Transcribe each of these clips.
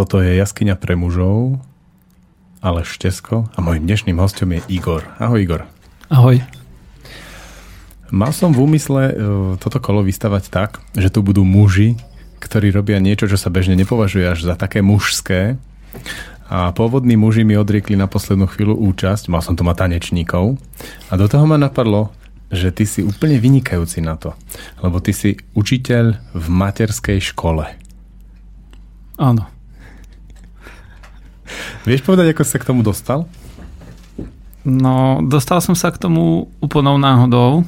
Toto je jaskyňa pre mužov, ale Štesko a môjim dnešným hostom je Igor. Ahoj Igor. Ahoj. Mal som v úmysle uh, toto kolo vystavať tak, že tu budú muži, ktorí robia niečo, čo sa bežne nepovažuje až za také mužské. A pôvodní muži mi odriekli na poslednú chvíľu účasť, mal som tu ma tanečníkov. A do toho ma napadlo, že ty si úplne vynikajúci na to. Lebo ty si učiteľ v materskej škole. Áno. Vieš povedať, ako sa k tomu dostal? No, dostal som sa k tomu úplnou náhodou.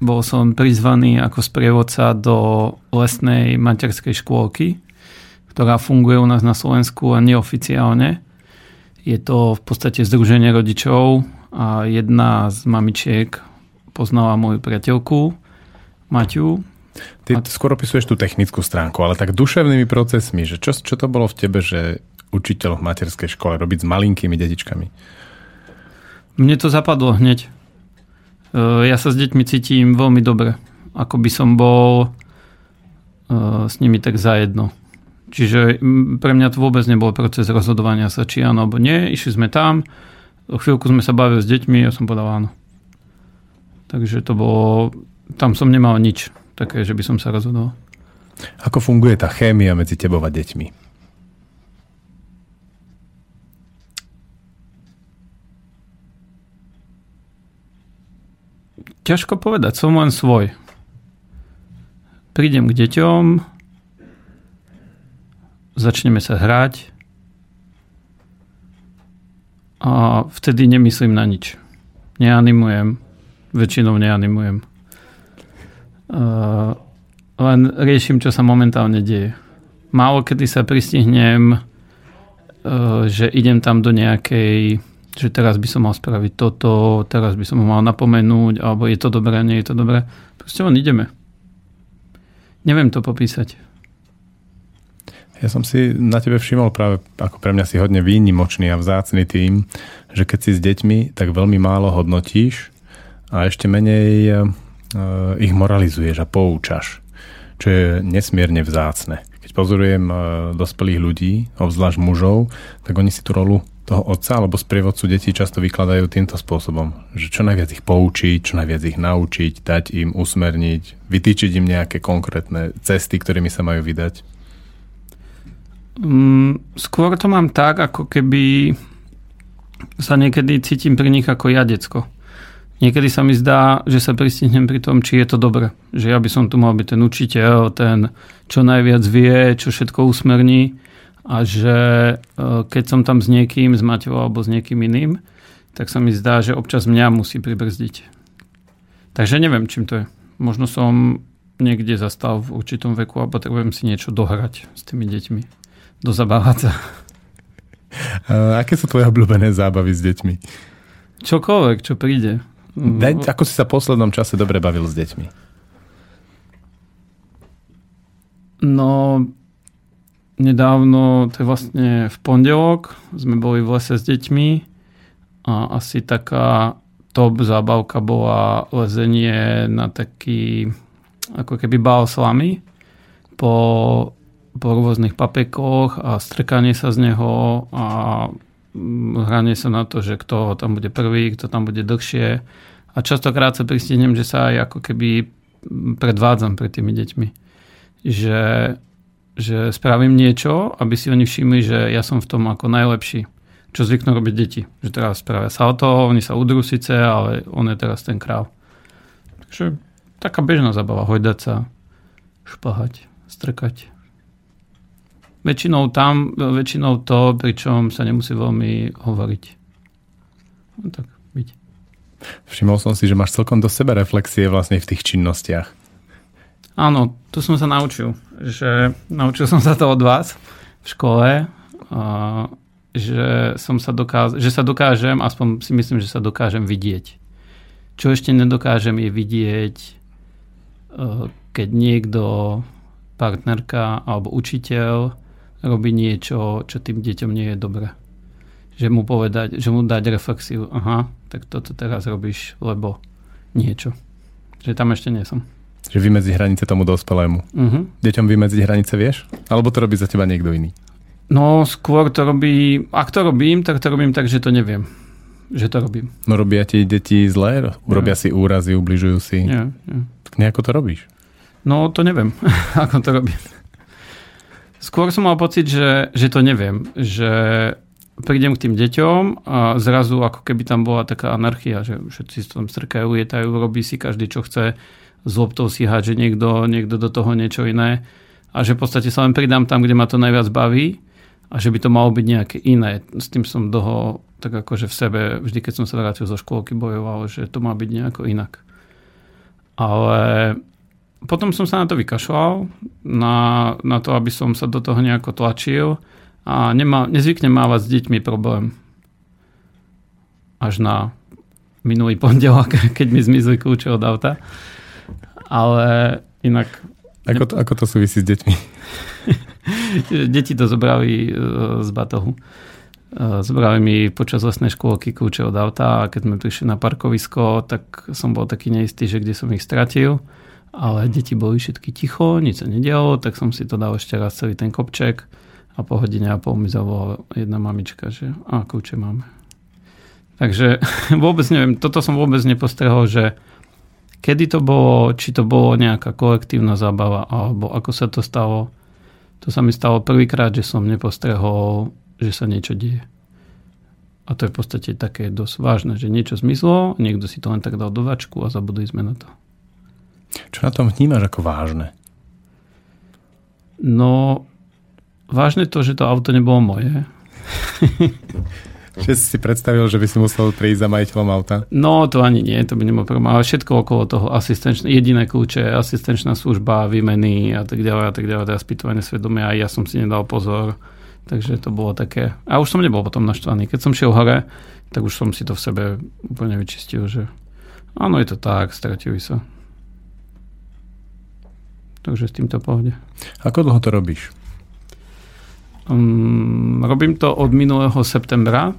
Bol som prizvaný ako sprievodca do lesnej materskej škôlky, ktorá funguje u nás na Slovensku a neoficiálne. Je to v podstate združenie rodičov a jedna z mamičiek poznala moju priateľku, Maťu. Ty skôr opisuješ tú technickú stránku, ale tak duševnými procesmi, že čo, čo to bolo v tebe, že učiteľ v materskej škole, robiť s malinkými detičkami? Mne to zapadlo hneď. E, ja sa s deťmi cítim veľmi dobre. Ako by som bol e, s nimi tak zajedno. Čiže pre mňa to vôbec nebol proces rozhodovania sa, či áno alebo nie. Išli sme tam, chvíľku sme sa bavili s deťmi a ja som povedal áno. Takže to bolo, tam som nemal nič také, že by som sa rozhodol. Ako funguje tá chémia medzi tebou a deťmi? Ťažko povedať, som len svoj. Prídem k deťom, začneme sa hrať a vtedy nemyslím na nič. Neanimujem, väčšinou neanimujem. Uh, len riešim, čo sa momentálne deje. Málo kedy sa pristihnem, uh, že idem tam do nejakej že teraz by som mal spraviť toto, teraz by som ho mal napomenúť, alebo je to dobré, nie je to dobré. Proste len ideme. Neviem to popísať. Ja som si na tebe všimol práve, ako pre mňa si hodne výnimočný a vzácný tým, že keď si s deťmi, tak veľmi málo hodnotíš a ešte menej uh, ich moralizuješ a poučaš, čo je nesmierne vzácne. Keď pozorujem uh, dospelých ľudí, obzvlášť mužov, tak oni si tú rolu toho otca alebo sprievodcu detí často vykladajú týmto spôsobom, že čo najviac ich poučiť, čo najviac ich naučiť, dať im usmerniť, vytýčiť im nejaké konkrétne cesty, ktorými sa majú vydať? Mm, skôr to mám tak, ako keby sa niekedy cítim pri nich ako ja decko. Niekedy sa mi zdá, že sa pristihnem pri tom, či je to dobre. Že ja by som tu mal byť ten učiteľ, ten, čo najviac vie, čo všetko usmerní a že e, keď som tam s niekým, s Maťou alebo s niekým iným, tak sa mi zdá, že občas mňa musí pribrzdiť. Takže neviem, čím to je. Možno som niekde zastal v určitom veku a potrebujem si niečo dohrať s tými deťmi. Dozabávať sa. A aké sú tvoje obľúbené zábavy s deťmi? Čokoľvek, čo príde. Daj, ako si sa v poslednom čase dobre bavil s deťmi? No, nedávno, to je vlastne v pondelok, sme boli v lese s deťmi a asi taká top zábavka bola lezenie na taký ako keby bál slamy po, po rôznych papekoch a strkanie sa z neho a hranie sa na to, že kto tam bude prvý, kto tam bude dlhšie. A častokrát sa pristihnem, že sa aj ako keby predvádzam pred tými deťmi. Že že spravím niečo, aby si oni všimli, že ja som v tom ako najlepší. Čo zvyknú robiť deti. Že teraz spravia salto, oni sa udrú síce, ale on je teraz ten král. Takže taká bežná zabava, hojdať sa, šplhať, strkať. Väčšinou tam, väčšinou to, pričom sa nemusí veľmi hovoriť. No tak, byť. Všimol som si, že máš celkom do seba reflexie vlastne v tých činnostiach. Áno, tu som sa naučil, že naučil som sa to od vás v škole, že, som sa dokáz, že sa dokážem, aspoň si myslím, že sa dokážem vidieť. Čo ešte nedokážem je vidieť, e, keď niekto, partnerka alebo učiteľ robí niečo, čo tým deťom nie je dobré. Že mu povedať, že mu dať reflexiu, aha, tak toto teraz robíš, lebo niečo. Že tam ešte nie som. Že vymedziť hranice tomu dospelému. Uh-huh. Deťom vymedziť hranice vieš? Alebo to robí za teba niekto iný? No skôr to robí, ak to robím, tak to robím tak, že to neviem. Že to robím. No robia ti deti zlé? Robia si úrazy, ubližujú si? Nie, nie. Tak nejako to robíš? No to neviem, ako to robím. Skôr som mal pocit, že, že to neviem. Že prídem k tým deťom a zrazu ako keby tam bola taká anarchia, že všetci sa tam strkajú, jetajú, robí si každý, čo chce, z loptou si že niekto, niekto do toho niečo iné a že v podstate sa len pridám tam, kde ma to najviac baví a že by to malo byť nejaké iné. S tým som dlho tak akože v sebe, vždy keď som sa vrátil zo škôlky, bojoval, že to má byť nejako inak. Ale potom som sa na to vykašľal, na, na to, aby som sa do toho nejako tlačil a nemá, nezvyknem mávať s deťmi problém. Až na minulý pondelok, keď mi zmizli kľúče od auta. Ale inak... Ako to, ako to súvisí s deťmi? Deti to zobrali e, z batohu. E, zobrali mi počas lesnej škôlky kľúče od auta a keď sme prišli na parkovisko, tak som bol taký neistý, že kde som ich stratil ale deti boli všetky ticho, nič sa nedialo, tak som si to dal ešte raz celý ten kopček a po hodine a pol mi zavolala jedna mamička, že a kľúče máme. Takže vôbec neviem, toto som vôbec nepostrehol, že kedy to bolo, či to bolo nejaká kolektívna zábava, alebo ako sa to stalo. To sa mi stalo prvýkrát, že som nepostrehol, že sa niečo deje. A to je v podstate také dosť vážne, že niečo zmizlo, niekto si to len tak dal do vačku a zabudli sme na to. Čo na tom vnímaš ako vážne? No, vážne to, že to auto nebolo moje. Že si si predstavil, že by si musel prísť za majiteľom auta? No, to ani nie, to by nebolo problém. Ale všetko okolo toho, asistenčné, jediné kľúče, asistenčná služba, výmeny a tak ďalej a tak ďalej, teda spýtovanie svedomia, aj ja som si nedal pozor. Takže to bolo také... A už som nebol potom naštvaný. Keď som šiel hore, tak už som si to v sebe úplne vyčistil, že áno, je to tak, stratili sa. Takže s týmto pohode. Ako dlho to robíš? Um, robím to od minulého septembra,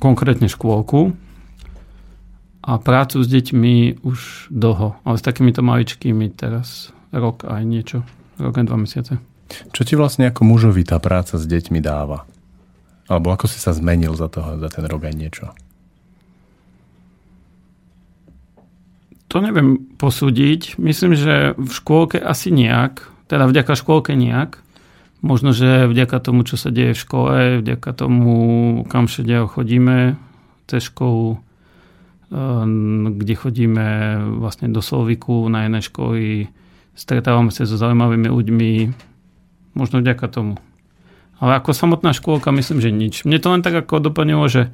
konkrétne škôlku a prácu s deťmi už dlho, ale s takýmito maličkými teraz rok aj niečo, rok aj dva mesiace. Čo ti vlastne ako mužovi tá práca s deťmi dáva? Alebo ako si sa zmenil za, toho, za ten rok aj niečo? To neviem posúdiť. Myslím, že v škôlke asi nejak. Teda vďaka škôlke nejak. Možno, že vďaka tomu, čo sa deje v škole, vďaka tomu, kam všade chodíme, cez školu, ehm, kde chodíme vlastne do Solviku, na iné školy, stretávame sa so zaujímavými ľuďmi, možno vďaka tomu. Ale ako samotná škôlka, myslím, že nič. Mne to len tak ako doplnilo, že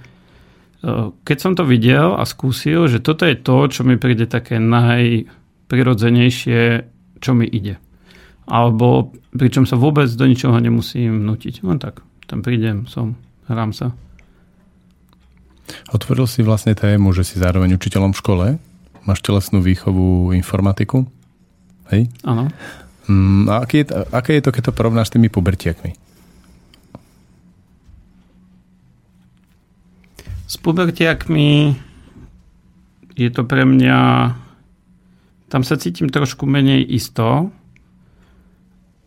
keď som to videl a skúsil, že toto je to, čo mi príde také najprirodzenejšie, čo mi ide. Alebo pričom sa vôbec do ničoho nemusím nutiť. Len tak, tam prídem, som, hrám sa. Otvoril si vlastne tému, že si zároveň učiteľom v škole. Máš telesnú výchovu informatiku. Hej? Áno. Mm, a aké je, aké je to, keď to porovnáš s tými pubertiakmi? S pubertiakmi je to pre mňa... Tam sa cítim trošku menej isto,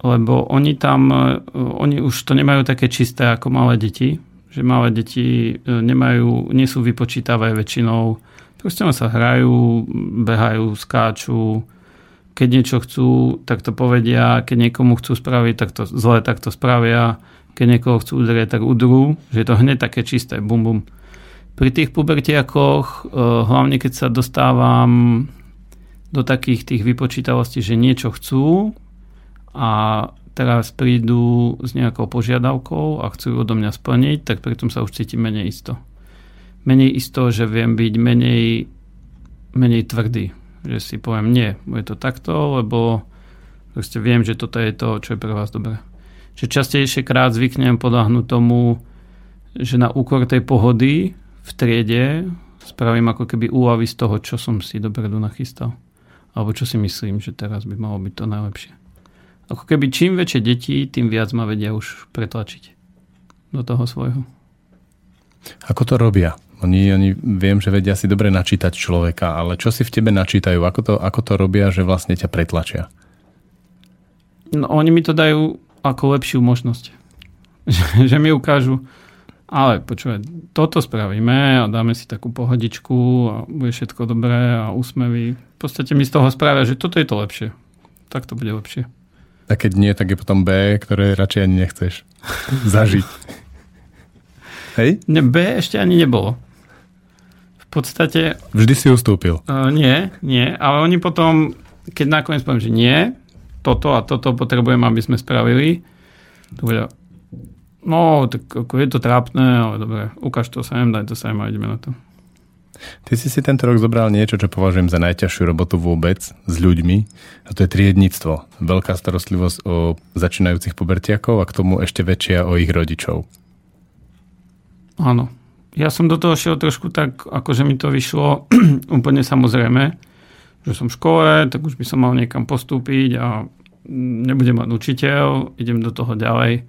lebo oni tam, oni už to nemajú také čisté ako malé deti, že malé deti e, nemajú, nie sú vypočítavé väčšinou, proste sa hrajú, behajú, skáču, keď niečo chcú, tak to povedia, keď niekomu chcú spraviť, tak to zle, tak to spravia, keď niekoho chcú udrieť, tak udrú, že je to hneď také čisté, bum bum. Pri tých pubertiakoch, eh, hlavne keď sa dostávam do takých tých vypočítavostí, že niečo chcú a teraz prídu s nejakou požiadavkou a chcú ju odo mňa splniť, tak pritom sa už cítim menej isto. Menej isto, že viem byť menej, menej tvrdý. Že si poviem, nie, je to takto, lebo proste viem, že toto je to, čo je pre vás dobré. Že častejšie krát zvyknem podáhnuť tomu, že na úkor tej pohody v triede spravím ako keby úlavy z toho, čo som si dopredu nachystal. Alebo čo si myslím, že teraz by malo byť to najlepšie. Ako keby čím väčšie deti, tým viac ma vedia už pretlačiť do toho svojho. Ako to robia? Oni, oni viem, že vedia si dobre načítať človeka, ale čo si v tebe načítajú? Ako to, ako to robia, že vlastne ťa pretlačia? No, oni mi to dajú ako lepšiu možnosť. Že, že mi ukážu, ale počúvaj, toto spravíme a dáme si takú pohodičku a bude všetko dobré a úsmevy. V podstate mi z toho spravia, že toto je to lepšie. Tak to bude lepšie. A keď nie, tak je potom B, ktoré radšej ani nechceš zažiť. Hej? Ne, B ešte ani nebolo. V podstate... Vždy si ustúpil. Uh, nie, nie, ale oni potom, keď nakoniec poviem, že nie, toto a toto potrebujem, aby sme spravili, to bude, no, tak ako je to trápne, ale dobre, ukáž to sem, daj to sem a ideme na to. Ty si si tento rok zobral niečo, čo považujem za najťažšiu robotu vôbec s ľuďmi a to je triednictvo. Veľká starostlivosť o začínajúcich pubertiakov a k tomu ešte väčšia o ich rodičov. Áno. Ja som do toho šiel trošku tak, akože mi to vyšlo úplne samozrejme, že som v škole, tak už by som mal niekam postúpiť a nebudem mať učiteľ, idem do toho ďalej.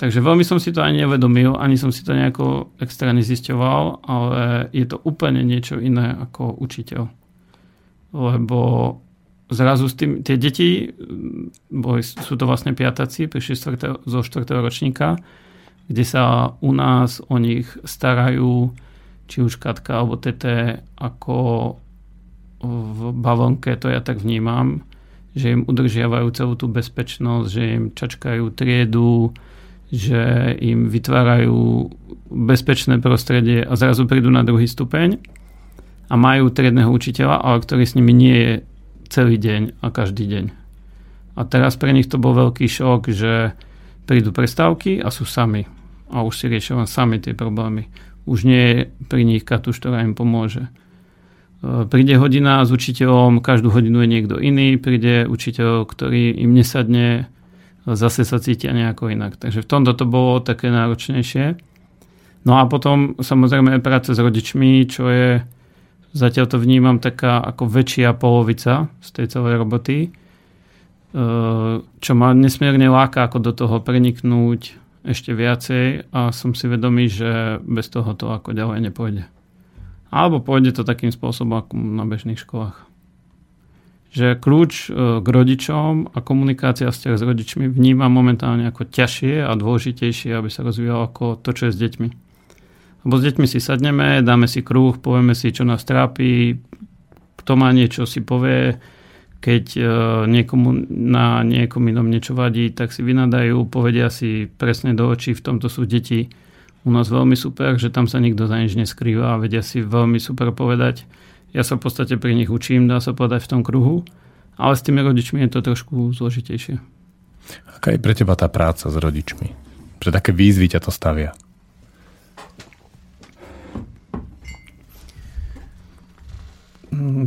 Takže veľmi som si to ani nevedomil, ani som si to nejako extra nezisťoval, ale je to úplne niečo iné ako učiteľ. Lebo zrazu s tým, tie deti, boli, sú to vlastne piataci, prišli zo 4. ročníka, kde sa u nás o nich starajú či už Katka alebo Tete ako v bavlnke, to ja tak vnímam, že im udržiavajú celú tú bezpečnosť, že im čačkajú triedu, že im vytvárajú bezpečné prostredie a zrazu prídu na druhý stupeň a majú triedného učiteľa, ale ktorý s nimi nie je celý deň a každý deň. A teraz pre nich to bol veľký šok, že prídu prestávky a sú sami. A už si riešia len sami tie problémy. Už nie je pri nich katuš, ktorá im pomôže. E, príde hodina s učiteľom, každú hodinu je niekto iný, príde učiteľ, ktorý im nesadne, zase sa cítia nejako inak. Takže v tomto to bolo také náročnejšie. No a potom samozrejme práca s rodičmi, čo je, zatiaľ to vnímam taká ako väčšia polovica z tej celej roboty, e, čo ma nesmierne láka ako do toho preniknúť ešte viacej a som si vedomý, že bez toho to ako ďalej nepôjde. Alebo pôjde to takým spôsobom ako na bežných školách. Že kľúč e, k rodičom a komunikácia vzťah s rodičmi vníma momentálne ako ťažšie a dôležitejšie, aby sa rozvíjalo ako to, čo je s deťmi. Lebo s deťmi si sadneme, dáme si kruh, povieme si, čo nás trápi, kto má niečo, si povie, keď e, niekomu na niekom inom niečo vadí, tak si vynadajú, povedia si presne do očí, v tomto sú deti u nás veľmi super, že tam sa nikto za nič neskrýva a vedia si veľmi super povedať. Ja sa v podstate pri nich učím, dá sa povedať v tom kruhu, ale s tými rodičmi je to trošku zložitejšie. Aká je pre teba tá práca s rodičmi? Pre také výzvy ťa to stavia?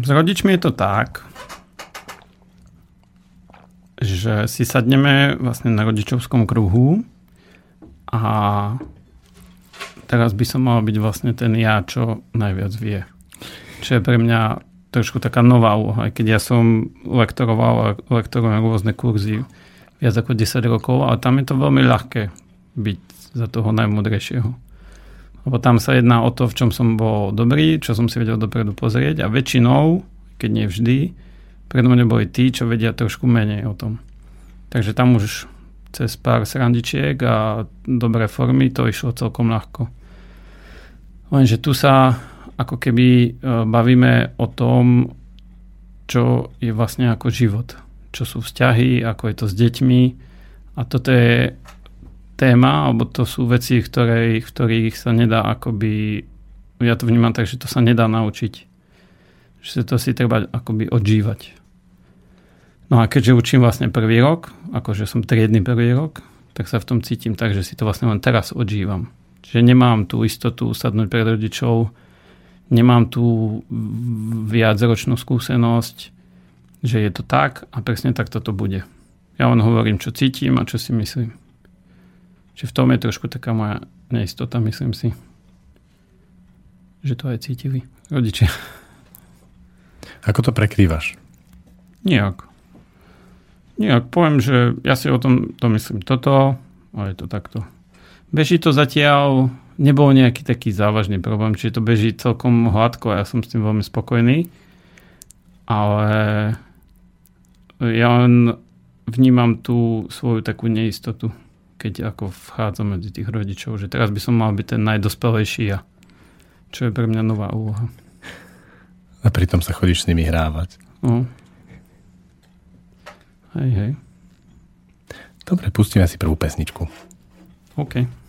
S rodičmi je to tak, že si sadneme vlastne na rodičovskom kruhu a teraz by som mal byť vlastne ten ja, čo najviac vie. Čo je pre mňa trošku taká nová úloha, aj keď ja som lektoroval a lektorujem rôzne kurzy viac ako 10 rokov, ale tam je to veľmi ľahké byť za toho najmudrejšieho. Lebo tam sa jedná o to, v čom som bol dobrý, čo som si vedel dopredu pozrieť a väčšinou, keď nie vždy, predo mňa boli tí, čo vedia trošku menej o tom. Takže tam už cez pár srandičiek a dobré formy to išlo celkom ľahko. Lenže tu sa ako keby e, bavíme o tom, čo je vlastne ako život. Čo sú vzťahy, ako je to s deťmi. A toto je téma, alebo to sú veci, v ktorých, v ktorých sa nedá akoby, ja to vnímam tak, že to sa nedá naučiť. Že to si treba akoby odžívať. No a keďže učím vlastne prvý rok, akože som triedny prvý rok, tak sa v tom cítim tak, že si to vlastne len teraz odžívam. Čiže nemám tú istotu sadnúť pred rodičov, nemám tú viacročnú skúsenosť, že je to tak a presne tak toto bude. Ja len hovorím, čo cítim a čo si myslím. Čiže v tom je trošku taká moja neistota, myslím si. Že to aj cítili rodičia. Ako to prekrývaš? Nijak. Nijak. Poviem, že ja si o tom to myslím toto, ale je to takto. Beží to zatiaľ, nebol nejaký taký závažný problém, čiže to beží celkom hladko a ja som s tým veľmi spokojný. Ale ja len vnímam tú svoju takú neistotu. keď ako vchádzam medzi tých rodičov, že teraz by som mal byť ten najdospelejší ja. Čo je pre mňa nová úloha. A pritom sa chodíš s nimi hrávať. No. Hej, hej. Dobre, pustíme si prvú pesničku. OK.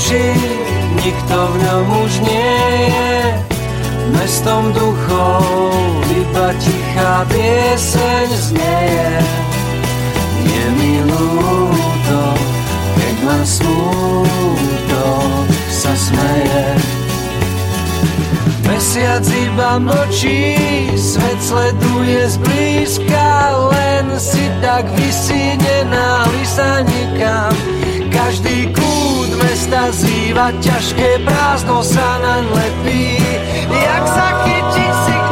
Končí, nikto v ňom už nie je mestom duchov, iba tichá pieseň znieje mi ľúto, keď len smútok sa smeje. Mesiac iba mlčí, svet sleduje zblízka, len si tak vysí, nenáli sa nikam. Každý kút mesta zýva, ťažké prázdno sa naň lepí, jak sa chytiť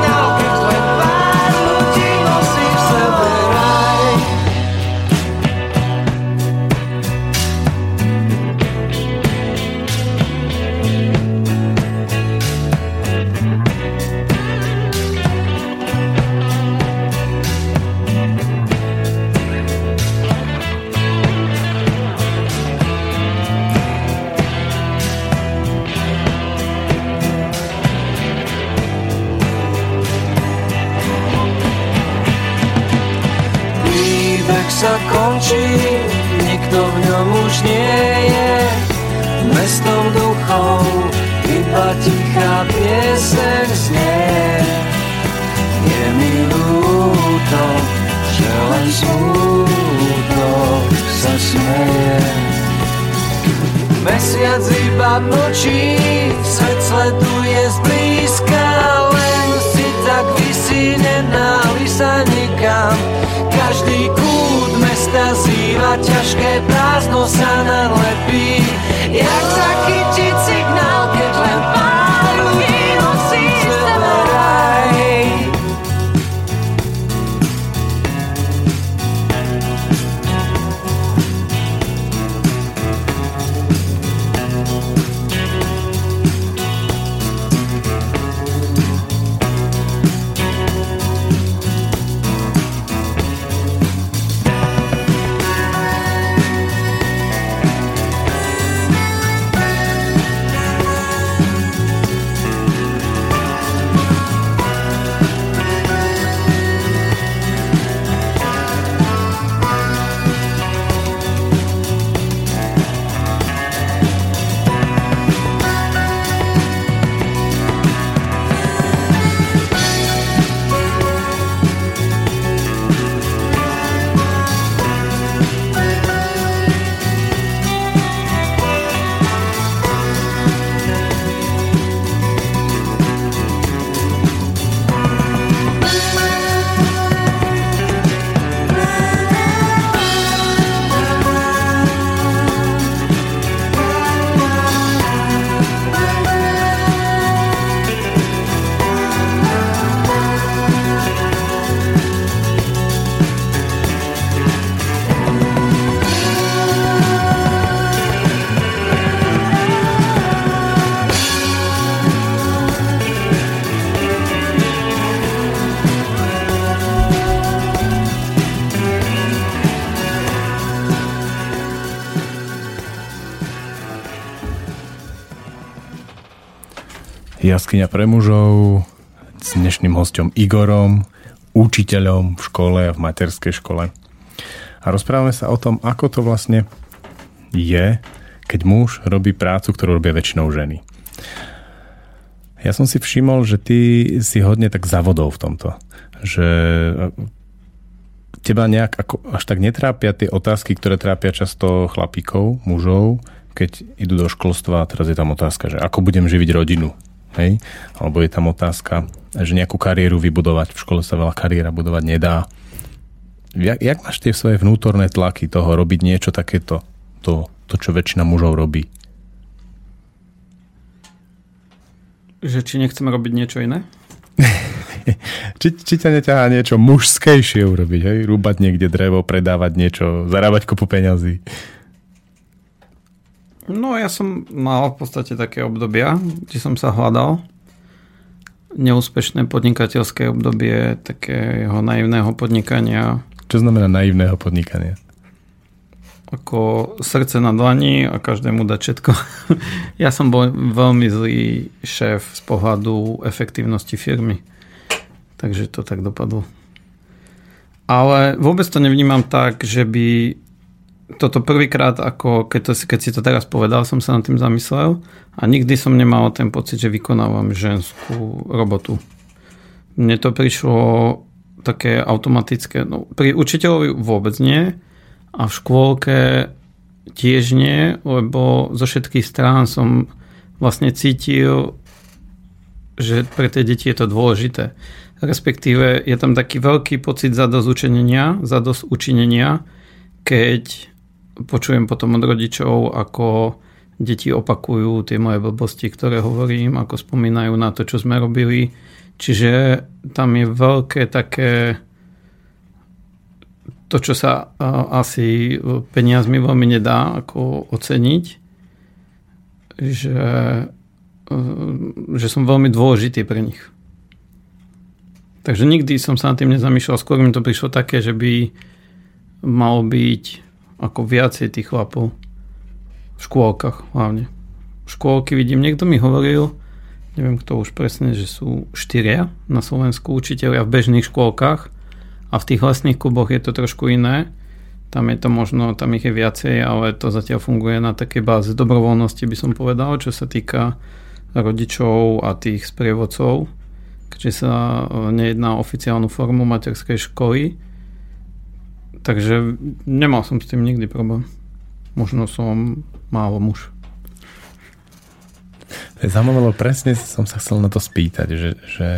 Duchov, iba tichá pieseň znie Je mi ľúto, že len smútok sa smeje Mesiac iba mlčí, svet sleduje zblízka, len si tak vysí, nenáli sa nikam. Každý kút mesta zýva, ťažké prázdno sa nalepí. Jak zachytiť signál, Jaskyňa pre mužov s dnešným hostom Igorom, učiteľom v škole a v materskej škole. A rozprávame sa o tom, ako to vlastne je, keď muž robí prácu, ktorú robia väčšinou ženy. Ja som si všimol, že ty si hodne tak zavodov v tomto. Že teba nejak ako, až tak netrápia tie otázky, ktoré trápia často chlapíkov, mužov, keď idú do školstva a teraz je tam otázka, že ako budem živiť rodinu. Hej? Alebo je tam otázka, že nejakú kariéru vybudovať. V škole sa veľa kariéra budovať nedá. Jak, jak máš tie svoje vnútorné tlaky toho robiť niečo takéto, to, to čo väčšina mužov robí? Že či nechceme robiť niečo iné? či, či ťa neťahá niečo mužskejšie urobiť, hej? Rúbať niekde drevo, predávať niečo, zarábať kopu peňazí. No ja som mal v podstate také obdobia, kde som sa hľadal. Neúspešné podnikateľské obdobie takého naivného podnikania. Čo znamená naivného podnikania? ako srdce na dlani a každému dať všetko. ja som bol veľmi zlý šéf z pohľadu efektívnosti firmy. Takže to tak dopadlo. Ale vôbec to nevnímam tak, že by toto prvýkrát, ako keď, to, keď si to teraz povedal, som sa nad tým zamyslel a nikdy som nemal ten pocit, že vykonávam ženskú robotu. Mne to prišlo také automatické. No, pri učiteľovi vôbec nie, a v škôlke tiež nie, lebo zo všetkých strán som vlastne cítil, že pre tie deti je to dôležité. Respektíve je tam taký veľký pocit zadosť učinenia, zadosť učinenia, keď počujem potom od rodičov, ako deti opakujú tie moje blbosti, ktoré hovorím, ako spomínajú na to, čo sme robili. Čiže tam je veľké také to, čo sa asi peniazmi veľmi nedá ako oceniť, že, že som veľmi dôležitý pre nich. Takže nikdy som sa nad tým nezamýšľal, skôr mi to prišlo také, že by malo byť ako viacej tých chlapov v škôlkach hlavne. V škôlky vidím, niekto mi hovoril, neviem kto už presne, že sú štyria na Slovensku učiteľia v bežných škôlkach, a v tých lesných kluboch je to trošku iné. Tam je to možno, tam ich je viacej, ale to zatiaľ funguje na takej báze dobrovoľnosti, by som povedal, čo sa týka rodičov a tých sprievodcov, keďže sa nejedná o oficiálnu formu materskej školy. Takže nemal som s tým nikdy problém. Možno som málo muž. Zaujímavé, presne som sa chcel na to spýtať, že, že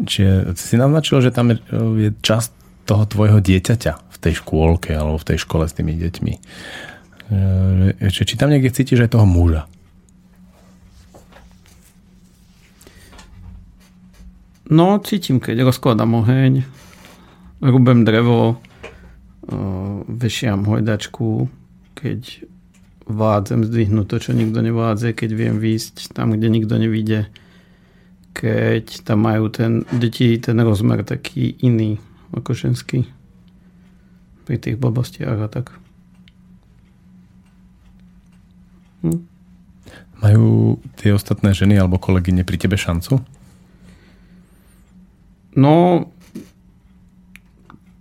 Čiže si naznačil, že tam je časť toho tvojho dieťaťa v tej škôlke alebo v tej škole s tými deťmi. Čiže či tam niekde cítiš aj toho muža? No, cítim, keď rozkladám oheň, rubem drevo, vešiam hojdačku, keď vládzem zdvihnúť to, čo nikto nevládze, keď viem výjsť tam, kde nikto nevíde keď tam majú ten, deti ten rozmer taký iný ako ženský pri tých blbostiach a tak. Hm. Majú tie ostatné ženy alebo kolegyne pri tebe šancu? No,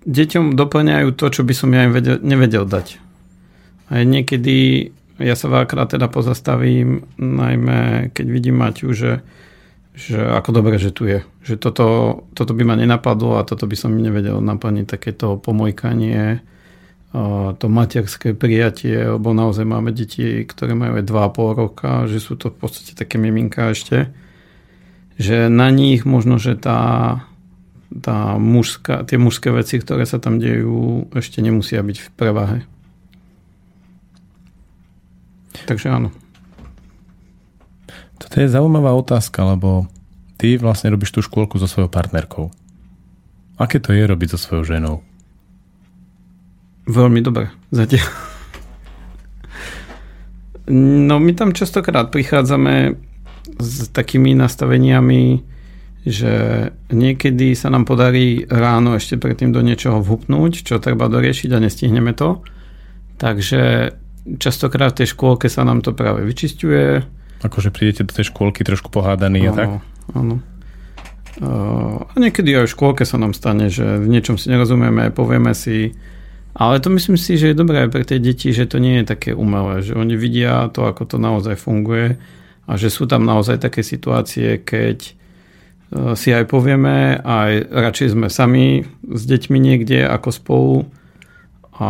deťom doplňajú to, čo by som ja im vedel, nevedel dať. A niekedy ja sa veľakrát teda pozastavím, najmä keď vidím Maťu, že že ako dobre, že tu je. Že toto, toto by ma nenapadlo a toto by som nevedel naplniť takéto pomojkanie, to materské prijatie, lebo naozaj máme deti, ktoré majú aj 2,5 roka, že sú to v podstate také miminka ešte, že na nich možno, že tá, tá mužská, tie mužské veci, ktoré sa tam dejú, ešte nemusia byť v prevahe. Takže áno. Toto je zaujímavá otázka, lebo ty vlastne robíš tú škôlku so svojou partnerkou. Aké to je robiť so svojou ženou? Veľmi dobre, zatiaľ. No my tam častokrát prichádzame s takými nastaveniami, že niekedy sa nám podarí ráno ešte predtým do niečoho vhupnúť, čo treba doriešiť a nestihneme to. Takže častokrát v tej škôlke sa nám to práve vyčisťuje, Akože prídete do tej škôlky trošku pohádaný a tak? Áno. A niekedy aj v škôlke sa nám stane, že v niečom si nerozumieme, povieme si, ale to myslím si, že je dobré pre tie deti, že to nie je také umelé, že oni vidia to, ako to naozaj funguje a že sú tam naozaj také situácie, keď si aj povieme, aj radšej sme sami s deťmi niekde ako spolu a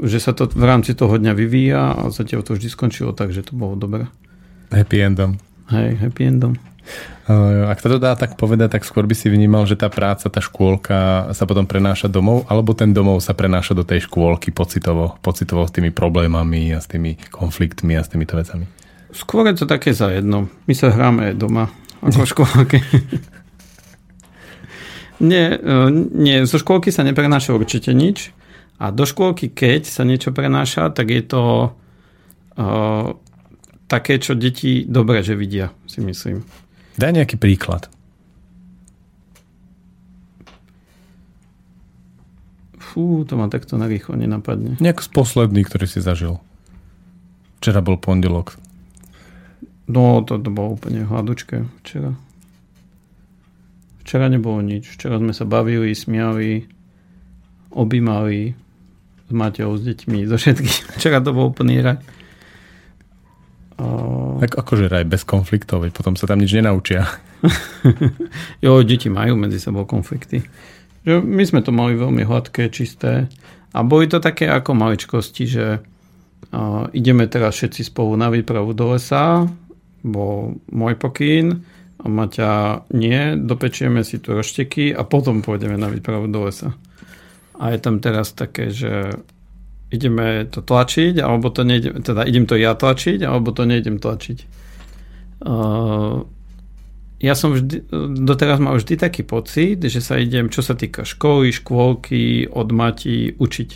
že sa to v rámci toho dňa vyvíja a zatiaľ to vždy skončilo tak, že to bolo dobré. Happy endom. Hej, happy endom. Ak to dá tak povedať, tak skôr by si vnímal, že tá práca, tá škôlka sa potom prenáša domov, alebo ten domov sa prenáša do tej škôlky pocitovo, pocitovo s tými problémami a s tými konfliktmi a s týmito vecami? Skôr je to také za jedno. My sa hráme doma ako škôlky. nie, e, nie, zo škôlky sa neprenáša určite nič. A do škôlky, keď sa niečo prenáša, tak je to uh, také, čo deti dobre, že vidia, si myslím. Daj nejaký príklad. Fú, to ma takto na rýchlo nenapadne. Nejak z posledný, ktorý si zažil. Včera bol pondelok. No, to, to bolo úplne hladučké včera. Včera nebolo nič. Včera sme sa bavili, smiali, objímali s Maťou, s deťmi, so všetkým. Včera to bol úplný raj. Tak akože raj bez konfliktov, veď potom sa tam nič nenaučia. jo, deti majú medzi sebou konflikty. Že my sme to mali veľmi hladké, čisté a boli to také ako maličkosti, že uh, ideme teraz všetci spolu na výpravu do lesa, bol môj pokyn Maťa nie, dopečieme si tu rošteky a potom pôjdeme na výpravu do lesa. A je tam teraz také, že ideme to tlačiť, alebo to nejdem, teda idem to ja tlačiť, alebo to nejdem tlačiť. Uh, ja som vždy, doteraz mal vždy taký pocit, že sa idem, čo sa týka školy, škôlky, od mati učiť.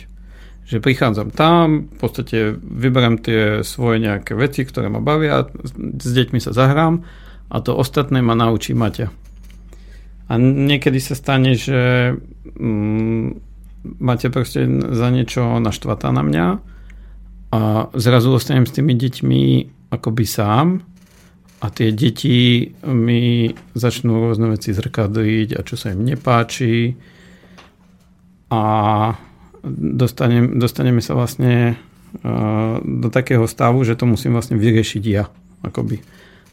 Že prichádzam tam, v podstate vyberám tie svoje nejaké veci, ktoré ma bavia, s deťmi sa zahrám a to ostatné ma naučí Maťa. A niekedy sa stane, že mm, máte proste za niečo naštvatá na mňa a zrazu ostanem s tými deťmi akoby sám a tie deti mi začnú rôzne veci zrkadliť a čo sa im nepáči a dostanem, dostaneme sa vlastne uh, do takého stavu, že to musím vlastne vyriešiť ja. Akoby.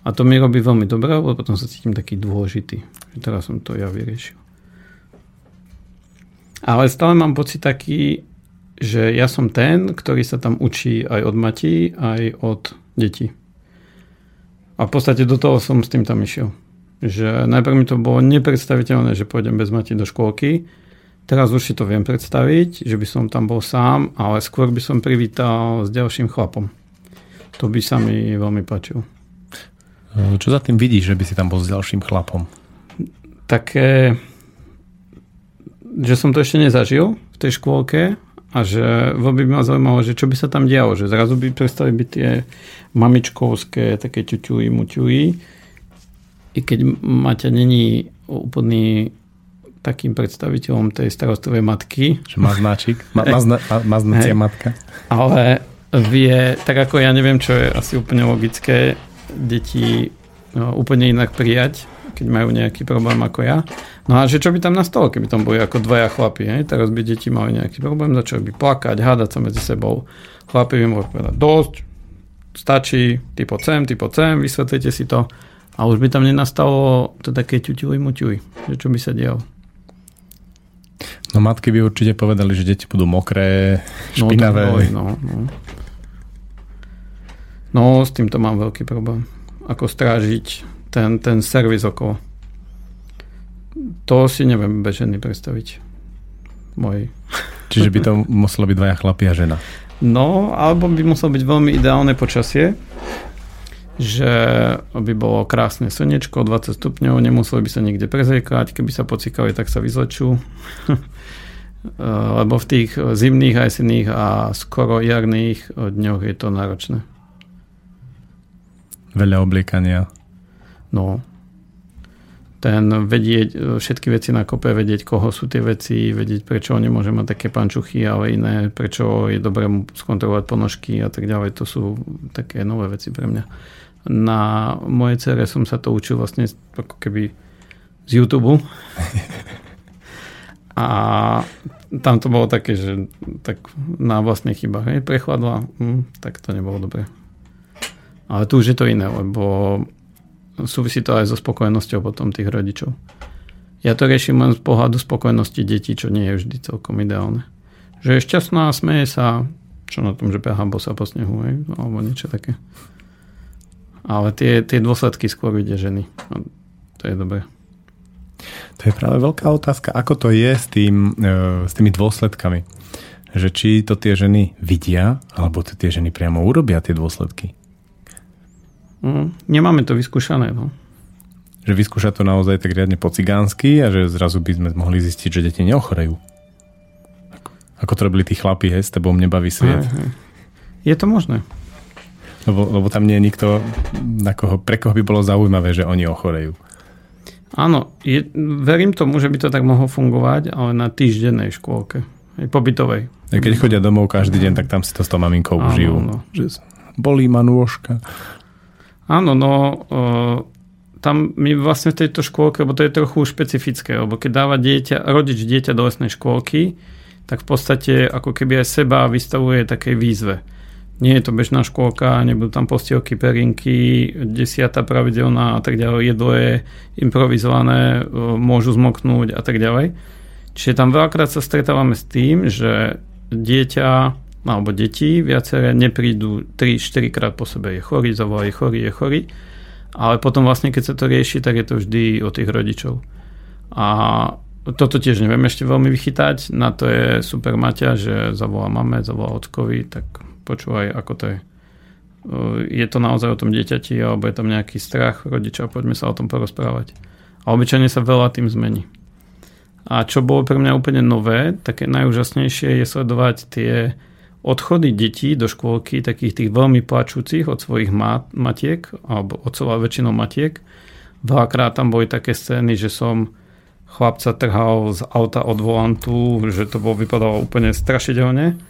A to mi robí veľmi dobre, lebo potom sa cítim taký dôležitý. Teraz som to ja vyriešil. Ale stále mám pocit taký, že ja som ten, ktorý sa tam učí aj od Mati, aj od detí. A v podstate do toho som s tým tam išiel. Že najprv mi to bolo nepredstaviteľné, že pôjdem bez Mati do škôlky. Teraz už si to viem predstaviť, že by som tam bol sám, ale skôr by som privítal s ďalším chlapom. To by sa mi veľmi páčilo. Čo za tým vidíš, že by si tam bol s ďalším chlapom? Také že som to ešte nezažil v tej škôlke a že veľmi by ma zaujímalo, že čo by sa tam dialo, že zrazu by prestali byť tie mamičkovské také ťuťuji, muťuji. I keď Maťa není úplný takým predstaviteľom tej starostovej matky. Že má značík, má, má, zna, má znacia matka. Ale vie, tak ako ja neviem, čo je asi úplne logické, deti no, úplne inak prijať keď majú nejaký problém ako ja. No a že čo by tam nastalo, keby tam boli ako dvaja chlapi, hej? teraz by deti mali nejaký problém, začali by plakať, hádať sa medzi sebou. Chlapi by mohli povedať, dosť, stačí, ty poď sem, ty poď sem, vysvetlite si to. A už by tam nenastalo to také ťuťuj muťuj, že čo by sa dialo. No matky by určite povedali, že deti budú mokré, špinavé. No, no, no. No s týmto mám veľký problém. Ako strážiť ten, ten servis okolo. To si neviem bežený predstaviť. Môj. Čiže by to muselo byť dvaja chlapi a žena. No, alebo by muselo byť veľmi ideálne počasie, že by bolo krásne slnečko, 20 stupňov, nemuseli by sa nikde prezriekať, keby sa pocikali, tak sa vyzlečú. Lebo v tých zimných jesenných a skoro jarných dňoch je to náročné. Veľa obliekania. No, ten vedieť všetky veci na kope, vedieť, koho sú tie veci, vedieť, prečo nemôže mať také pančuchy, ale iné, prečo je dobré mu skontrolovať ponožky a tak ďalej. To sú také nové veci pre mňa. Na mojej cere som sa to učil vlastne ako keby z YouTube. A tam to bolo také, že tak na vlastných chybách. Hej, prechladla, hm, tak to nebolo dobré. Ale tu už je to iné, lebo súvisí to aj so spokojnosťou potom tých rodičov. Ja to riešim len z pohľadu spokojnosti detí, čo nie je vždy celkom ideálne. Že je šťastná, smeje sa, čo na tom, že behá bosa po snehu, hej, alebo niečo také. Ale tie, tie dôsledky skôr vidia ženy. A to je dobré. To je práve veľká otázka, ako to je s, tým, e, s tými dôsledkami. Že či to tie ženy vidia, alebo to tie ženy priamo urobia tie dôsledky. Mm, nemáme to vyskúšané. No. Že vyskúša to naozaj tak riadne po cigánsky a že zrazu by sme mohli zistiť, že deti neochorejú. Ako, ako to robili tí chlapi, he, s tebou nebaví sviet. Aj, aj. Je to možné. Lebo, lebo tam nie je nikto, na koho, pre koho by bolo zaujímavé, že oni ochorejú. Áno, je, verím tomu, že by to tak mohlo fungovať, ale na týždennej škôlke, aj pobytovej. A keď chodia domov každý deň, tak tam si to s tou maminkou áno, užijú. No. Že bolí ma nôžka. Áno, no uh, tam my vlastne v tejto škôlke, lebo to je trochu špecifické, lebo keď dáva dieťa, rodič dieťa do lesnej škôlky, tak v podstate ako keby aj seba vystavuje takej výzve nie je to bežná škôlka, nebudú tam postielky, perinky, desiata pravidelná a tak ďalej, jedlo je improvizované, môžu zmoknúť a tak ďalej. Čiže tam veľakrát sa stretávame s tým, že dieťa alebo deti viaceré neprídu 3-4 krát po sebe. Je chorý, zavolá, je chorý, je chorý. Ale potom vlastne, keď sa to rieši, tak je to vždy o tých rodičov. A toto tiež neviem ešte veľmi vychytať. Na to je super Maťa, že zavolá mame, zavolá otkovi, tak počúvaj, ako to je. Je to naozaj o tom dieťati, alebo je tam nejaký strach rodiča, poďme sa o tom porozprávať. A obyčajne sa veľa tým zmení. A čo bolo pre mňa úplne nové, také najúžasnejšie je sledovať tie odchody detí do škôlky, takých tých veľmi plačúcich od svojich mat- matiek, alebo celá väčšinou matiek. Veľakrát tam boli také scény, že som chlapca trhal z auta od volantu, že to bolo, vypadalo úplne strašidelne.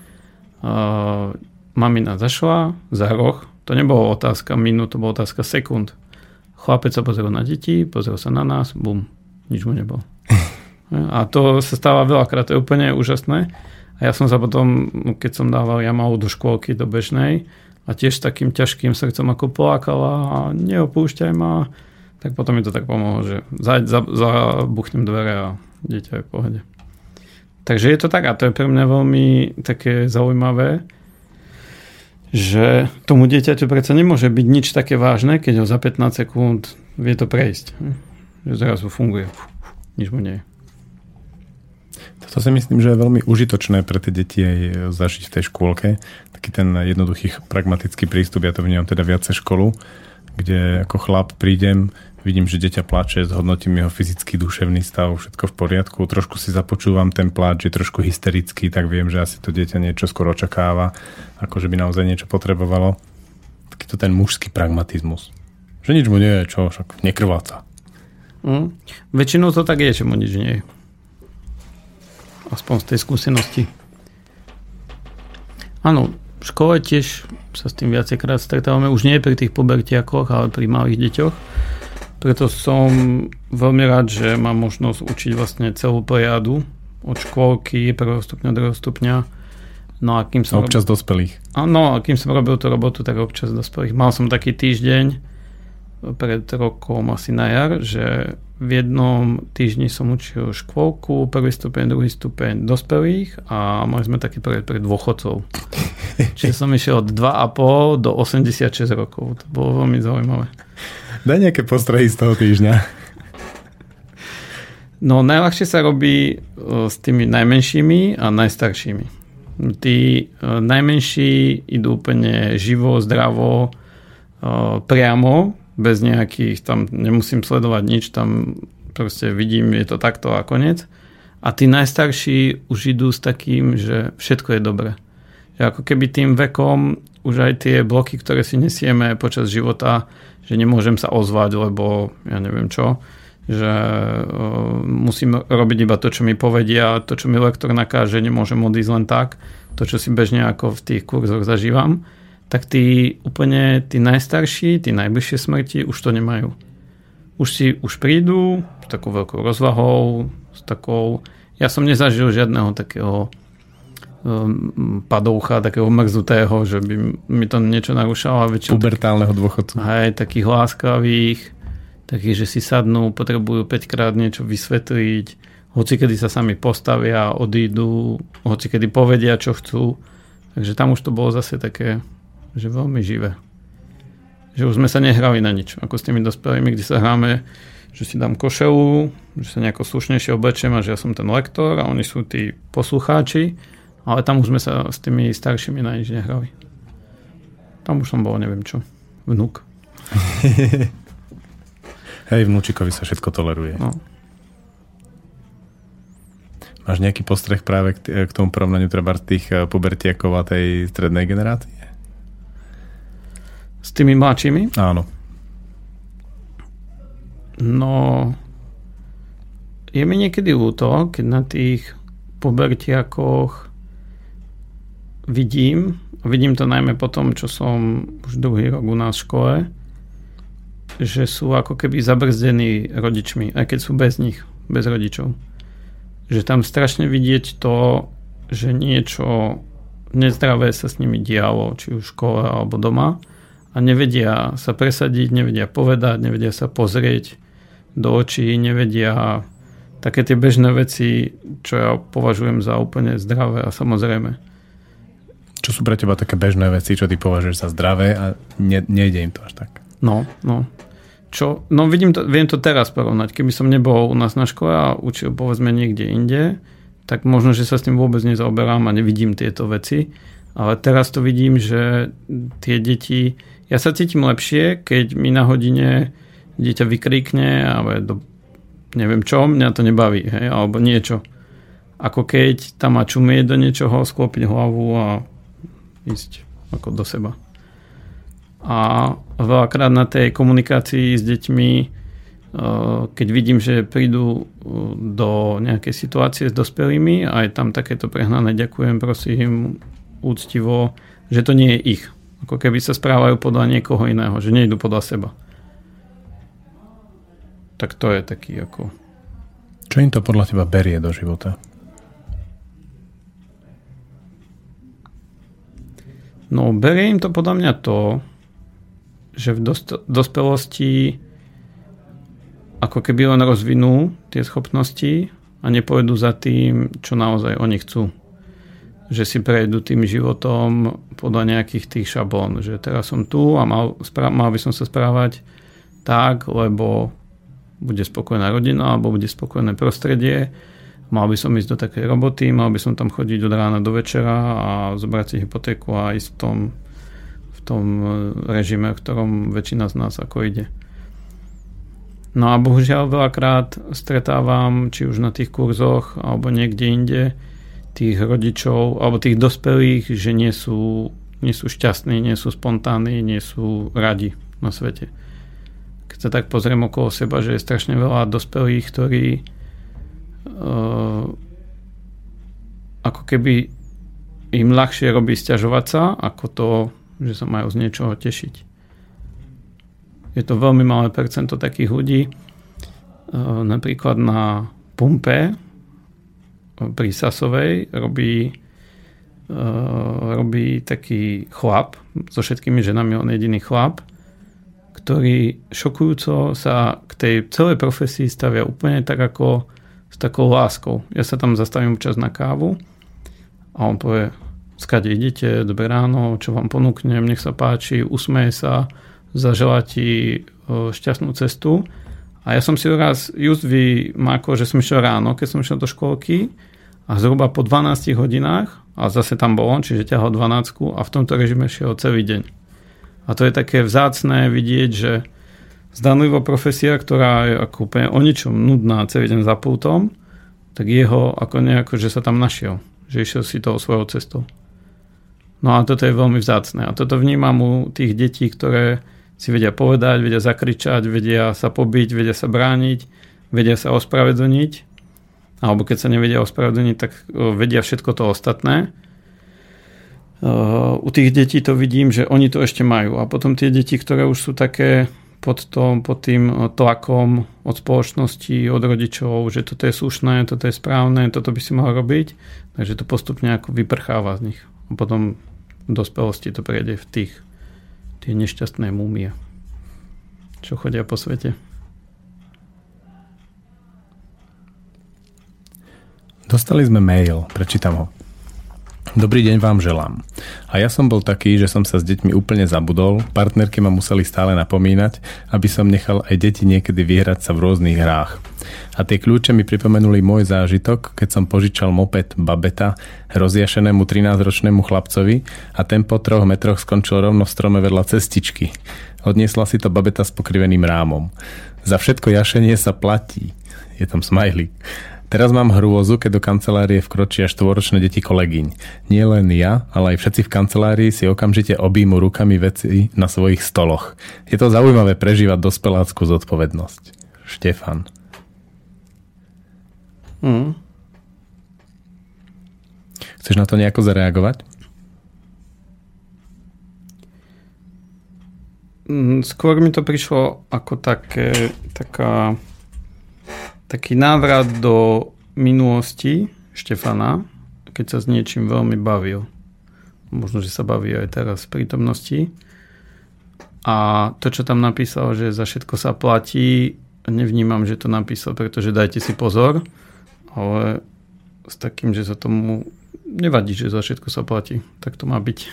Uh, Mamina zašla za roh, to nebolo otázka minút, to bola otázka sekúnd. Chlapec sa pozrel na deti, pozrel sa na nás, bum, nič mu nebolo. A to sa stáva veľakrát, to je úplne úžasné. Ja som sa potom, keď som dával Yamahu do škôlky, do bežnej, a tiež takým ťažkým srdcom ako plakala a neopúšťaj ma, tak potom mi to tak pomohlo, že zabuchnem dvere a dieťa je v pohode. Takže je to tak a to je pre mňa veľmi také zaujímavé, že tomu dieťaťu predsa nemôže byť nič také vážne, keď ho za 15 sekúnd vie to prejsť. Že zrazu funguje. Nič mu nie je. Toto si myslím, že je veľmi užitočné pre tie deti aj zažiť v tej škôlke. Taký ten jednoduchý pragmatický prístup, ja to vnímam teda viacej školu, kde ako chlap prídem, vidím, že dieťa plače, zhodnotím jeho fyzický, duševný stav, všetko v poriadku, trošku si započúvam ten pláč, je trošku hysterický, tak viem, že asi to dieťa niečo skoro očakáva, ako že by naozaj niečo potrebovalo. Taký to ten mužský pragmatizmus. Že nič mu nie je, čo, však nekrváca. Mm. Väčšinou to tak je, že mu nič nie je. Aspoň z tej skúsenosti. Áno, v škole tiež sa s tým viacejkrát stretávame. Už nie pri tých pubertiakoch, ale pri malých deťoch preto som veľmi rád, že mám možnosť učiť vlastne celú plejadu od škôlky, prvého stupňa, druhého stupňa. No a kým som... občas robil... dospelých. Áno, a kým som robil tú robotu, tak občas dospelých. Mal som taký týždeň pred rokom asi na jar, že v jednom týždni som učil škôlku, prvý stupeň, druhý stupeň dospelých a mali sme taký projekt pre dôchodcov. Čiže som išiel od 2,5 do 86 rokov. To bolo veľmi zaujímavé. Daj nejaké postrehy z toho týždňa. No najľahšie sa robí e, s tými najmenšími a najstaršími. Tí e, najmenší idú úplne živo, zdravo, e, priamo, bez nejakých, tam nemusím sledovať nič, tam proste vidím, je to takto a konec. A tí najstarší už idú s takým, že všetko je dobré. Že ako keby tým vekom už aj tie bloky, ktoré si nesieme počas života, že nemôžem sa ozvať, lebo ja neviem čo, že musím robiť iba to, čo mi povedia, to, čo mi lektor nakáže, nemôžem odísť len tak, to, čo si bežne ako v tých kurzoch zažívam, tak tí úplne tí najstarší, tí najbližšie smrti už to nemajú. Už si už prídu s takou veľkou rozvahou, s takou... Ja som nezažil žiadneho takého um, padoucha, takého mrzutého, že by mi to niečo narušalo. Pubertálneho dôchodcu. Aj takých láskavých, takých, že si sadnú, potrebujú 5 krát niečo vysvetliť, hoci kedy sa sami postavia, odídu, hoci kedy povedia, čo chcú. Takže tam už to bolo zase také že veľmi živé. Že už sme sa nehrali na nič, ako s tými dospelými, kde sa hráme, že si dám košelu, že sa nejako slušnejšie oblečiem a že ja som ten lektor a oni sú tí poslucháči, ale tam už sme sa s tými staršími na nič nehrali. Tam už som bol, neviem čo, vnúk. Hej, vnúčikovi sa všetko toleruje. No. Máš nejaký postreh práve k, tomu porovnaniu treba tých eh, pubertiakov a tej strednej generácie? S tými mladšími? Áno. No, je mi niekedy ľúto, keď na tých pubertiakoch vidím, vidím to najmä po tom, čo som už druhý rok u nás v škole, že sú ako keby zabrzdení rodičmi, aj keď sú bez nich, bez rodičov. Že tam strašne vidieť to, že niečo nezdravé sa s nimi dialo, či už v škole alebo doma a nevedia sa presadiť, nevedia povedať, nevedia sa pozrieť do očí, nevedia také tie bežné veci, čo ja považujem za úplne zdravé a samozrejme. Čo sú pre teba také bežné veci, čo ty považuješ za zdravé a ne, nejde im to až tak? No, no. Čo, no vidím to, viem to teraz porovnať. Keby som nebol u nás na škole a učil povedzme niekde inde, tak možno, že sa s tým vôbec nezaoberám a nevidím tieto veci. Ale teraz to vidím, že tie deti ja sa cítim lepšie, keď mi na hodine dieťa vykríkne, ale neviem čo, mňa to nebaví, hej, alebo niečo. Ako keď tam má čumieť do niečoho, sklopiť hlavu a ísť ako do seba. A veľakrát na tej komunikácii s deťmi, eh, keď vidím, že prídu eh, do nejakej situácie s dospelými a je tam takéto prehnané ďakujem, prosím, úctivo, že to nie je ich. Ako keby sa správajú podľa niekoho iného, že nejdu podľa seba. Tak to je taký ako... Čo im to podľa teba berie do života? No, berie im to podľa mňa to, že v dospelosti ako keby len rozvinú tie schopnosti a nepôjdu za tým, čo naozaj oni chcú že si prejdú tým životom podľa nejakých tých šablón, že teraz som tu a mal, mal by som sa správať tak, lebo bude spokojná rodina alebo bude spokojné prostredie, mal by som ísť do takej roboty, mal by som tam chodiť od rána do večera a zobrať si hypotéku a ísť v tom, v tom režime, v ktorom väčšina z nás ako ide. No a bohužiaľ veľakrát stretávam, či už na tých kurzoch alebo niekde inde, tých rodičov alebo tých dospelých, že nie sú, nie sú šťastní, nie sú spontánni, nie sú radi na svete. Keď sa tak pozriem okolo seba, že je strašne veľa dospelých, ktorí uh, ako keby im ľahšie robí stiažovať sa, ako to, že sa majú z niečoho tešiť. Je to veľmi malé percento takých ľudí, uh, napríklad na pumpe pri Sasovej robí, uh, robí taký chlap, so všetkými ženami on jediný chlap, ktorý šokujúco sa k tej celej profesii stavia úplne tak ako s takou láskou. Ja sa tam zastavím čas na kávu a on povie, skade idete, dobré ráno, čo vám ponúknem, nech sa páči, usmeje sa, zaželá ti šťastnú cestu a ja som si raz just vymákol, že som išiel ráno, keď som išiel do školky a zhruba po 12 hodinách, a zase tam bol on, čiže ťahal 12 a v tomto režime šiel celý deň. A to je také vzácné vidieť, že zdanlivo profesia, ktorá je ako úplne o ničom nudná celý deň za pultom, tak jeho ako nejako, že sa tam našiel. Že išiel si toho svojou cestou. No a toto je veľmi vzácne. A toto vnímam u tých detí, ktoré si vedia povedať, vedia zakričať, vedia sa pobiť, vedia sa brániť, vedia sa ospravedlniť, alebo keď sa nevedia ospravedlniť, tak vedia všetko to ostatné. u tých detí to vidím, že oni to ešte majú. A potom tie deti, ktoré už sú také pod, tom, pod tým tlakom od spoločnosti, od rodičov, že toto je slušné, toto je správne, toto by si mohol robiť, takže to postupne ako vyprcháva z nich. A potom v dospelosti to prejde v tých tie nešťastné múmie, čo chodia po svete. Dostali sme mail, prečítam ho. Dobrý deň vám želám. A ja som bol taký, že som sa s deťmi úplne zabudol, partnerky ma museli stále napomínať, aby som nechal aj deti niekedy vyhrať sa v rôznych hrách. A tie kľúče mi pripomenuli môj zážitok, keď som požičal moped Babeta rozjašenému 13-ročnému chlapcovi a ten po troch metroch skončil rovno v strome vedľa cestičky. Odniesla si to Babeta s pokriveným rámom. Za všetko jašenie sa platí. Je tam smajlík. Teraz mám hrôzu, keď do kancelárie vkročia štvoročné deti kolegyň. Nie len ja, ale aj všetci v kancelárii si okamžite objímu rukami veci na svojich stoloch. Je to zaujímavé prežívať dospeláckú zodpovednosť. Štefan. Mm. Chceš na to nejako zareagovať? Mm, skôr mi to prišlo ako také, taká taký návrat do minulosti Štefana, keď sa s niečím veľmi bavil. Možno, že sa baví aj teraz v prítomnosti. A to, čo tam napísal, že za všetko sa platí, nevnímam, že to napísal, pretože dajte si pozor, ale s takým, že sa tomu nevadí, že za všetko sa platí. Tak to má byť.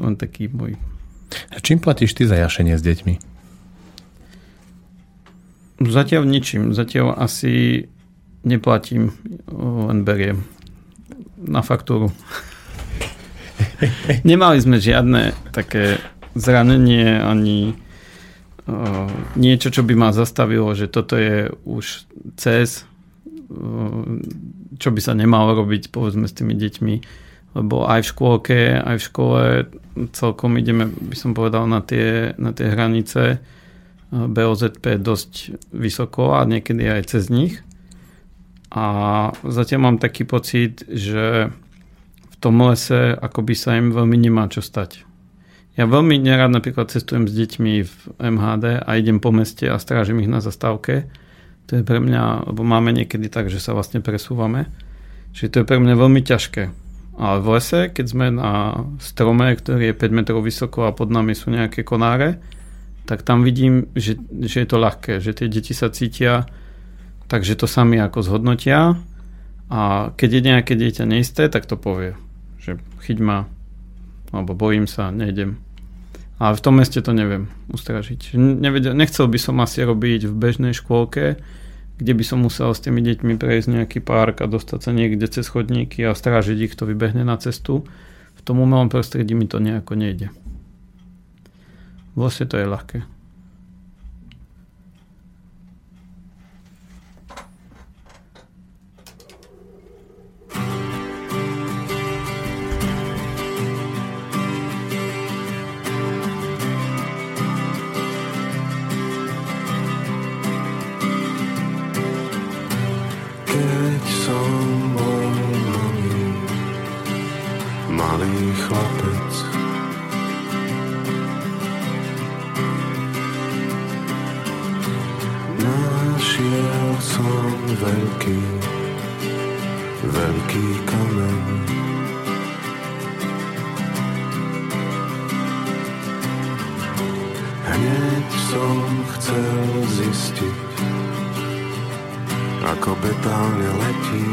Len taký môj. A čím platíš ty za jašenie s deťmi? Zatiaľ ničím. Zatiaľ asi neplatím, len beriem na faktúru. Nemali sme žiadne také zranenie ani uh, niečo, čo by ma zastavilo, že toto je už cez, uh, čo by sa nemalo robiť povedzme s tými deťmi, lebo aj v škôlke, aj v škole celkom ideme, by som povedal, na tie, na tie hranice BOZP dosť vysoko a niekedy aj cez nich. A zatiaľ mám taký pocit, že v tom lese akoby sa im veľmi nemá čo stať. Ja veľmi nerád napríklad cestujem s deťmi v MHD a idem po meste a strážim ich na zastávke. To je pre mňa, lebo máme niekedy tak, že sa vlastne presúvame. Čiže to je pre mňa veľmi ťažké. Ale v lese, keď sme na strome, ktorý je 5 metrov vysoko a pod nami sú nejaké konáre, tak tam vidím, že, že je to ľahké, že tie deti sa cítia takže to sami ako zhodnotia a keď je nejaké dieťa neisté, tak to povie, že chyť ma, alebo bojím sa, nejdem. Ale v tom meste to neviem ustražiť. Nevedel, nechcel by som asi robiť v bežnej škôlke, kde by som musel s tými deťmi prejsť nejaký park a dostať sa niekde cez chodníky a strážiť ich, to vybehne na cestu. V tom umelom prostredí mi to nejako nejde. Vlastne to je. betálne letí.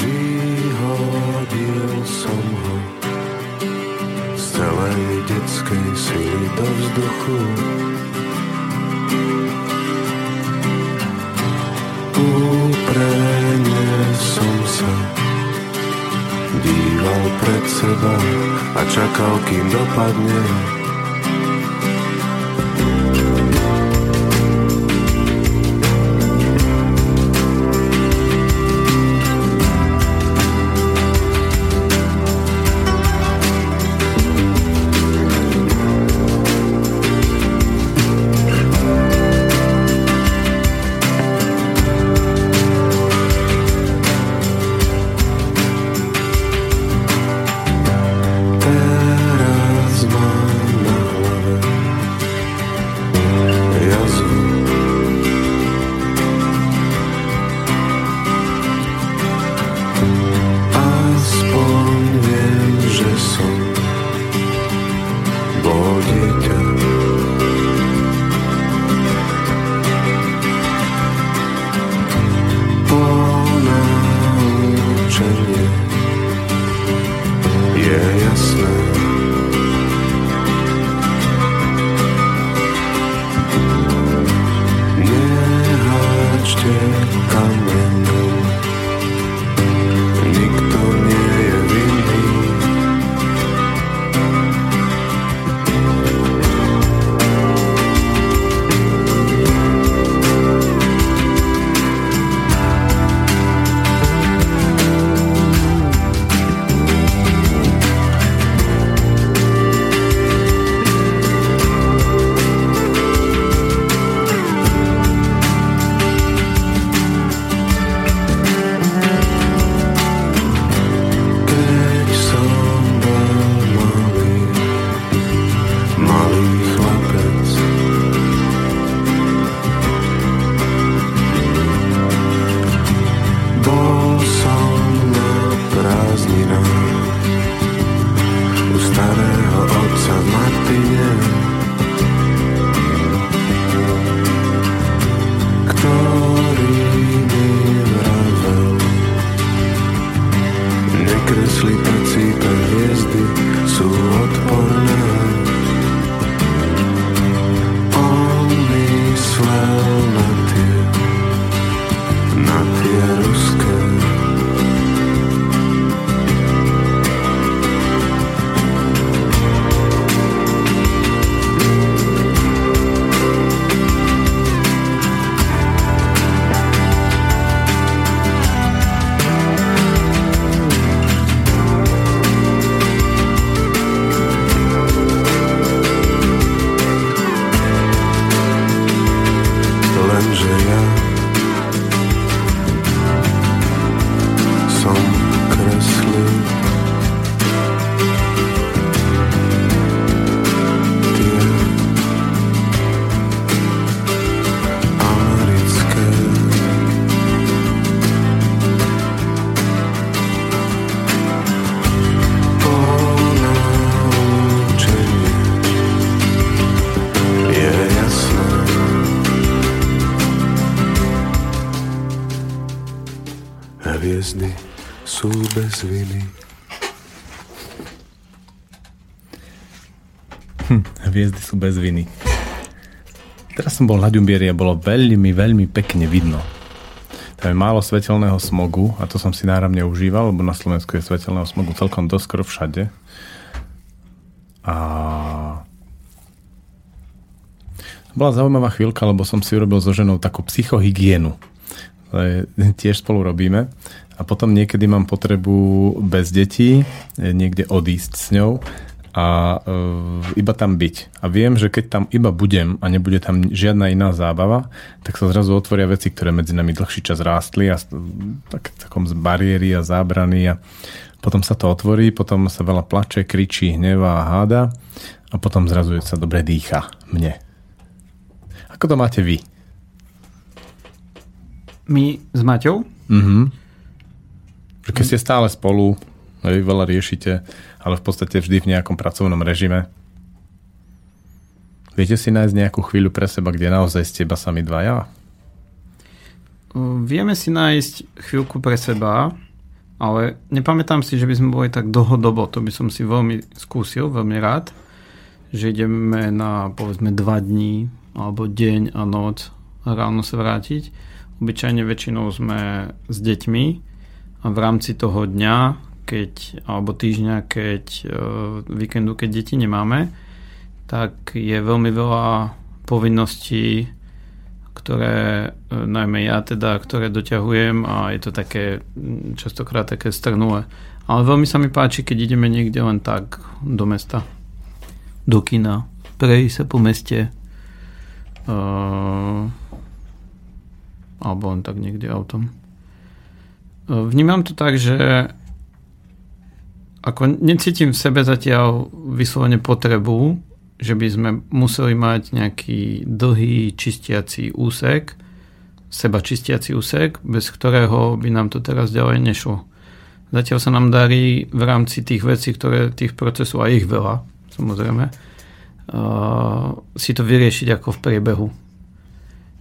Vyhodil som ho z celej detskej sily do vzduchu. Úprene som sa díval pred seba a čakal, kým dopadne bez viny. Teraz som bol na Ďumbieri a bolo veľmi, veľmi pekne vidno. Tam je málo svetelného smogu a to som si náramne užíval, lebo na Slovensku je svetelného smogu celkom dosť skoro všade. A bola zaujímavá chvíľka, lebo som si urobil so ženou takú psychohygienu. To je- Tiež spolu robíme. A potom niekedy mám potrebu bez detí niekde odísť s ňou a e, iba tam byť. A viem, že keď tam iba budem a nebude tam žiadna iná zábava, tak sa zrazu otvoria veci, ktoré medzi nami dlhší čas rástli a tak, takom z bariéry a zábrany a potom sa to otvorí, potom sa veľa plače, kričí, hnevá a háda a potom zrazu sa dobre dýcha mne. Ako to máte vy? My s Maťou? Mhm. Keď ste stále spolu, hej, veľa riešite, ale v podstate vždy v nejakom pracovnom režime. Viete si nájsť nejakú chvíľu pre seba, kde naozaj ste iba sami dvaja? Vieme si nájsť chvíľku pre seba, ale nepamätám si, že by sme boli tak dlhodobo. To by som si veľmi skúsil, veľmi rád. Že ideme na povedzme dva dní alebo deň a noc ráno sa vrátiť. Obyčajne väčšinou sme s deťmi a v rámci toho dňa, keď, alebo týždňa, keď e, víkendu, keď deti nemáme, tak je veľmi veľa povinností, ktoré e, najmä ja teda, ktoré doťahujem a je to také mm, častokrát také strnulé. Ale veľmi sa mi páči, keď ideme niekde len tak do mesta. Do kina. Prejsť sa po meste. Uh, alebo len tak niekde autom. Vnímam to tak, že ako necítim v sebe zatiaľ vyslovene potrebu, že by sme museli mať nejaký dlhý čistiaci úsek, seba čistiaci úsek, bez ktorého by nám to teraz ďalej nešlo. Zatiaľ sa nám darí v rámci tých vecí, ktoré tých procesov, a ich veľa, samozrejme, uh, si to vyriešiť ako v priebehu.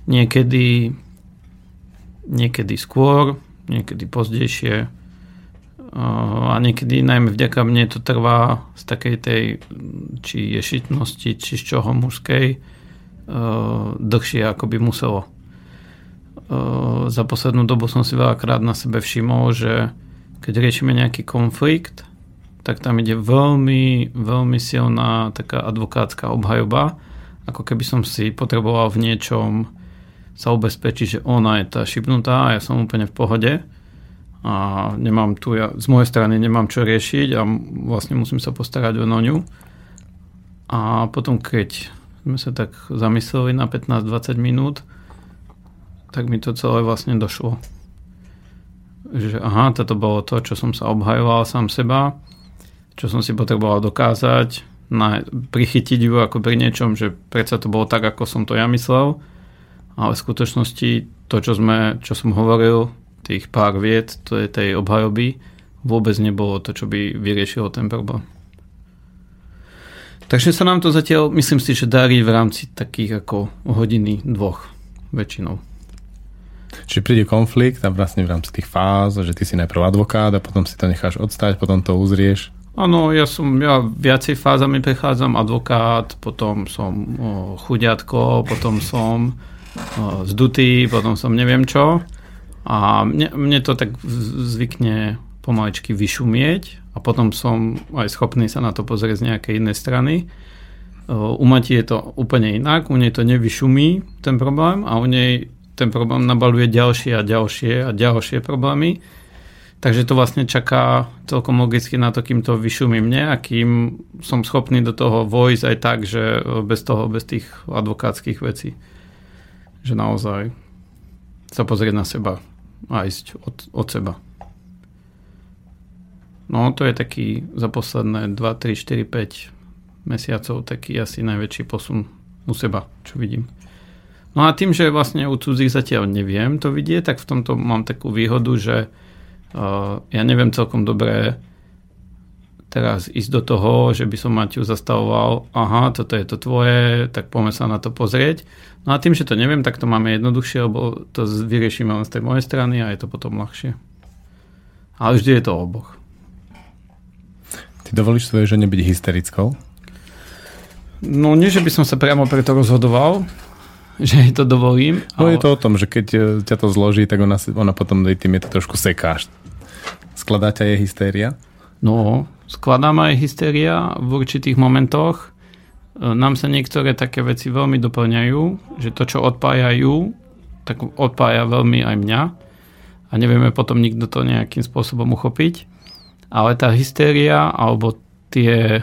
Niekedy, niekedy skôr, niekedy pozdejšie, a niekedy najmä vďaka mne to trvá z takej tej či ješitnosti, či z čoho mužskej dlhšie ako by muselo. Za poslednú dobu som si veľakrát na sebe všimol, že keď riešime nejaký konflikt, tak tam ide veľmi, veľmi silná taká advokátska obhajoba, ako keby som si potreboval v niečom sa ubezpečiť, že ona je tá šipnutá a ja som úplne v pohode a nemám tu, ja, z mojej strany nemám čo riešiť a vlastne musím sa postarať o ňu. A potom, keď sme sa tak zamysleli na 15-20 minút, tak mi to celé vlastne došlo. Že aha, toto bolo to, čo som sa obhajoval sám seba, čo som si potreboval dokázať, na, prichytiť ju ako pri niečom, že predsa to bolo tak, ako som to ja myslel, ale v skutočnosti to, čo, sme, čo som hovoril, tých pár viet, to je tej obhajoby, vôbec nebolo to, čo by vyriešilo ten problém. Takže sa nám to zatiaľ, myslím si, že darí v rámci takých ako hodiny, dvoch väčšinou. Čiže príde konflikt a vlastne v rámci tých fáz, že ty si najprv advokát a potom si to necháš odstať, potom to uzrieš. Áno, ja som, ja viacej fázami prechádzam, advokát, potom som o, chudiatko, potom som o, zdutý, potom som neviem čo. A mne, mne to tak zvykne pomaličky vyšumieť a potom som aj schopný sa na to pozrieť z nejakej inej strany. U Mati je to úplne inak, u nej to nevyšumí ten problém a u nej ten problém nabaluje ďalšie a ďalšie a ďalšie problémy. Takže to vlastne čaká celkom logicky na to, kým to vyšumí mne a kým som schopný do toho vojsť aj tak, že bez toho, bez tých advokátskych vecí. Že naozaj sa pozrieť na seba a ísť od, od seba. No to je taký za posledné 2, 3, 4, 5 mesiacov taký asi najväčší posun u seba, čo vidím. No a tým, že vlastne u cudzích zatiaľ neviem to vidieť, tak v tomto mám takú výhodu, že uh, ja neviem celkom dobre teraz ísť do toho, že by som Maťu zastavoval, aha, toto je to tvoje, tak poďme sa na to pozrieť. No a tým, že to neviem, tak to máme jednoduchšie, lebo to vyriešime len z tej mojej strany a je to potom ľahšie. Ale vždy je to oboch. Ty dovolíš svojej žene byť hysterickou? No nie, že by som sa priamo preto rozhodoval, že jej to dovolím. No ale... je to o tom, že keď e, ťa to zloží, tak ona, ona potom tým je to trošku sekáš. Skladá ťa je hystéria? No, skladá ma aj hysteria v určitých momentoch. E, nám sa niektoré také veci veľmi doplňajú, že to, čo odpájajú, tak odpája veľmi aj mňa a nevieme potom nikto to nejakým spôsobom uchopiť ale tá hystéria alebo tie,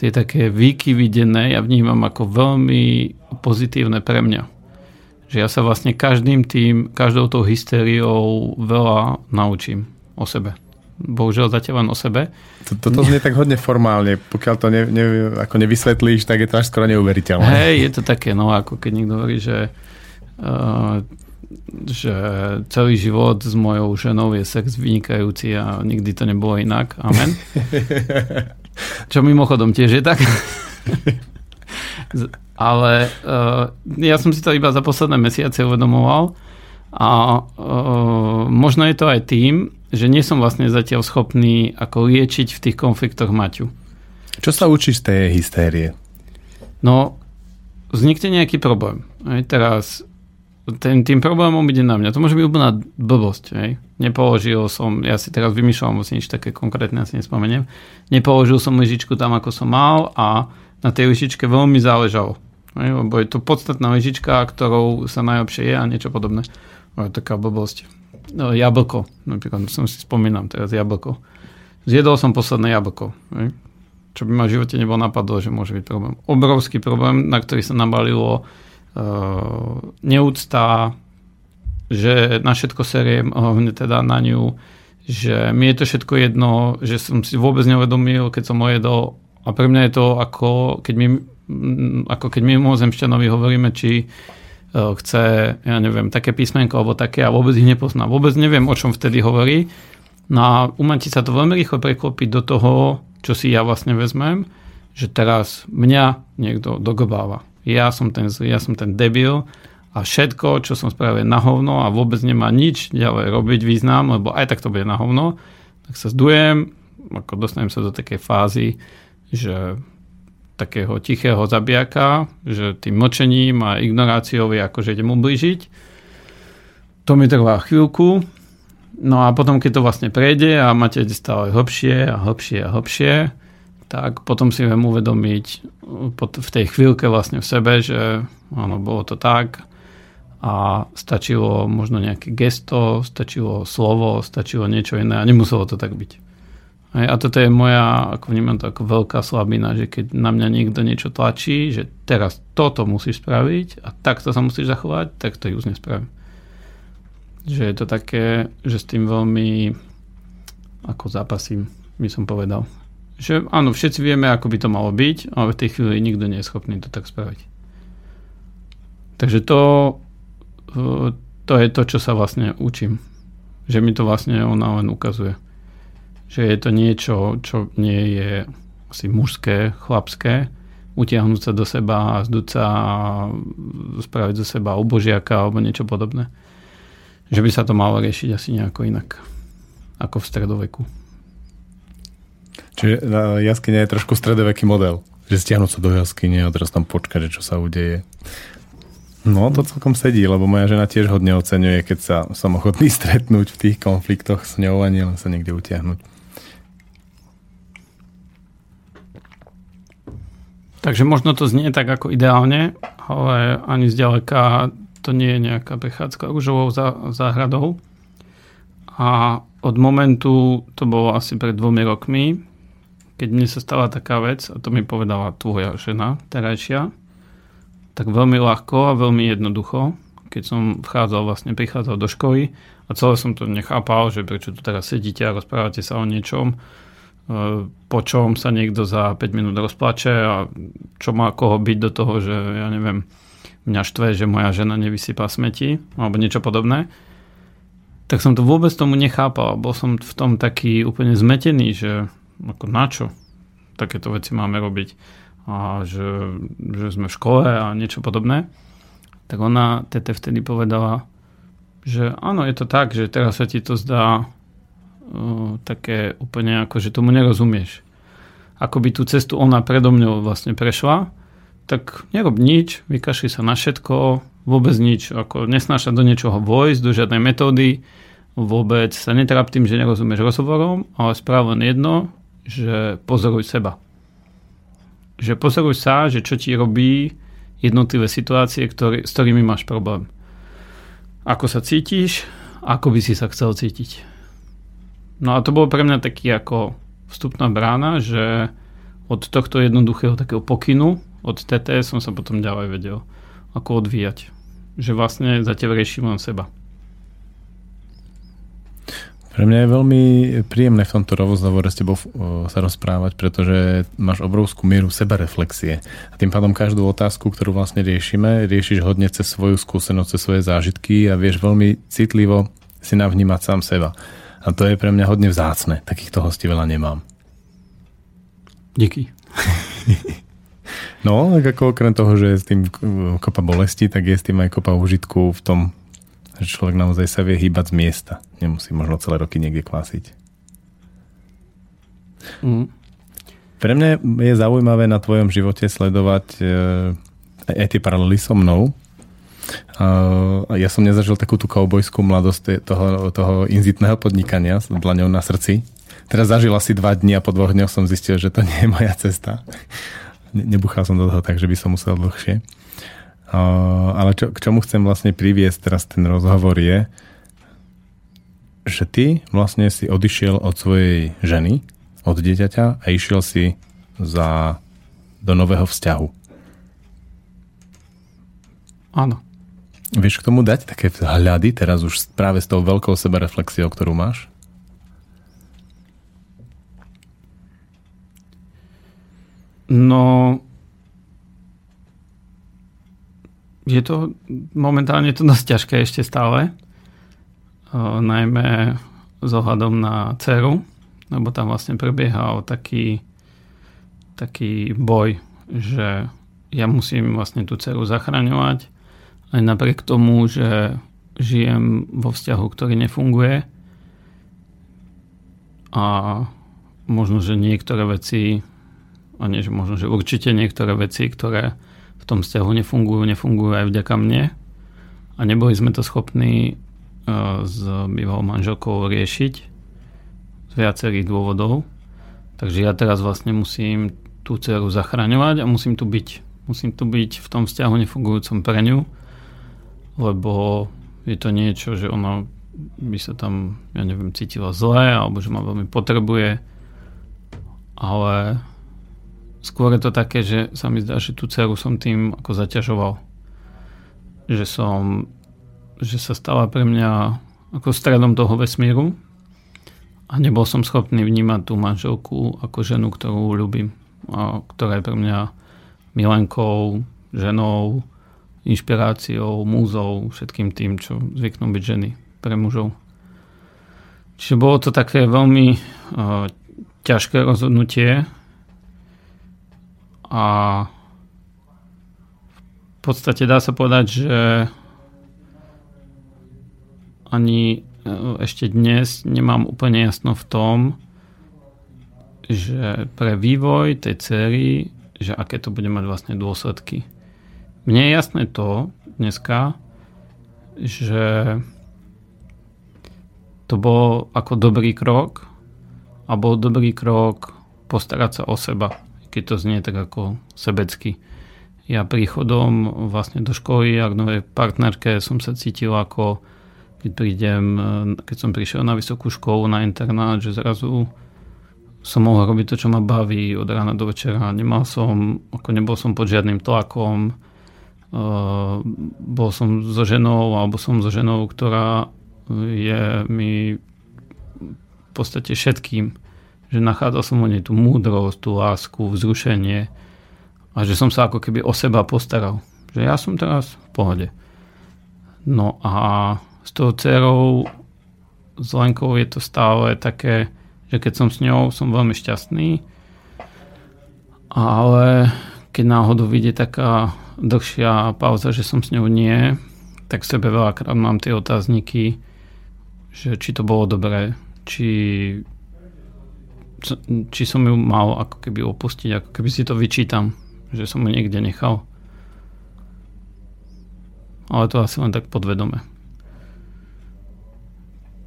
tie také výkyvy denné ja vnímam ako veľmi pozitívne pre mňa. Že ja sa vlastne každým tým, každou tou hystériou veľa naučím o sebe. Bohužiaľ zatiaľ len o sebe. Toto znie tak hodne formálne. Pokiaľ to ne, ne, ako nevysvetlíš, tak je to až skoro neuveriteľné. Hej, je to také, no ako keď niekto hovorí, že uh, že celý život s mojou ženou je sex vynikajúci a nikdy to nebolo inak. Amen. Čo mimochodom tiež je tak. Ale uh, ja som si to iba za posledné mesiace uvedomoval a uh, možno je to aj tým, že nie som vlastne zatiaľ schopný ako liečiť v tých konfliktoch Maťu. Čo sa učíš z tej hystérie? No, vznikne nejaký problém. Aj teraz ten, tým problémom ide na mňa. To môže byť úplná blbosť. Hej. Nepoložil som, ja si teraz vymýšľam, si nič také konkrétne asi nespomeniem, nepoložil som lyžičku tam, ako som mal a na tej lyžičke veľmi záležalo. Hej, lebo je to podstatná lyžička, ktorou sa najlepšie je a niečo podobné. je taká blbosť. No, jablko, napríklad som si spomínam teraz jablko. Zjedol som posledné jablko. Hej. Čo by ma v živote nebol napadlo, že môže byť problém. Obrovský problém, na ktorý sa nabalilo Eh, neúcta, že na všetko seriem, hlavne teda na ňu, že mi je to všetko jedno, že som si vôbec neuvedomil, keď som ojedol a pre mňa je to ako keď my, ako keď my mimozemšťanovi hovoríme, či chce, ja neviem, také písmenko alebo také a vôbec ich nepozná. Vôbec neviem, o čom vtedy hovorí. No a u sa to veľmi rýchlo preklopiť do toho, čo si ja vlastne vezmem, že teraz mňa niekto dogobáva ja som ten ja som ten debil a všetko, čo som spravil na hovno a vôbec nemá nič ďalej robiť význam, lebo aj tak to bude na hovno, tak sa zdujem, ako dostanem sa do takej fázy, že takého tichého zabijaka, že tým močením a ignoráciou je akože idem ublížiť. To mi trvá chvíľku, no a potom, keď to vlastne prejde a máte stále hlbšie a hlbšie a hlbšie, tak potom si viem uvedomiť v tej chvíľke vlastne v sebe, že áno, bolo to tak a stačilo možno nejaké gesto, stačilo slovo, stačilo niečo iné a nemuselo to tak byť. A toto je moja, ako vnímam to ako veľká slabina, že keď na mňa niekto niečo tlačí, že teraz toto musíš spraviť a takto sa musíš zachovať, tak to už nespravím. Že je to také, že s tým veľmi ako zápasím, by som povedal. Že áno, všetci vieme, ako by to malo byť, ale v tej chvíli nikto nie je schopný to tak spraviť. Takže to, e, to je to, čo sa vlastne učím. Že mi to vlastne ona len ukazuje. Že je to niečo, čo nie je asi mužské, chlapské, utiahnuť sa do seba a zdúť sa a spraviť zo seba obožiaka alebo niečo podobné. Že by sa to malo riešiť asi nejako inak ako v stredoveku. Čiže jaskyňa je trošku stredoveký model. Že stiahnuť sa do jaskyne a teraz tam počkať, čo sa udeje. No, to celkom sedí, lebo moja žena tiež hodne oceňuje, keď sa som ochotný stretnúť v tých konfliktoch s ňou a len sa niekde utiahnuť. Takže možno to znie tak ako ideálne, ale ani zďaleka to nie je nejaká prechádzka rúžovou záhradou. A od momentu, to bolo asi pred dvomi rokmi, keď mne sa stala taká vec, a to mi povedala tvoja žena, terajšia, tak veľmi ľahko a veľmi jednoducho, keď som vchádzal, vlastne prichádzal do školy a celé som to nechápal, že prečo tu teraz sedíte a rozprávate sa o niečom, po čom sa niekto za 5 minút rozplače a čo má koho byť do toho, že ja neviem, mňa štve, že moja žena nevysypá smeti alebo niečo podobné. Tak som to vôbec tomu nechápal. Bol som v tom taký úplne zmetený, že ako na čo takéto veci máme robiť a že, že sme v škole a niečo podobné. Tak ona tete vtedy povedala, že áno, je to tak, že teraz sa ti to zdá také úplne ako, že tomu nerozumieš. Ako by tú cestu ona predo mňou vlastne prešla, tak nerob nič, vykašli sa na všetko, vôbec nič, ako nesnáša do niečoho vojsť, do žiadnej metódy, vôbec sa netráp tým, že nerozumieš rozhovorom, ale správ jedno, že pozoruj seba. Že pozoruj sa, že čo ti robí jednotlivé situácie, ktorý, s ktorými máš problém. Ako sa cítiš, ako by si sa chcel cítiť. No a to bolo pre mňa taký ako vstupná brána, že od tohto jednoduchého takého pokynu, od TT som sa potom ďalej vedel ako odvíjať. Že vlastne zatiaľ riešim len seba. Pre mňa je veľmi príjemné v tomto rozhovore s tebou sa rozprávať, pretože máš obrovskú mieru sebareflexie. A tým pádom každú otázku, ktorú vlastne riešime, riešiš hodne cez svoju skúsenosť, cez svoje zážitky a vieš veľmi citlivo si navnímať sám seba. A to je pre mňa hodne vzácne. Takýchto hostí veľa nemám. Díky. no, tak ako okrem toho, že je s tým kopa bolesti, tak je s tým aj kopa užitku v tom, že človek naozaj sa vie hýbať z miesta. Nemusí možno celé roky niekde kvásiť. Mm. Pre mňa je zaujímavé na tvojom živote sledovať e, aj tie paralely so mnou, ja som nezažil takú tú kaubojskú mladosť toho, toho inzitného podnikania s dlaňou na srdci. Teraz zažil asi dva dni a po dvoch dňoch som zistil, že to nie je moja cesta. Nebuchal som do toho tak, že by som musel dlhšie. Ale čo, k čomu chcem vlastne priviesť teraz ten rozhovor je, že ty vlastne si odišiel od svojej ženy, od dieťaťa a išiel si za, do nového vzťahu. Áno. Vieš k tomu dať také hľady teraz už práve s tou veľkou sebareflexiou, ktorú máš? No, je to momentálne to dosť ťažké ešte stále. O, najmä s ohľadom na dceru, lebo tam vlastne prebiehal taký, taký boj, že ja musím vlastne tú dceru zachraňovať aj napriek tomu, že žijem vo vzťahu, ktorý nefunguje a možno, že niektoré veci a nie, že možno, že určite niektoré veci, ktoré v tom vzťahu nefungujú, nefungujú aj vďaka mne a neboli sme to schopní uh, s bývalou manželkou riešiť z viacerých dôvodov. Takže ja teraz vlastne musím tú dceru zachraňovať a musím tu byť. Musím tu byť v tom vzťahu nefungujúcom pre ňu lebo je to niečo, že ona by sa tam, ja neviem, cítila zle, alebo že ma veľmi potrebuje, ale skôr je to také, že sa mi zdá, že tú dceru som tým ako zaťažoval. Že som, že sa stala pre mňa ako stredom toho vesmíru a nebol som schopný vnímať tú manželku ako ženu, ktorú ľúbim a ktorá je pre mňa milenkou, ženou, inšpiráciou, múzou, všetkým tým, čo zvyknú byť ženy pre mužov. Čiže bolo to také veľmi uh, ťažké rozhodnutie a v podstate dá sa povedať, že ani uh, ešte dnes nemám úplne jasno v tom, že pre vývoj tej cery, že aké to bude mať vlastne dôsledky. Mne je jasné to dneska, že to bol ako dobrý krok a bol dobrý krok postarať sa o seba, keď to znie tak ako sebecky. Ja príchodom vlastne do školy a k novej partnerke som sa cítil ako keď prídem, keď som prišiel na vysokú školu, na internát, že zrazu som mohol robiť to, čo ma baví od rána do večera. Nemal som, ako nebol som pod žiadnym tlakom, bol som so ženou, alebo som so ženou, ktorá je mi v podstate všetkým, že nachádzal som u nej tú múdrosť, tú lásku, vzrušenie a že som sa ako keby o seba postaral. Že ja som teraz v pohode. No a s tou dcerou, s Lenkou je to stále také, že keď som s ňou, som veľmi šťastný, ale keď náhodou vyjde taká dlhšia pauza, že som s ňou nie, tak v sebe veľakrát mám tie otázniky, že či to bolo dobré, či, či som ju mal ako keby opustiť, ako keby si to vyčítam, že som ju niekde nechal. Ale to asi len tak podvedome.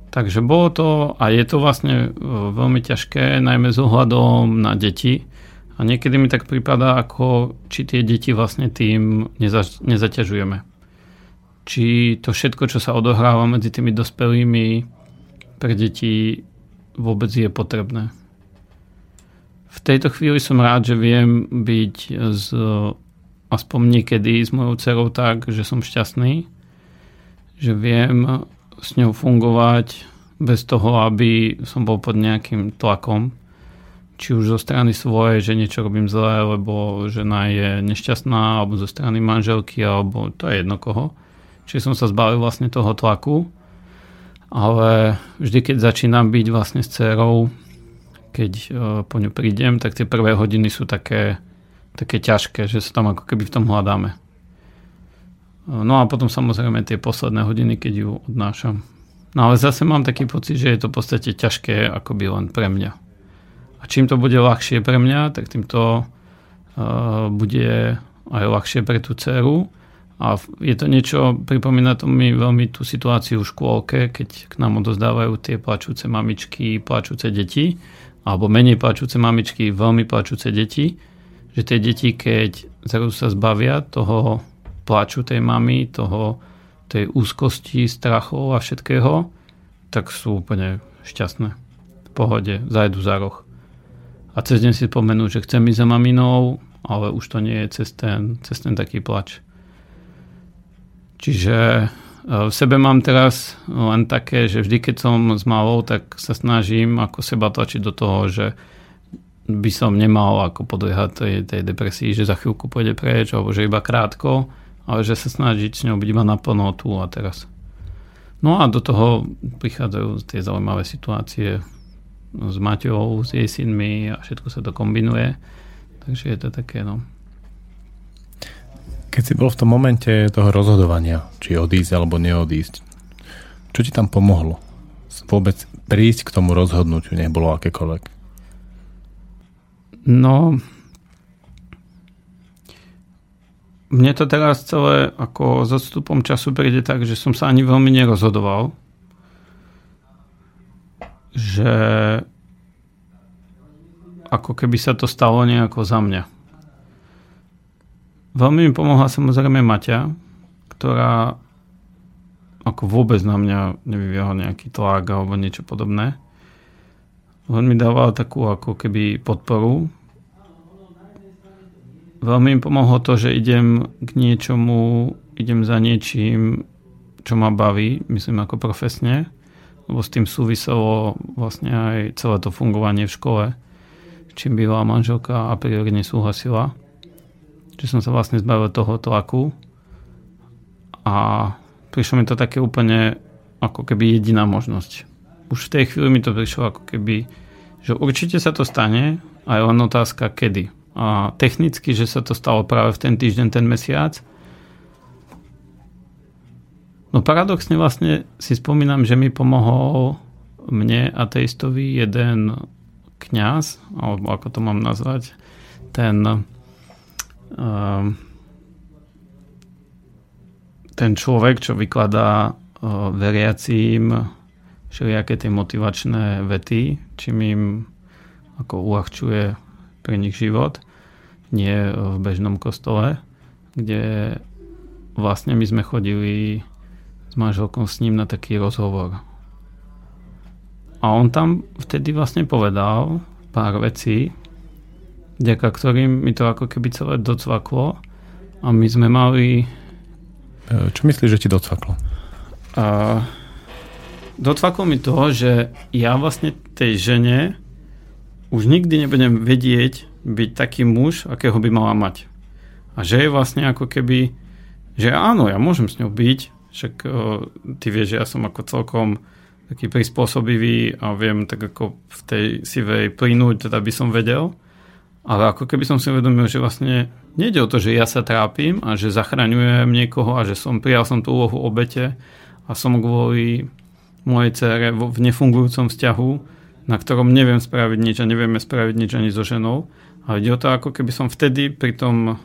Takže bolo to a je to vlastne e, veľmi ťažké, najmä s ohľadom na deti, a niekedy mi tak prípada, ako či tie deti vlastne tým neza, nezaťažujeme. Či to všetko, čo sa odohráva medzi tými dospelými pre deti vôbec je potrebné. V tejto chvíli som rád, že viem byť z, aspoň niekedy s mojou dcerou tak, že som šťastný, že viem s ňou fungovať bez toho, aby som bol pod nejakým tlakom či už zo strany svojej, že niečo robím zle, lebo žena je nešťastná, alebo zo strany manželky, alebo to je jedno koho. Čiže som sa zbavil vlastne toho tlaku. Ale vždy, keď začínam byť vlastne s dcerou, keď uh, po ňu prídem, tak tie prvé hodiny sú také, také ťažké, že sa tam ako keby v tom hľadáme. No a potom samozrejme tie posledné hodiny, keď ju odnášam. No ale zase mám taký pocit, že je to v podstate ťažké akoby len pre mňa a čím to bude ľahšie pre mňa, tak tým to uh, bude aj ľahšie pre tú dceru. A je to niečo, pripomína to mi veľmi tú situáciu v škôlke, keď k nám odozdávajú tie plačúce mamičky, plačúce deti, alebo menej plačúce mamičky, veľmi plačúce deti, že tie deti, keď sa zbavia toho plaču tej mamy, toho, tej úzkosti, strachov a všetkého, tak sú úplne šťastné. V pohode, zajdu za roh a cez deň si spomenú, že chcem ísť za maminou, ale už to nie je cez ten, cez ten taký plač. Čiže e, v sebe mám teraz len také, že vždy, keď som s malou, tak sa snažím ako seba tlačiť do toho, že by som nemal ako podliehať tej, tej depresii, že za chvíľku pôjde preč, alebo že iba krátko, ale že sa snažiť s ňou byť iba naplno tu a teraz. No a do toho prichádzajú tie zaujímavé situácie, s Maťou, s jej synmi a všetko sa to kombinuje. Takže je to také, no. Keď si bol v tom momente toho rozhodovania, či odísť alebo neodísť, čo ti tam pomohlo? Vôbec prísť k tomu rozhodnutiu, nech bolo akékoľvek. No, mne to teraz celé ako s odstupom času príde tak, že som sa ani veľmi nerozhodoval že ako keby sa to stalo nejako za mňa. Veľmi mi pomohla samozrejme Maťa, ktorá ako vôbec na mňa nevyvíjala nejaký tlak alebo niečo podobné. On mi dával takú ako keby podporu. Veľmi mi pomohlo to, že idem k niečomu, idem za niečím, čo ma baví, myslím ako profesne lebo s tým súviselo vlastne aj celé to fungovanie v škole, čím bývalá manželka a priori nesúhlasila. Že som sa vlastne zbavil toho tlaku a prišlo mi to také úplne ako keby jediná možnosť. už v tej chvíli mi to prišlo ako keby, že určite sa to stane, a len otázka kedy. A technicky, že sa to stalo práve v ten týždeň, ten mesiac. No paradoxne vlastne si spomínam, že mi pomohol mne ateistovi jeden kňaz, alebo ako to mám nazvať, ten uh, ten človek, čo vykladá uh, veriacím všelijaké tie motivačné vety, čím im ako uľahčuje pre nich život, nie v bežnom kostole, kde vlastne my sme chodili s manželkou s ním na taký rozhovor. A on tam vtedy vlastne povedal pár vecí, vďaka ktorým mi to ako keby celé docvaklo a my sme mali... Čo myslíš, že ti docvaklo? Uh, dotvaklo mi to, že ja vlastne tej žene už nikdy nebudem vedieť byť taký muž, akého by mala mať. A že je vlastne ako keby, že áno, ja môžem s ňou byť, však o, ty vieš, že ja som ako celkom taký prispôsobivý a viem tak ako v tej sivej plynúť, teda by som vedel. Ale ako keby som si uvedomil, že vlastne nejde o to, že ja sa trápim a že zachraňujem niekoho a že som prijal som tú úlohu obete a som kvôli mojej cere v nefungujúcom vzťahu, na ktorom neviem spraviť nič a nevieme spraviť nič ani so ženou. A ide o to, ako keby som vtedy pri tom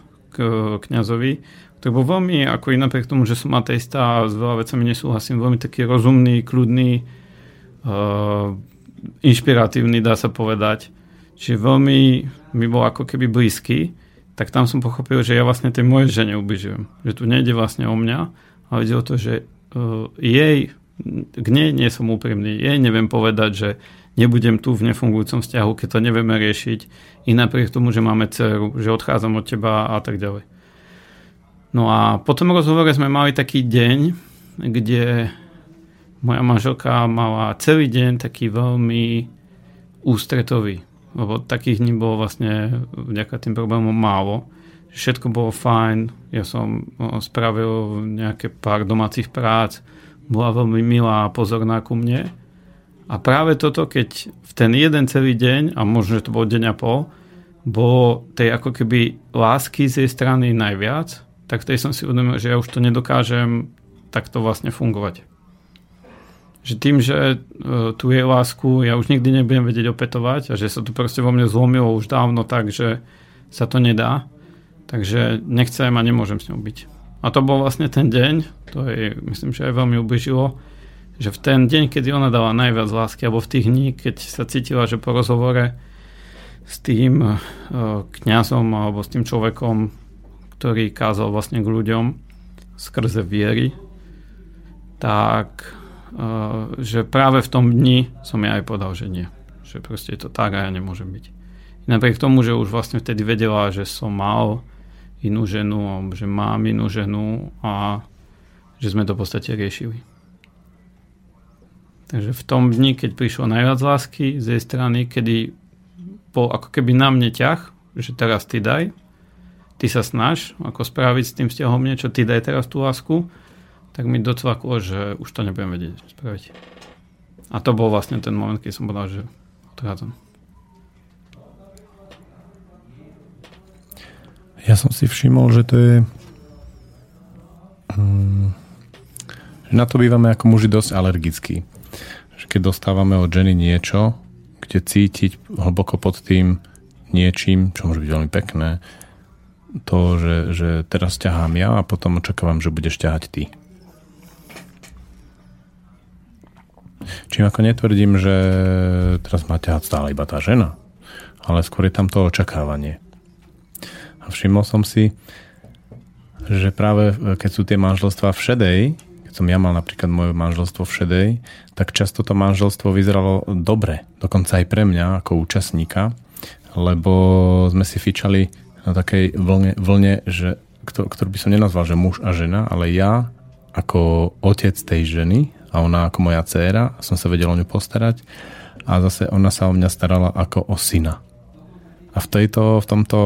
kňazovi, ktorý bol veľmi, ako i napriek tomu, že som ateista a s veľa vecami nesúhlasím, veľmi taký rozumný, kľudný, uh, inšpiratívny, dá sa povedať. Čiže veľmi mi bol ako keby blízky, tak tam som pochopil, že ja vlastne tej mojej žene ubližujem. Že tu nejde vlastne o mňa, ale ide o to, že uh, jej k nej nie som úprimný. Jej neviem povedať, že nebudem tu v nefungujúcom vzťahu, keď to nevieme riešiť. I napriek tomu, že máme dceru, že odchádzam od teba a tak ďalej. No a po tom rozhovore sme mali taký deň, kde moja manželka mala celý deň taký veľmi ústretový. Lebo takých dní bolo vlastne vďaka tým problémom málo. Všetko bolo fajn, ja som spravil nejaké pár domácich prác, bola veľmi milá a pozorná ku mne. A práve toto, keď v ten jeden celý deň, a možno, že to bol deň a pol, bolo tej ako keby lásky z jej strany najviac, tak tej som si uvedomil, že ja už to nedokážem takto vlastne fungovať. Že tým, že e, tu je lásku, ja už nikdy nebudem vedieť opetovať a že sa to proste vo mne zlomilo už dávno tak, že sa to nedá. Takže nechcem a nemôžem s ňou byť. A to bol vlastne ten deň, to je, myslím, že aj veľmi ubližilo, že v ten deň, kedy ona dala najviac lásky, alebo v tých dní, keď sa cítila, že po rozhovore s tým uh, kňazom alebo s tým človekom, ktorý kázal vlastne k ľuďom skrze viery, tak uh, že práve v tom dni som ja aj povedal, že nie. Že proste je to tak a ja nemôžem byť. Napriek tomu, že už vlastne vtedy vedela, že som mal inú ženu, alebo že mám inú ženu a že sme to v podstate riešili. Takže v tom dni, keď prišlo najviac lásky z jej strany, kedy bol ako keby na mne ťah, že teraz ty daj, ty sa snaž, ako spraviť s tým vzťahom niečo, ty daj teraz tú lásku, tak mi docvaklo, že už to nebudem vedieť spraviť. A to bol vlastne ten moment, keď som povedal, že odchádzam. Ja som si všimol, že to je... Um, že na to bývame ako muži dosť alergickí. Keď dostávame od ženy niečo, kde cítiť hlboko pod tým niečím, čo môže byť veľmi pekné, to, že, že teraz ťahám ja a potom očakávam, že budeš ťahať ty. Čím ako netvrdím, že teraz má ťahať stále iba tá žena, ale skôr je tam to očakávanie všimol som si, že práve keď sú tie manželstva v šedej, keď som ja mal napríklad moje manželstvo v šedej, tak často to manželstvo vyzeralo dobre, dokonca aj pre mňa ako účastníka, lebo sme si fičali na takej vlne, vlne že, ktorú by som nenazval, že muž a žena, ale ja ako otec tej ženy a ona ako moja dcéra, som sa vedel o ňu postarať a zase ona sa o mňa starala ako o syna. A v, tejto, v tomto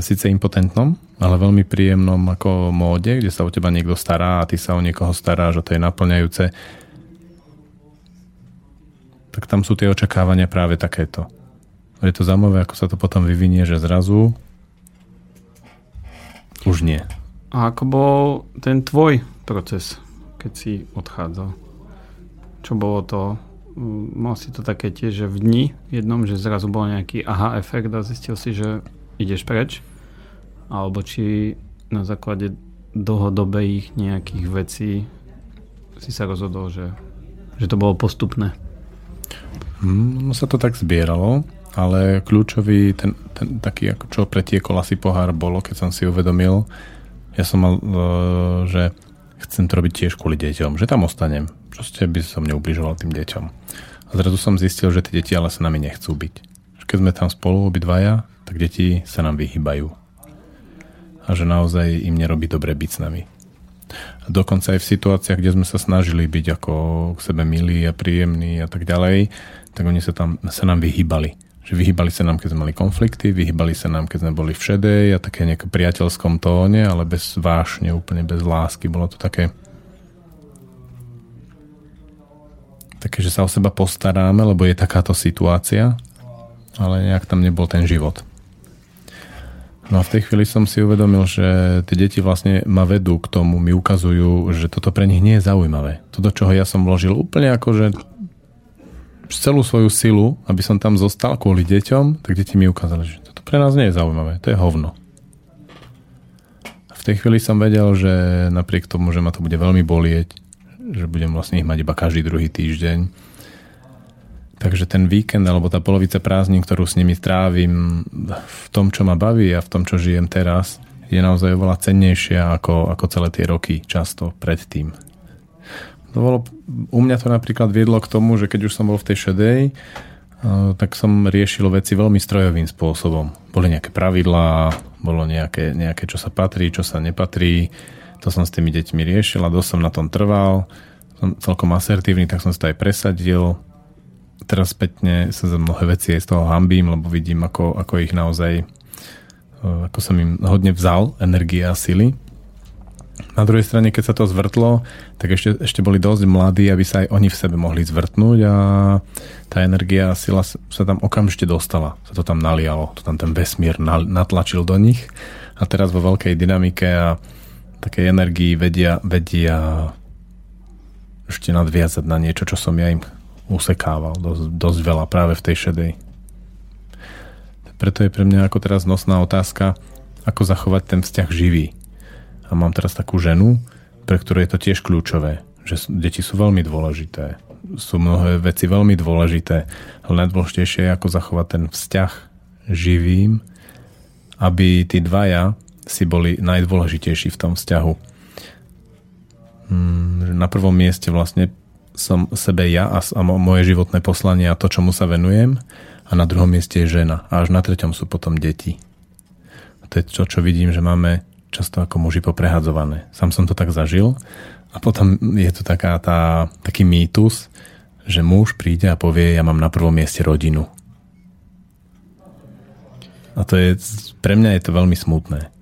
síce impotentnom, ale veľmi príjemnom ako móde, kde sa o teba niekto stará a ty sa o niekoho staráš a to je naplňajúce. tak tam sú tie očakávania práve takéto. Je to zaujímavé, ako sa to potom vyvinie, že zrazu už nie. A ako bol ten tvoj proces, keď si odchádzal? Čo bolo to? Mm, Mal si to také tiež, že v dni jednom, že zrazu bol nejaký aha efekt a zistil si, že ideš preč? Alebo či na základe dlhodobých nejakých vecí si sa rozhodol, že, že to bolo postupné? Mm, No sa to tak zbieralo, ale kľúčový, ten, ten taký, ako čo pretiekol asi pohár bolo, keď som si uvedomil, ja som mal, e, že chcem to robiť tiež kvôli deťom, že tam ostanem. Proste by som neubližoval tým deťom. A zrazu som zistil, že tie deti ale sa nami nechcú byť. Keď sme tam spolu obidvaja, tak deti sa nám vyhýbajú. A že naozaj im nerobí dobre byť s nami. A dokonca aj v situáciách, kde sme sa snažili byť ako k sebe milí a príjemní a tak ďalej, tak oni sa tam sa nám vyhýbali. Že vyhýbali sa nám, keď sme mali konflikty, vyhýbali sa nám, keď sme boli v šedej a také nejakom priateľskom tóne, ale bez vášne, úplne bez lásky. Bolo to také také, že sa o seba postaráme, lebo je takáto situácia, ale nejak tam nebol ten život. No a v tej chvíli som si uvedomil, že tie deti vlastne ma vedú k tomu, mi ukazujú, že toto pre nich nie je zaujímavé. Toto, čoho ja som vložil úplne ako, že celú svoju silu, aby som tam zostal kvôli deťom, tak deti mi ukázali, že toto pre nás nie je zaujímavé, to je hovno. A v tej chvíli som vedel, že napriek tomu, že ma to bude veľmi bolieť, že budem vlastne ich mať iba každý druhý týždeň, Takže ten víkend alebo tá polovica prázdnin, ktorú s nimi trávim v tom, čo ma baví a v tom, čo žijem teraz, je naozaj oveľa cennejšia ako, ako celé tie roky často predtým. To bolo, u mňa to napríklad viedlo k tomu, že keď už som bol v tej šedej, eh, tak som riešil veci veľmi strojovým spôsobom. Boli nejaké pravidlá, bolo nejaké, nejaké, čo sa patrí, čo sa nepatrí. To som s tými deťmi riešil a dosť som na tom trval. Som celkom asertívny, tak som si to aj presadil teraz spätne sa za mnohé veci aj z toho hambím, lebo vidím, ako, ako ich naozaj ako som im hodne vzal energie a sily. Na druhej strane, keď sa to zvrtlo, tak ešte, ešte boli dosť mladí, aby sa aj oni v sebe mohli zvrtnúť a tá energia a sila sa tam okamžite dostala. Sa to tam nalialo, to tam ten vesmír natlačil do nich a teraz vo veľkej dynamike a takej energii vedia, vedia ešte nadviazať na niečo, čo som ja im usekával dosť, dosť veľa práve v tej šedej. Preto je pre mňa ako teraz nosná otázka, ako zachovať ten vzťah živý. A mám teraz takú ženu, pre ktorú je to tiež kľúčové, že deti sú veľmi dôležité. Sú mnohé veci veľmi dôležité, ale najdôležitejšie je, ako zachovať ten vzťah živým, aby tí dvaja si boli najdôležitejší v tom vzťahu. Hmm, na prvom mieste vlastne som sebe ja a, moje životné poslanie a to, čomu sa venujem a na druhom mieste je žena a až na treťom sú potom deti. A to je to, čo vidím, že máme často ako muži poprehadzované. Sam som to tak zažil a potom je to taká tá, taký mýtus, že muž príde a povie, ja mám na prvom mieste rodinu. A to je, pre mňa je to veľmi smutné.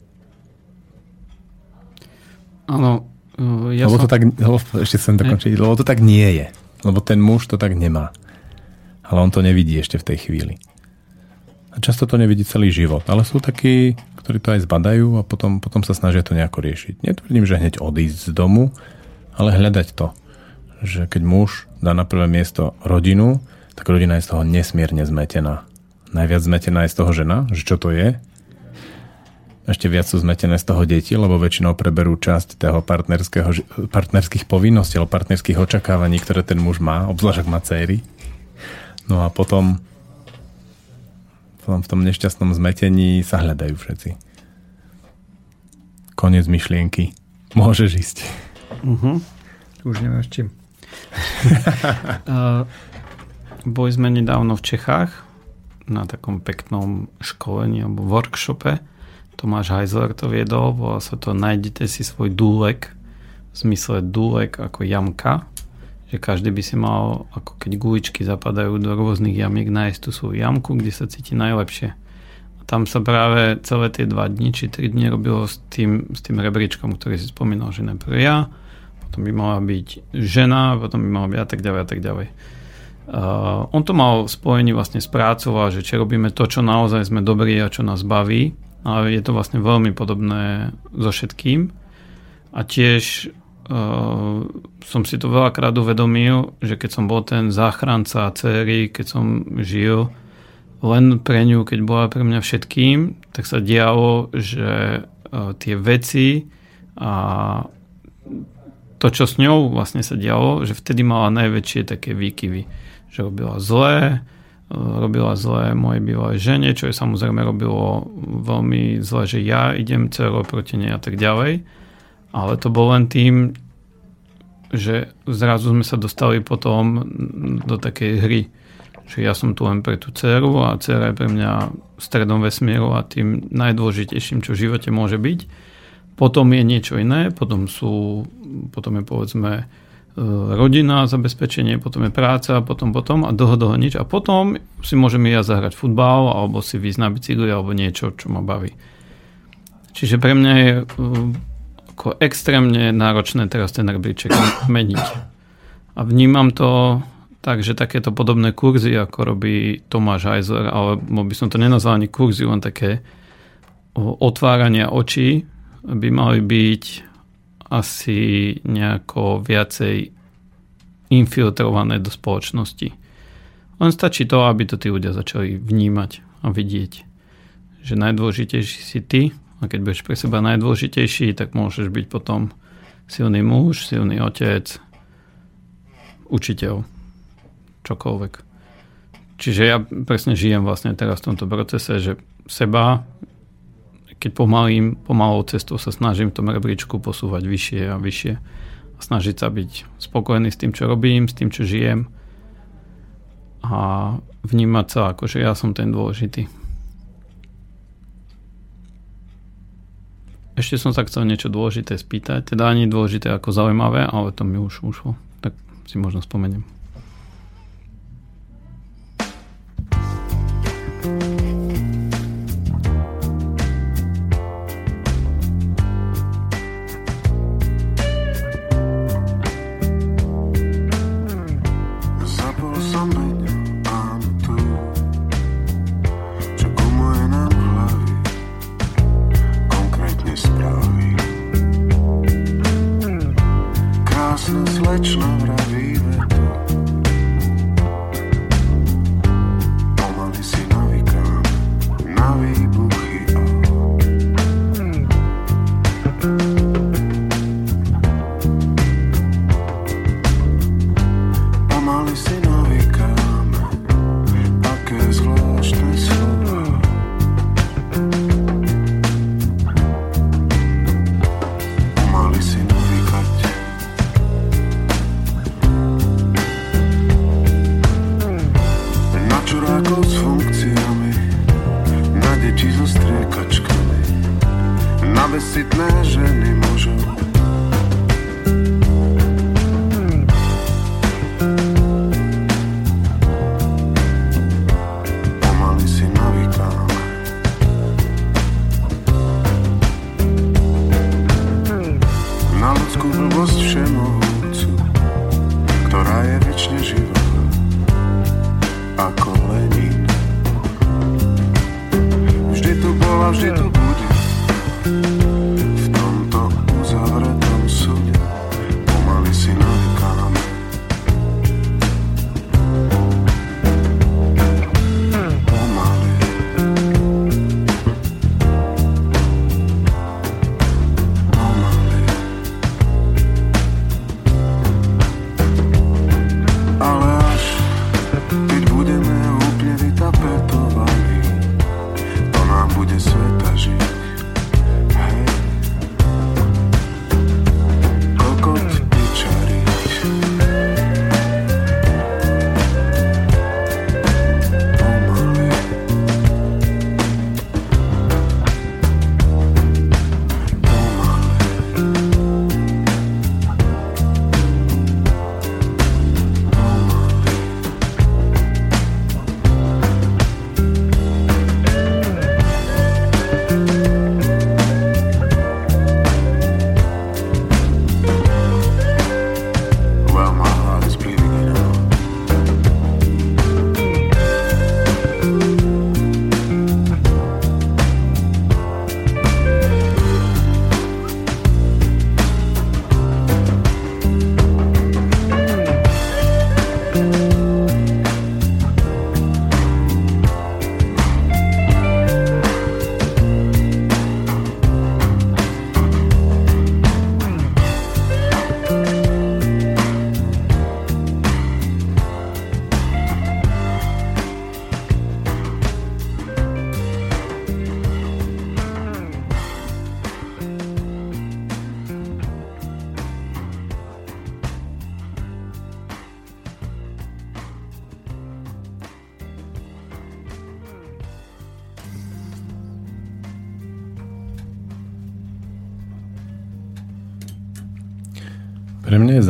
Áno, ja lebo som... to tak, lebo, ešte chcem dokončiť, lebo to tak nie je. Lebo ten muž to tak nemá. Ale on to nevidí ešte v tej chvíli. A často to nevidí celý život. Ale sú takí, ktorí to aj zbadajú a potom, potom sa snažia to nejako riešiť. Netvrdím, že hneď odísť z domu, ale hľadať to. Že keď muž dá na prvé miesto rodinu, tak rodina je z toho nesmierne zmetená. Najviac zmetená je z toho žena, že čo to je, ešte viac sú zmetené z toho deti, lebo väčšinou preberú časť toho partnerských povinností alebo partnerských očakávaní, ktoré ten muž má, obzvlášť ak má céry. No a potom, potom v tom nešťastnom zmetení sa hľadajú všetci. Konec myšlienky. Môžeš ísť. Uh-huh. Už neviem s čím. uh, boli sme nedávno v Čechách na takom peknom školení alebo workshope Tomáš Heisler to viedol, volá sa to Nájdete si svoj dúlek, v zmysle dúlek ako jamka, že každý by si mal, ako keď guličky zapadajú do rôznych jamiek, nájsť tú svoju jamku, kde sa cíti najlepšie. A tam sa práve celé tie dva dni či tri dni robilo s tým, s tým rebríčkom, ktorý si spomínal, že najprv ja, potom by mala byť žena, potom by mala byť a tak ďalej a tak ďalej. Uh, on to mal spojení vlastne s prácou a že či robíme to, čo naozaj sme dobrí a čo nás baví. Ale je to vlastne veľmi podobné so všetkým. A tiež uh, som si to veľakrát uvedomil, že keď som bol ten záchranca cery, keď som žil len pre ňu, keď bola pre mňa všetkým, tak sa dialo, že uh, tie veci a to, čo s ňou vlastne sa dialo, že vtedy mala najväčšie také výkyvy že robila zlé, e, robila zlé mojej bývalej žene, čo je samozrejme robilo veľmi zle, že ja idem celo proti nej a tak ďalej. Ale to bol len tým, že zrazu sme sa dostali potom do takej hry, že ja som tu len pre tú dceru a dcera je pre mňa stredom vesmíru a tým najdôležitejším, čo v živote môže byť. Potom je niečo iné, potom sú, potom je povedzme E, rodina, zabezpečenie, potom je práca, potom, potom a dlho, dlho nič. A potom si môžem ja zahrať futbal, alebo si výjsť na bicykli, alebo niečo, čo ma baví. Čiže pre mňa je ako extrémne náročné teraz ten rebríček meniť. A vnímam to tak, že takéto podobné kurzy, ako robí Tomáš Heisler, alebo by som to nenazval ani kurzy, len také otvárania očí, by mali byť asi nejako viacej infiltrované do spoločnosti. Len stačí to, aby to tí ľudia začali vnímať a vidieť, že najdôležitejší si ty a keď budeš pre seba najdôležitejší, tak môžeš byť potom silný muž, silný otec, učiteľ, čokoľvek. Čiže ja presne žijem vlastne teraz v tomto procese, že seba keď pomalým, pomalou cestou sa snažím v tom rebríčku posúvať vyššie a vyššie a snažiť sa byť spokojný s tým, čo robím, s tým, čo žijem a vnímať sa ako, že ja som ten dôležitý. Ešte som sa chcel niečo dôležité spýtať, teda ani dôležité ako zaujímavé, ale to mi už ušlo, tak si možno spomeniem.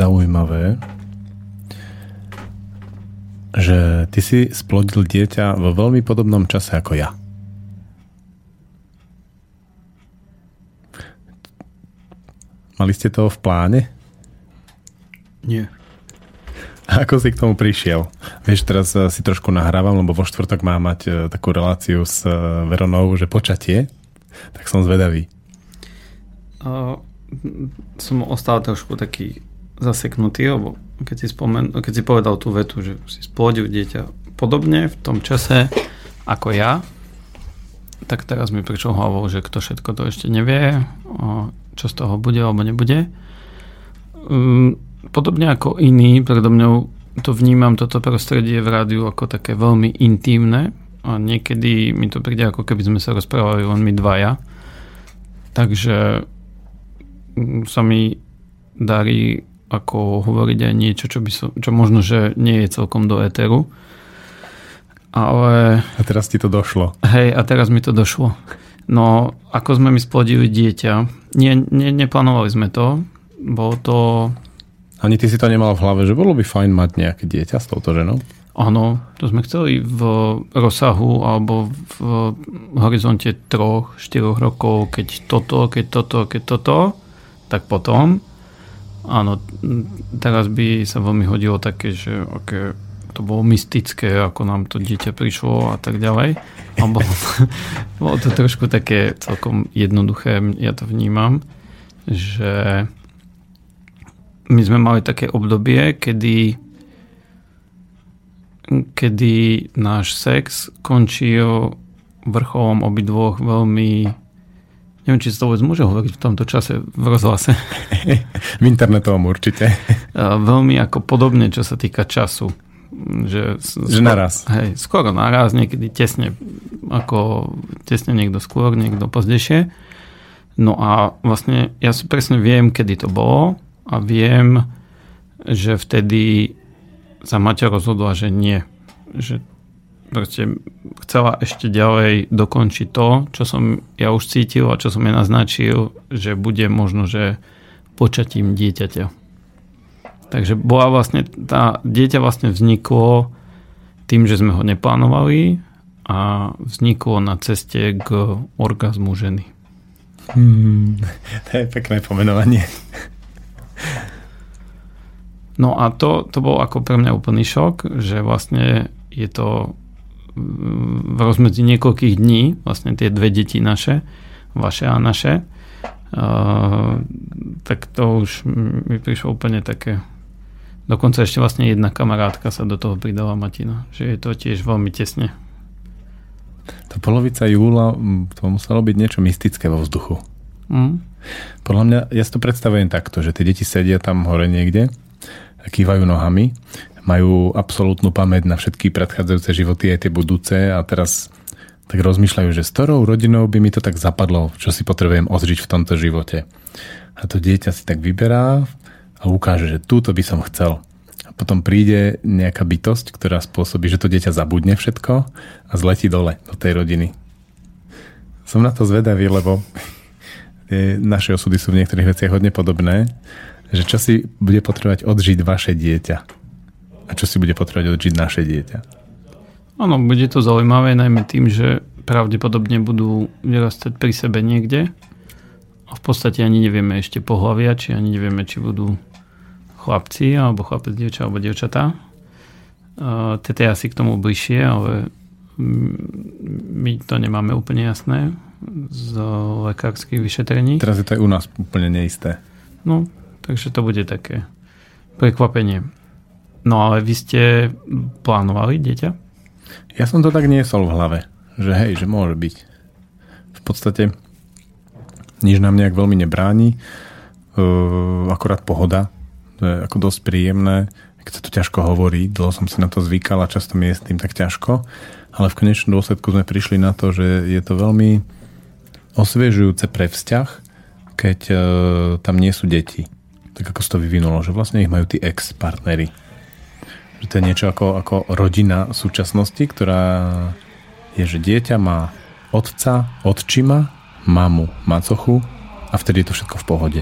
Zaujímavé, že ty si splodil dieťa vo veľmi podobnom čase ako ja. Mali ste to v pláne? Nie. A ako si k tomu prišiel? Vieš, teraz eh, si trošku nahrávam, lebo vo štvrtok mám mať eh, takú reláciu s eh, Veronou, že počatie, tak som zvedavý. Uh, som ostal trošku taký zaseknutý, lebo keď si, spomen, keď si povedal tú vetu, že si splodil dieťa podobne v tom čase ako ja, tak teraz mi prišiel hlavou, že kto všetko to ešte nevie, čo z toho bude alebo nebude. Um, podobne ako iní, predo mňou to vnímam toto prostredie v rádiu ako také veľmi intimné a niekedy mi to príde ako keby sme sa rozprávali len my dvaja. Takže mm, sa mi darí ako hovoriť aj niečo, čo, by som, čo možno, že nie je celkom do éteru. Ale... A teraz ti to došlo. Hej, a teraz mi to došlo. No, ako sme mi splodili dieťa, nie, nie, neplánovali sme to, bolo to... Ani ty si to nemal v hlave, že bolo by fajn mať nejaké dieťa s touto ženou? Áno, to sme chceli v rozsahu alebo v horizonte troch, štyroch rokov, keď toto, keď toto, keď toto, tak potom. Áno, teraz by sa veľmi hodilo také, že okay, to bolo mystické, ako nám to dieťa prišlo a tak ďalej. A bolo, bolo to trošku také celkom jednoduché, ja to vnímam, že my sme mali také obdobie, kedy kedy náš sex končil vrcholom obidvoch veľmi Neviem, či sa to vôbec môže hovoriť v tomto čase v rozhlase. v internetovom určite. Veľmi ako podobne, čo sa týka času. Že, že naraz. Hej, skoro naraz, niekedy tesne, ako tesne niekto skôr, niekto pozdejšie. No a vlastne ja si presne viem, kedy to bolo a viem, že vtedy sa Maťa rozhodla, že nie. Že proste chcela ešte ďalej dokončiť to, čo som ja už cítil a čo som jej naznačil, že bude možno, že počatím dieťaťa. Takže bola vlastne, tá dieťa vlastne vzniklo tým, že sme ho neplánovali a vzniklo na ceste k orgazmu ženy. Hmm, to je pekné pomenovanie. No a to, to bol ako pre mňa úplný šok, že vlastne je to v rozmedzi niekoľkých dní, vlastne tie dve deti naše, vaše a naše, uh, tak to už mi prišlo úplne také dokonca ešte vlastne jedna kamarátka sa do toho pridala Matina, že je to tiež veľmi tesne. To polovica júla, to muselo byť niečo mystické vo vzduchu. Mm. Podľa mňa, ja si to predstavujem takto, že tie deti sedia tam hore niekde a kývajú nohami majú absolútnu pamäť na všetky predchádzajúce životy, aj tie budúce a teraz tak rozmýšľajú, že s ktorou rodinou by mi to tak zapadlo, čo si potrebujem ozriť v tomto živote. A to dieťa si tak vyberá a ukáže, že túto by som chcel. A potom príde nejaká bytosť, ktorá spôsobí, že to dieťa zabudne všetko a zletí dole do tej rodiny. Som na to zvedavý, lebo naše osudy sú v niektorých veciach hodne podobné, že čo si bude potrebovať odžiť vaše dieťa a čo si bude potrebovať odžiť naše dieťa. Áno, bude to zaujímavé najmä tým, že pravdepodobne budú vyrastať pri sebe niekde a v podstate ani nevieme ešte pohľavia, či ani nevieme, či budú chlapci, alebo chlapec, dievča, alebo dievčatá. Tete je asi k tomu bližšie, ale my to nemáme úplne jasné z lekárskych vyšetrení. Teraz je to aj u nás úplne neisté. No, takže to bude také prekvapenie. No ale vy ste plánovali dieťa? Ja som to tak niesol v hlave, že hej, že môže byť. V podstate nič nám nejak veľmi nebráni, uh, akorát pohoda, to je ako dosť príjemné, keď sa to ťažko hovorí, dlho som si na to zvykal a často mi je s tým tak ťažko, ale v konečnom dôsledku sme prišli na to, že je to veľmi osviežujúce pre vzťah, keď uh, tam nie sú deti. Tak ako sa to vyvinulo, že vlastne ich majú tí ex-partnery že to je niečo ako, ako rodina súčasnosti, ktorá je, že dieťa má otca, otčima, mamu, macochu a vtedy je to všetko v pohode.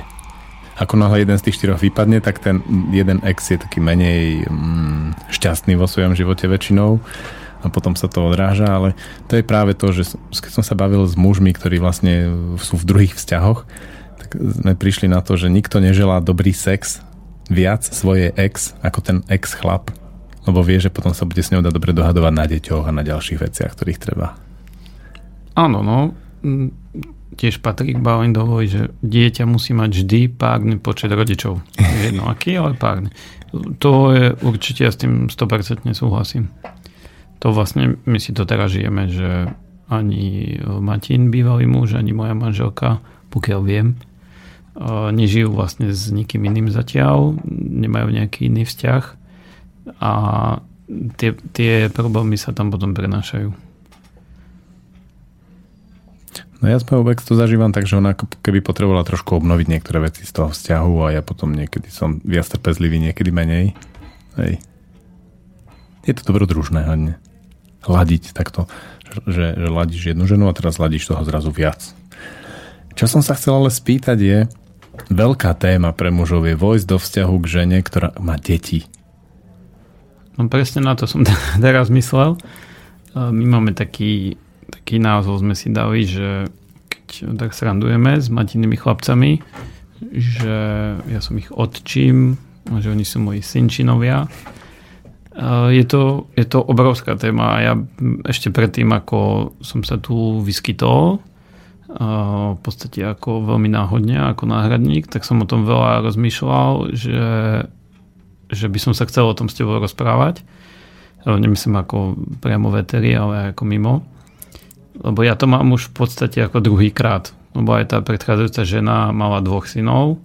ako náhle jeden z tých štyroch vypadne, tak ten jeden ex je taký menej mm, šťastný vo svojom živote väčšinou a potom sa to odráža, ale to je práve to, že keď som sa bavil s mužmi, ktorí vlastne sú v druhých vzťahoch, tak sme prišli na to, že nikto neželá dobrý sex viac svoje ex ako ten ex chlap, lebo vie, že potom sa bude s ňou dať dobre dohadovať na deťoch a na ďalších veciach, ktorých treba. Áno, no tiež patrí k Bauendovovi, že dieťa musí mať vždy párny počet rodičov. Jedno aký, ale párny. To je určite, ja s tým 100% súhlasím. To vlastne, my si to teraz žijeme, že ani Matin, bývalý muž, ani moja manželka, pokiaľ viem, nežijú vlastne s nikým iným zatiaľ, nemajú nejaký iný vzťah a tie, tie problémy sa tam potom prenášajú. No ja s mojou to zažívam tak, že ona keby potrebovala trošku obnoviť niektoré veci z toho vzťahu a ja potom niekedy som viac trpezlivý, niekedy menej. Hej. Je to dobrodružné hodne. Ladiť takto, že, že ladíš jednu ženu a teraz ladíš toho zrazu viac. Čo som sa chcel ale spýtať je, veľká téma pre mužov je vojsť do vzťahu k žene, ktorá má deti. No presne na to som teraz myslel. My máme taký taký názov sme si dali, že keď tak srandujeme s matinými chlapcami, že ja som ich odčím, že oni sú moji synčinovia. Je to, je to obrovská téma ja ešte predtým, ako som sa tu vyskytol, v podstate ako veľmi náhodne, ako náhradník, tak som o tom veľa rozmýšľal, že, že by som sa chcel o tom s tebou rozprávať. Nemyslím ako priamo veteri, ale ako mimo. Lebo ja to mám už v podstate ako druhý krát. Lebo aj tá predchádzajúca žena mala dvoch synov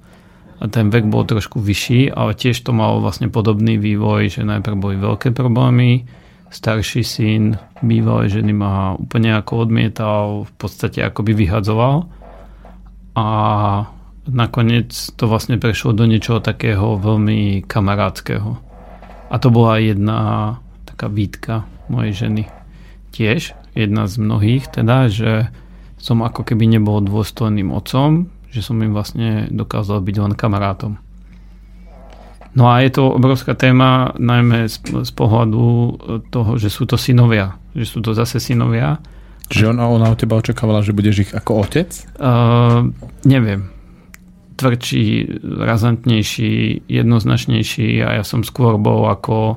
a ten vek bol trošku vyšší, ale tiež to malo vlastne podobný vývoj, že najprv boli veľké problémy, starší syn bývalej ženy ma úplne ako odmietal, v podstate ako by vyhadzoval a nakoniec to vlastne prešlo do niečoho takého veľmi kamarátskeho. A to bola jedna taká výtka mojej ženy tiež, jedna z mnohých teda, že som ako keby nebol dôstojným otcom, že som im vlastne dokázal byť len kamarátom. No a je to obrovská téma, najmä z, z pohľadu toho, že sú to synovia. Že sú to zase synovia. Že ona, ona od teba očakávala, že budeš ich ako otec? Uh, neviem. Tvrdší, razantnejší, jednoznačnejší a ja som skôr bol ako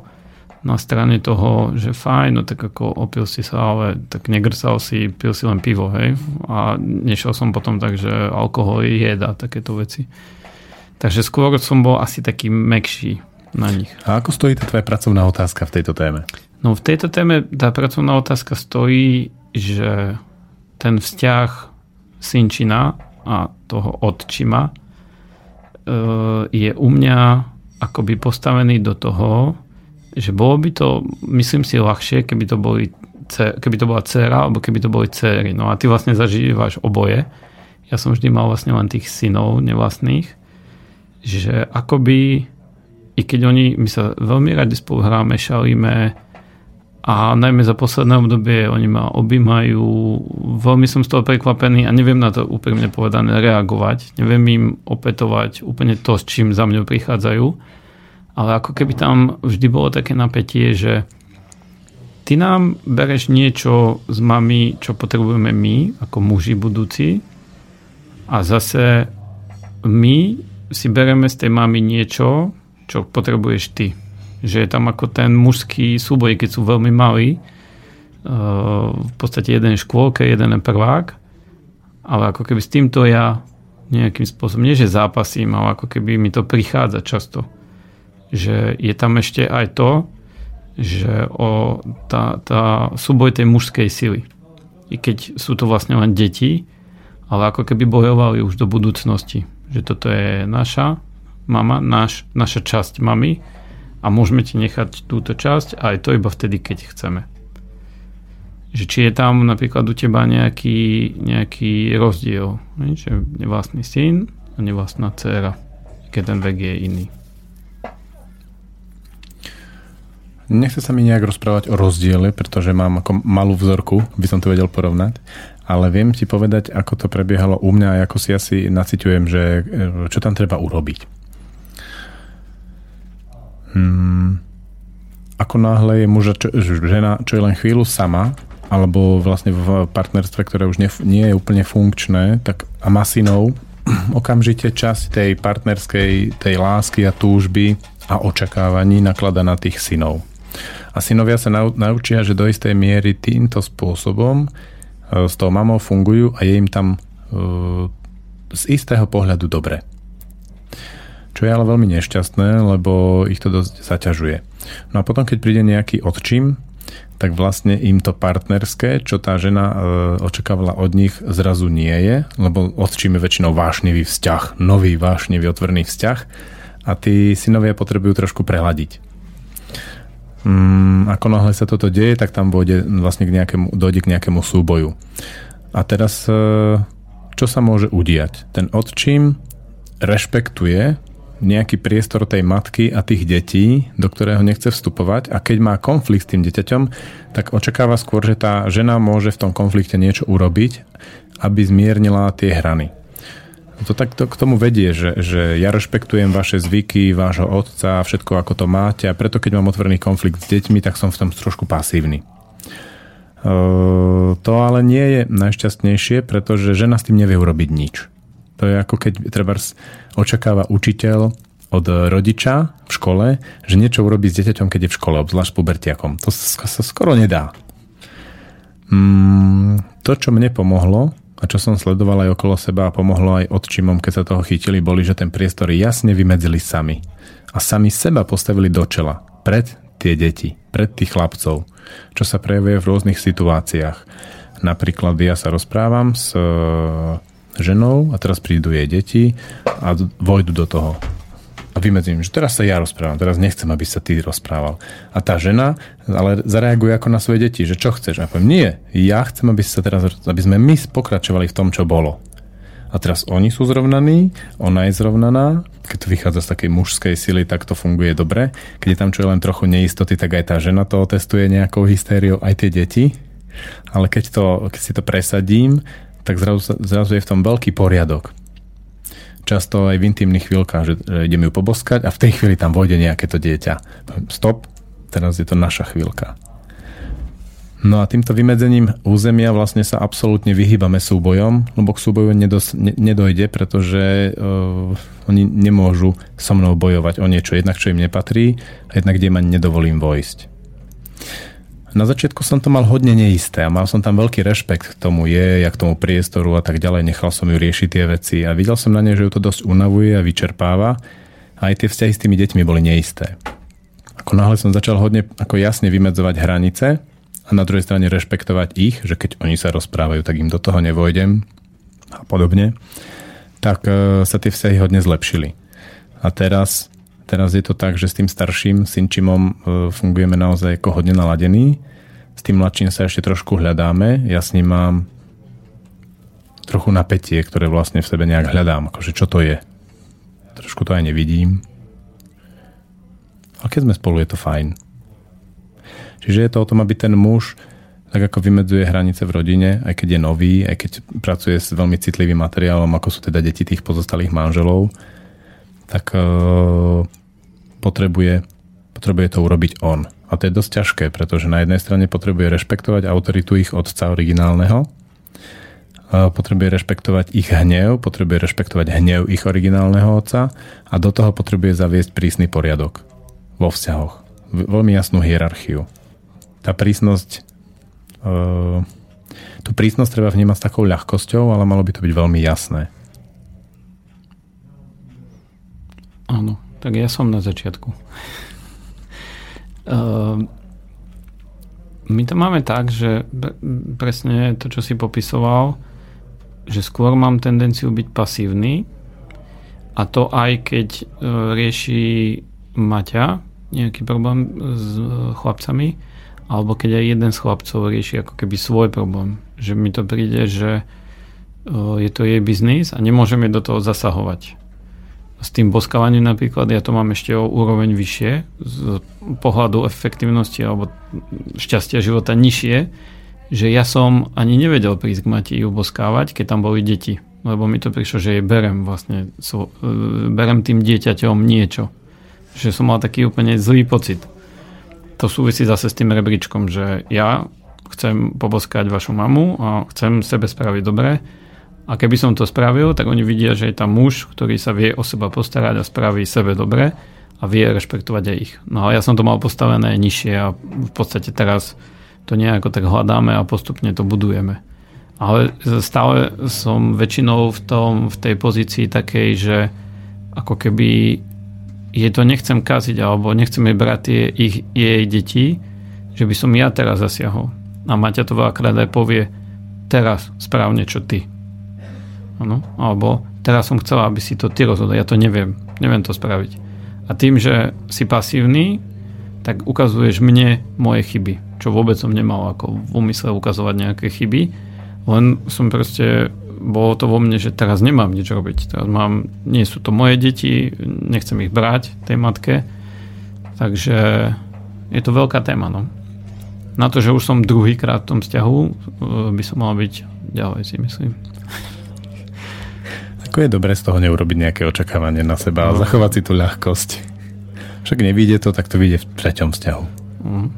na strane toho, že fajn, no tak ako opil si sa, ale tak negrsal si, pil si len pivo, hej. A nešiel som potom tak, že alkohol je jeda, takéto veci. Takže skôr som bol asi taký mekší na nich. A ako stojí tá tvoja pracovná otázka v tejto téme? No v tejto téme tá pracovná otázka stojí, že ten vzťah synčina a toho otčima je u mňa akoby postavený do toho, že bolo by to, myslím si, ľahšie, keby to, boli, keby to bola dcera, alebo keby to boli dcery. No a ty vlastne zažívaš oboje. Ja som vždy mal vlastne len tých synov nevlastných, že akoby, i keď oni, my sa veľmi radi spolu hráme, šalíme a najmä za posledné obdobie oni ma objímajú, veľmi som z toho prekvapený a neviem na to úprimne povedané reagovať. Neviem im opätovať úplne to, s čím za mňou prichádzajú ale ako keby tam vždy bolo také napätie, že ty nám bereš niečo z mami, čo potrebujeme my, ako muži budúci a zase my si bereme z tej mamy niečo, čo potrebuješ ty. Že je tam ako ten mužský súboj, keď sú veľmi malí, v podstate jeden je škôlke, jeden je prvák, ale ako keby s týmto ja nejakým spôsobom, nie že zápasím, ale ako keby mi to prichádza často že je tam ešte aj to, že o tá, tá súboj tej mužskej sily. I keď sú to vlastne len deti, ale ako keby bojovali už do budúcnosti. Že toto je naša mama, naš, naša časť mamy a môžeme ti nechať túto časť a aj to iba vtedy, keď chceme. Že či je tam napríklad u teba nejaký, nejaký rozdiel, že nevlastný syn a nevlastná dcera, keď ten vek je iný. Nechce sa mi nejak rozprávať o rozdiele, pretože mám ako malú vzorku, by som to vedel porovnať. ale viem ti povedať, ako to prebiehalo u mňa a ako si asi naciťujem, že e, čo tam treba urobiť. Hmm. Ako náhle je muža, čo, žena, čo je len chvíľu sama, alebo vlastne v partnerstve, ktoré už nie, nie je úplne funkčné, tak a má synov, okamžite časť tej partnerskej, tej lásky a túžby a očakávaní naklada na tých synov. A synovia sa naučia, že do istej miery týmto spôsobom E, s tou mamou fungujú a je im tam e, z istého pohľadu dobre. Čo je ale veľmi nešťastné, lebo ich to dosť zaťažuje. No a potom, keď príde nejaký odčím, tak vlastne im to partnerské, čo tá žena e, očakávala od nich, zrazu nie je, lebo odčím je väčšinou vášnivý vzťah, nový vášnivý otvorný vzťah a tí synovia potrebujú trošku preladiť mm, ako náhle sa toto deje, tak tam vôjde, vlastne k nejakému, dojde k nejakému súboju. A teraz, e, čo sa môže udiať? Ten odčím rešpektuje nejaký priestor tej matky a tých detí, do ktorého nechce vstupovať a keď má konflikt s tým dieťaťom, tak očakáva skôr, že tá žena môže v tom konflikte niečo urobiť, aby zmiernila tie hrany. To tak to k tomu vedie, že, že ja rešpektujem vaše zvyky, vášho otca všetko, ako to máte a preto, keď mám otvorený konflikt s deťmi, tak som v tom trošku pasívny. Uh, to ale nie je najšťastnejšie, pretože žena s tým nevie urobiť nič. To je ako keď treba očakáva učiteľ od rodiča v škole, že niečo urobí s dieťaťom, keď je v škole, obzvlášť pubertiakom. To sa skoro nedá. Mm, to, čo mne pomohlo, a čo som sledoval aj okolo seba a pomohlo aj odčimom, keď sa toho chytili, boli, že ten priestor jasne vymedzili sami. A sami seba postavili do čela. Pred tie deti, pred tých chlapcov. Čo sa prejavuje v rôznych situáciách. Napríklad ja sa rozprávam s ženou a teraz prídu jej deti a vojdu do toho a vymedzím, že teraz sa ja rozprávam, teraz nechcem, aby sa ty rozprával. A tá žena ale zareaguje ako na svoje deti, že čo chceš? A poviem, nie, ja chcem, aby, sa teraz, aby sme my pokračovali v tom, čo bolo. A teraz oni sú zrovnaní, ona je zrovnaná, keď to vychádza z takej mužskej sily, tak to funguje dobre. Keď je tam čo je len trochu neistoty, tak aj tá žena to otestuje nejakou hystériou, aj tie deti. Ale keď, to, keď si to presadím, tak zrazu, zrazu je v tom veľký poriadok často aj v intimných chvíľkach, že, že ideme ju poboskať a v tej chvíli tam vojde nejaké to dieťa. Stop, teraz je to naša chvíľka. No a týmto vymedzením územia vlastne sa absolútne vyhýbame súbojom, lebo k súboju nedos, ne, nedojde, pretože uh, oni nemôžu so mnou bojovať o niečo, jednak čo im nepatrí a jednak kde ani nedovolím vojsť. Na začiatku som to mal hodne neisté a mal som tam veľký rešpekt k tomu je, jak tomu priestoru a tak ďalej. Nechal som ju riešiť tie veci a videl som na nej, že ju to dosť unavuje a vyčerpáva. A aj tie vzťahy s tými deťmi boli neisté. Ako náhle som začal hodne ako jasne vymedzovať hranice a na druhej strane rešpektovať ich, že keď oni sa rozprávajú, tak im do toho nevojdem a podobne, tak e, sa tie vzťahy hodne zlepšili. A teraz Teraz je to tak, že s tým starším synčimom e, fungujeme naozaj ako hodne naladení. S tým mladším sa ešte trošku hľadáme. Ja s ním mám trochu napätie, ktoré vlastne v sebe nejak hľadám. Akože čo to je? Trošku to aj nevidím. Ale keď sme spolu, je to fajn. Čiže je to o tom, aby ten muž tak ako vymedzuje hranice v rodine, aj keď je nový, aj keď pracuje s veľmi citlivým materiálom, ako sú teda deti tých pozostalých manželov, tak uh, potrebuje, potrebuje to urobiť on. A to je dosť ťažké, pretože na jednej strane potrebuje rešpektovať autoritu ich otca originálneho, potrebuje rešpektovať ich hnev, potrebuje rešpektovať hnev ich originálneho otca a do toho potrebuje zaviesť prísny poriadok vo vzťahoch. Veľmi jasnú hierarchiu. Tá prísnosť e, tú prísnosť treba vnímať s takou ľahkosťou, ale malo by to byť veľmi jasné. Áno. Tak ja som na začiatku. Ehm, my to máme tak, že presne to, čo si popisoval, že skôr mám tendenciu byť pasívny a to aj keď e, rieši Maťa nejaký problém s e, chlapcami, alebo keď aj jeden z chlapcov rieši ako keby svoj problém. Že mi to príde, že e, je to jej biznis a nemôžeme do toho zasahovať s tým boskávaním napríklad, ja to mám ešte o úroveň vyššie, z pohľadu efektivnosti alebo šťastia života nižšie, že ja som ani nevedel prísť k Mati boskávať, keď tam boli deti. Lebo mi to prišlo, že jej berem vlastne, so, e, berem tým dieťaťom niečo. Že som mal taký úplne zlý pocit. To súvisí zase s tým rebríčkom, že ja chcem poboskať vašu mamu a chcem sebe spraviť dobre. A keby som to spravil, tak oni vidia, že je tam muž, ktorý sa vie o seba postarať a spraví sebe dobre a vie rešpektovať aj ich. No a ja som to mal postavené nižšie a v podstate teraz to nejako tak hľadáme a postupne to budujeme. Ale stále som väčšinou v, tom, v tej pozícii takej, že ako keby jej to nechcem kaziť alebo nechcem jej brať tie ich, jej deti, že by som ja teraz zasiahol. A Maťa to veľakrát aj povie, teraz správne čo ty. Ano? Alebo teraz som chcela, aby si to ty rozhodol, ja to neviem, neviem to spraviť. A tým, že si pasívny, tak ukazuješ mne moje chyby, čo vôbec som nemal ako v úmysle ukazovať nejaké chyby, len som proste, bolo to vo mne, že teraz nemám nič robiť. Teraz mám, nie sú to moje deti, nechcem ich brať tej matke, takže je to veľká téma. No. Na to, že už som druhýkrát v tom vzťahu, eh, by som mal byť ďalej, si myslím. Ako je dobre z toho neurobiť nejaké očakávanie na seba a no. zachovať si tú ľahkosť. Však nevíde to, tak to vyjde v treťom vzťahu. Mm.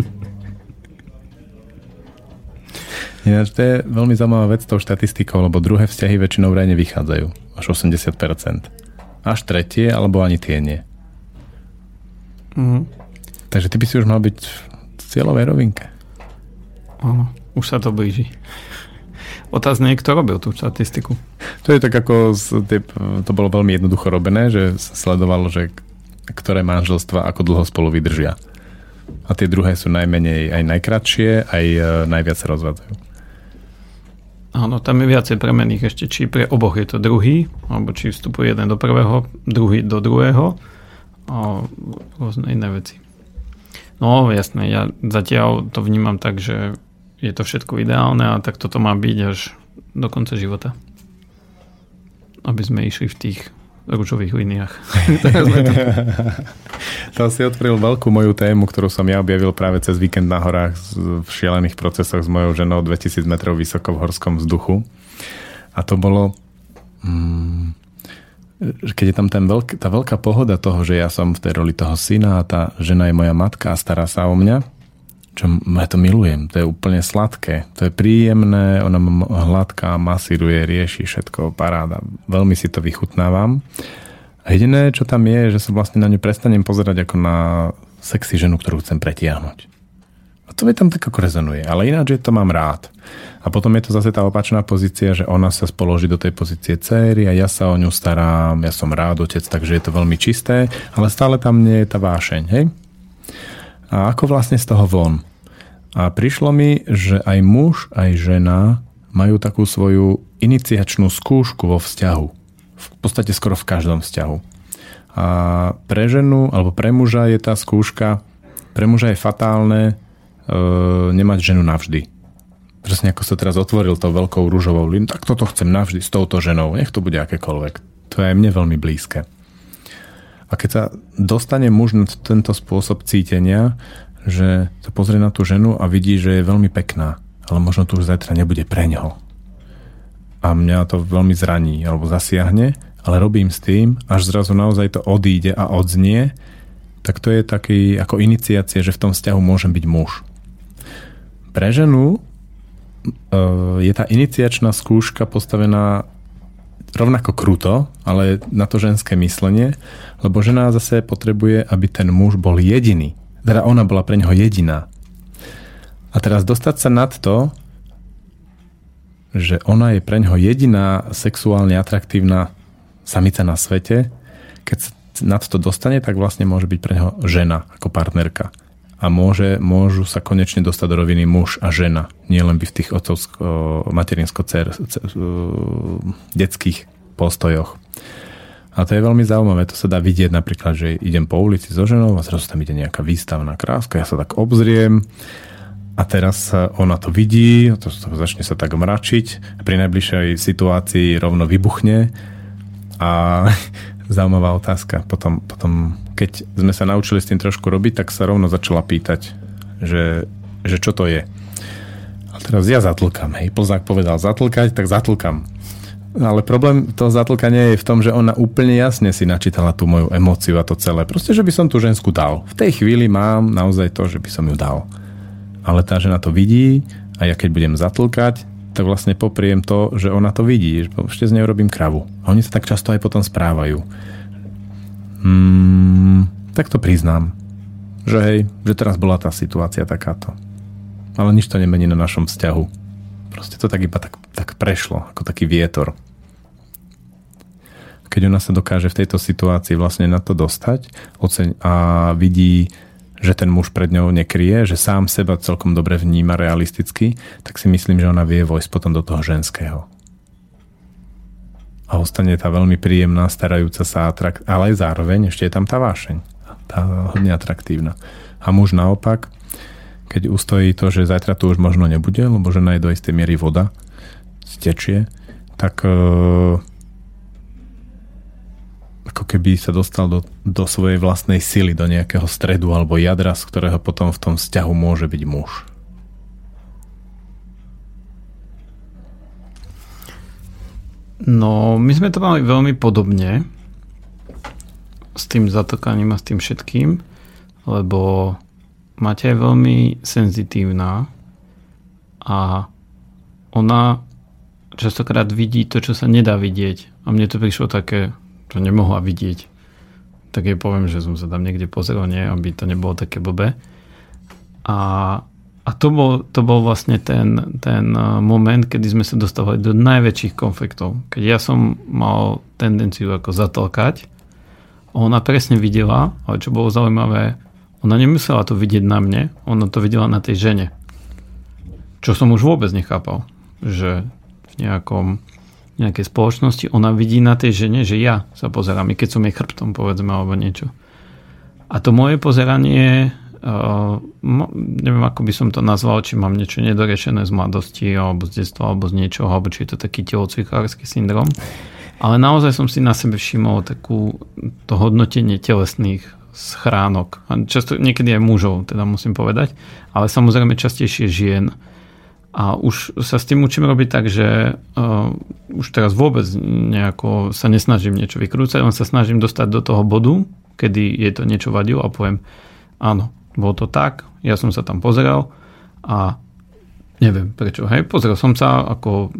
Ináč to je veľmi zaujímavá vec tou štatistikou, lebo druhé vzťahy väčšinou vraj nevychádzajú. Až 80%. Až tretie, alebo ani tie nie. Mm. Takže ty by si už mal byť v cieľovej rovinke. Áno, už sa to blíži. Otázne je, kto robil tú štatistiku. To je tak ako, to bolo veľmi jednoducho robené, že sledovalo, že ktoré manželstva ako dlho spolu vydržia. A tie druhé sú najmenej aj najkratšie, aj e, najviac sa rozvádzajú. Áno, tam je viacej premených ešte, či pre oboch je to druhý, alebo či vstupuje jeden do prvého, druhý do druhého a rôzne iné veci. No jasné, ja zatiaľ to vnímam tak, že je to všetko ideálne a tak toto má byť až do konca života. Aby sme išli v tých rúžových liniách. to si otvoril veľkú moju tému, ktorú som ja objavil práve cez víkend na horách v šialených procesoch s mojou ženou 2000 metrov vysoko v horskom vzduchu. A to bolo... Mm, keď je tam ten veľk, tá veľká pohoda toho, že ja som v tej roli toho syna a tá žena je moja matka a stará sa o mňa, čo ja to milujem, to je úplne sladké, to je príjemné, ona ma hladká, masíruje, rieši všetko, paráda. Veľmi si to vychutnávam. A jediné, čo tam je, že sa vlastne na ňu prestanem pozerať ako na sexy ženu, ktorú chcem pretiahnuť. A to mi tam tak ako rezonuje. Ale ináč, že to mám rád. A potom je to zase tá opačná pozícia, že ona sa spoloží do tej pozície céry a ja sa o ňu starám, ja som rád otec, takže je to veľmi čisté, ale stále tam nie je tá vášeň, hej? A ako vlastne z toho von? A prišlo mi, že aj muž, aj žena majú takú svoju iniciačnú skúšku vo vzťahu. V podstate skoro v každom vzťahu. A pre ženu alebo pre muža je tá skúška, pre muža je fatálne e, nemať ženu navždy. Presne ako sa teraz otvoril tou veľkou rúžovou líniou, tak toto chcem navždy s touto ženou, nech to bude akékoľvek. To je aj mne veľmi blízke. A keď sa dostane muž na tento spôsob cítenia, že sa pozrie na tú ženu a vidí, že je veľmi pekná, ale možno tu už zajtra nebude pre ňoho. A mňa to veľmi zraní alebo zasiahne, ale robím s tým, až zrazu naozaj to odíde a odznie, tak to je taký ako iniciácia, že v tom vzťahu môžem byť muž. Pre ženu e, je tá iniciačná skúška postavená rovnako kruto, ale na to ženské myslenie, lebo žena zase potrebuje, aby ten muž bol jediný. Teda ona bola pre neho jediná. A teraz dostať sa nad to, že ona je pre neho jediná sexuálne atraktívna samica na svete, keď sa nad to dostane, tak vlastne môže byť pre neho žena ako partnerka. A môže, môžu sa konečne dostať do roviny muž a žena. Nie len by v tých otcovsko, materinsko cer, cer, detských postojoch. A to je veľmi zaujímavé, to sa dá vidieť napríklad, že idem po ulici so ženou a zrazu tam ide nejaká výstavná kráska, ja sa tak obzriem a teraz ona to vidí, to, to začne sa tak mračiť, pri najbližšej situácii rovno vybuchne a zaujímavá otázka. Potom, potom, keď sme sa naučili s tým trošku robiť, tak sa rovno začala pýtať, že, že čo to je. A teraz ja zatlkam, hej, Plzák povedal zatlkať, tak zatlkam. Ale problém toho zatlkania je v tom, že ona úplne jasne si načítala tú moju emóciu a to celé. Proste, že by som tú žensku dal. V tej chvíli mám naozaj to, že by som ju dal. Ale tá žena to vidí a ja keď budem zatlkať, tak vlastne popriem to, že ona to vidí, že ešte z nej robím kravu. A oni sa tak často aj potom správajú. Hmm, tak to priznám. Že hej, že teraz bola tá situácia takáto. Ale nič to nemení na našom vzťahu. Proste to tak iba tak, tak prešlo, ako taký vietor keď ona sa dokáže v tejto situácii vlastne na to dostať oceň a vidí, že ten muž pred ňou nekrie, že sám seba celkom dobre vníma realisticky, tak si myslím, že ona vie vojsť potom do toho ženského. A ostane tá veľmi príjemná, starajúca sa, atrakt, ale aj zároveň ešte je tam tá vášeň. Tá hodne atraktívna. A muž naopak, keď ustojí to, že zajtra tu už možno nebude, lebo žena je do istej miery voda, stečie, tak uh, ako keby sa dostal do, do svojej vlastnej sily, do nejakého stredu alebo jadra, z ktorého potom v tom vzťahu môže byť muž. No, my sme to mali veľmi podobne s tým zatokaním a s tým všetkým, lebo Maťa je veľmi senzitívna a ona častokrát vidí to, čo sa nedá vidieť. A mne to prišlo také to nemohla vidieť, tak jej poviem, že som sa tam niekde pozrel, nie, aby to nebolo také blbé. A, a to, bol, to bol vlastne ten, ten uh, moment, kedy sme sa dostávali do najväčších konfliktov. Keď ja som mal tendenciu ako zatlkať, ona presne videla, ale čo bolo zaujímavé, ona nemusela to vidieť na mne, ona to videla na tej žene. Čo som už vôbec nechápal, že v nejakom nejakej spoločnosti, ona vidí na tej žene, že ja sa pozerám, i keď som jej chrbtom, povedzme, alebo niečo. A to moje pozeranie, uh, neviem, ako by som to nazval, či mám niečo nedorešené z mladosti, alebo z detstva, alebo z niečoho, alebo či je to taký telocvikársky syndrom. Ale naozaj som si na sebe všimol takú, to hodnotenie telesných schránok. A často, niekedy aj mužov, teda musím povedať, ale samozrejme častejšie žien a už sa s tým učím robiť tak, že uh, už teraz vôbec nejako sa nesnažím niečo vykrúcať, len sa snažím dostať do toho bodu, kedy je to niečo vadilo a poviem, áno, bolo to tak, ja som sa tam pozeral a neviem prečo. Hej, pozrel som sa, ako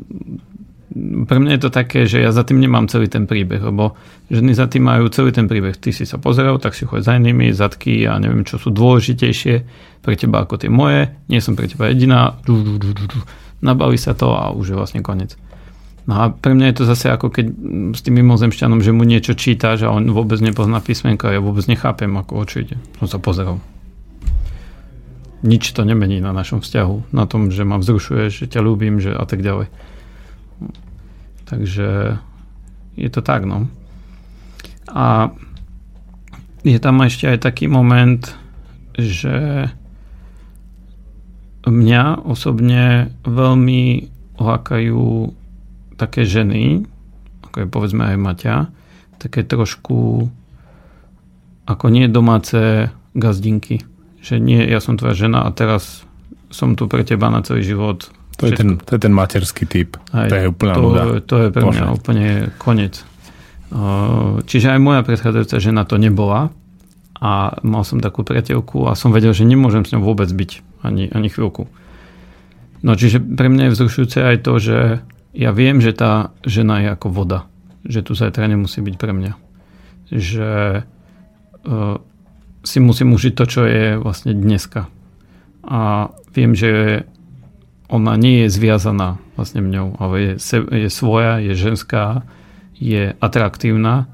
pre mňa je to také, že ja za tým nemám celý ten príbeh, lebo ženy za tým majú celý ten príbeh. Ty si sa pozeral, tak si choď za inými, zadky a neviem, čo sú dôležitejšie pre teba ako tie moje. Nie som pre teba jediná. Nabaví sa to a už je vlastne koniec. No a pre mňa je to zase ako keď s tým mimozemšťanom, že mu niečo čítaš a on vôbec nepozná písmenko a ja vôbec nechápem, ako určite. Som sa pozeral. Nič to nemení na našom vzťahu. Na tom, že ma vzrušuje, že ťa ľúbim že a tak ďalej. Takže je to tak, no. A je tam ešte aj taký moment, že mňa osobne veľmi lákajú také ženy, ako je povedzme aj Maťa, také trošku ako nie domáce gazdinky. Že nie, ja som tvoja žena a teraz som tu pre teba na celý život to je, ten, to je ten materský typ. Aj, to je úplná to, nuda. To je pre mňa Bože. úplne koniec. Čiže aj moja predchádzajúca žena to nebola a mal som takú priateľku a som vedel, že nemôžem s ňou vôbec byť ani, ani chvíľku. No čiže pre mňa je vzrušujúce aj to, že ja viem, že tá žena je ako voda. Že tu zajtra nemusí byť pre mňa. Že uh, si musím užiť to, čo je vlastne dneska. A viem, že ona nie je zviazaná vlastne mňou, ale je, je svoja, je ženská, je atraktívna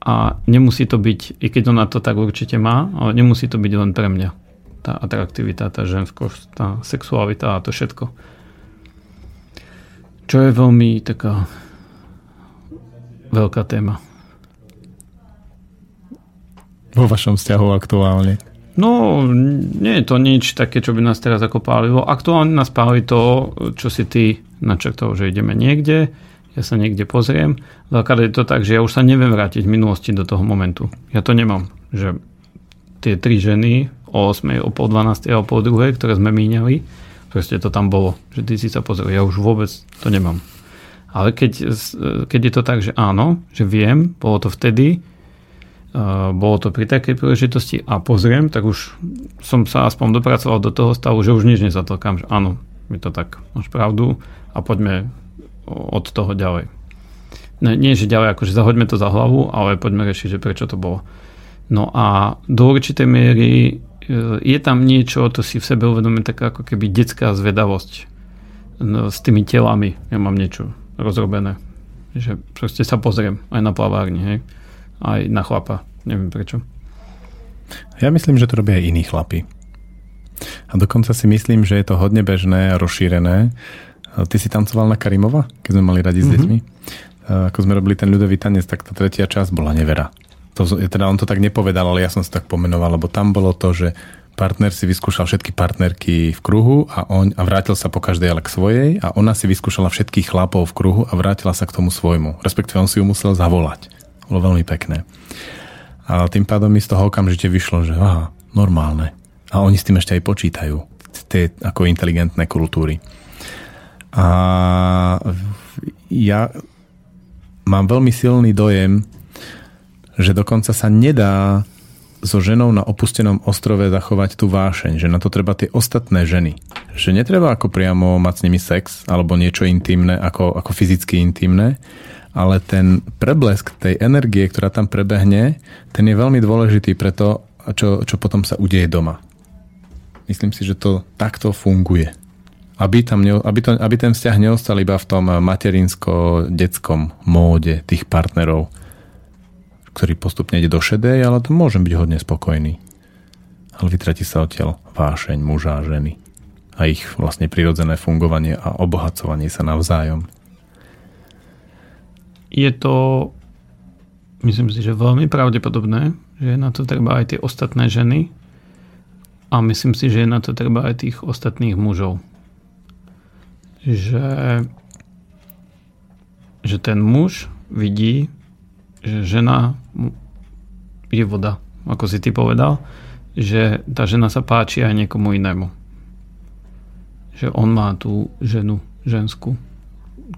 a nemusí to byť, i keď ona to tak určite má, ale nemusí to byť len pre mňa. Tá atraktivita, tá ženskosť, tá sexualita a to všetko. Čo je veľmi taká veľká téma. Vo vašom vzťahu aktuálne. No, nie je to nič také, čo by nás teraz ako pálilo. Aktuálne nás páli to, čo si ty načrtol, že ideme niekde, ja sa niekde pozriem. Veľká je to tak, že ja už sa neviem vrátiť v minulosti do toho momentu. Ja to nemám, že tie tri ženy o 8, o pol 12 a o pol 2, ktoré sme míňali, proste to tam bolo, že ty si sa pozrel, ja už vôbec to nemám. Ale keď, keď je to tak, že áno, že viem, bolo to vtedy, bolo to pri takej príležitosti a pozriem, tak už som sa aspoň dopracoval do toho stavu, že už nič nezatlkám, že áno, je to tak, máš pravdu a poďme od toho ďalej. Ne, nie, že ďalej, akože zahoďme to za hlavu, ale poďme riešiť, že prečo to bolo. No a do určitej miery e, je tam niečo, to si v sebe uvedomím, taká ako keby detská zvedavosť no, s tými telami. Ja mám niečo rozrobené. Že proste sa pozriem aj na plavárni, hej. Aj na chlapa. Neviem prečo. Ja myslím, že to robia aj iní chlapi. A dokonca si myslím, že je to hodne bežné a rozšírené. Ty si tancoval na Karimova, keď sme mali radi s mm-hmm. deťmi? Ako sme robili ten ľudový tanec, tak tá tretia časť bola nevera. To, teda on to tak nepovedal, ale ja som si tak pomenoval, lebo tam bolo to, že partner si vyskúšal všetky partnerky v kruhu a, on, a vrátil sa po každej ale k svojej a ona si vyskúšala všetkých chlapov v kruhu a vrátila sa k tomu svojmu. Respektíve on si ju musel zavolať. Bolo veľmi pekné. A tým pádom mi z toho okamžite vyšlo, že aha, normálne. A oni s tým ešte aj počítajú. Tie ako inteligentné kultúry. A ja mám veľmi silný dojem, že dokonca sa nedá so ženou na opustenom ostrove zachovať tú vášeň, že na to treba tie ostatné ženy. Že netreba ako priamo mať s nimi sex alebo niečo intimné, ako, ako fyzicky intimné, ale ten preblesk tej energie, ktorá tam prebehne, ten je veľmi dôležitý pre to, čo, čo potom sa udeje doma. Myslím si, že to takto funguje. Aby, tam aby, to, aby ten vzťah neostal iba v tom materinsko-detskom móde tých partnerov, ktorý postupne ide do šedej, ale to môžem byť hodne spokojný. Ale vytratí sa odtiaľ vášeň muža a ženy a ich vlastne prirodzené fungovanie a obohacovanie sa navzájom. Je to, myslím si, že veľmi pravdepodobné, že na to treba aj tie ostatné ženy a myslím si, že na to treba aj tých ostatných mužov. Že, že ten muž vidí že žena je voda, ako si ty povedal, že tá žena sa páči aj niekomu inému. Že on má tú ženu, ženskú,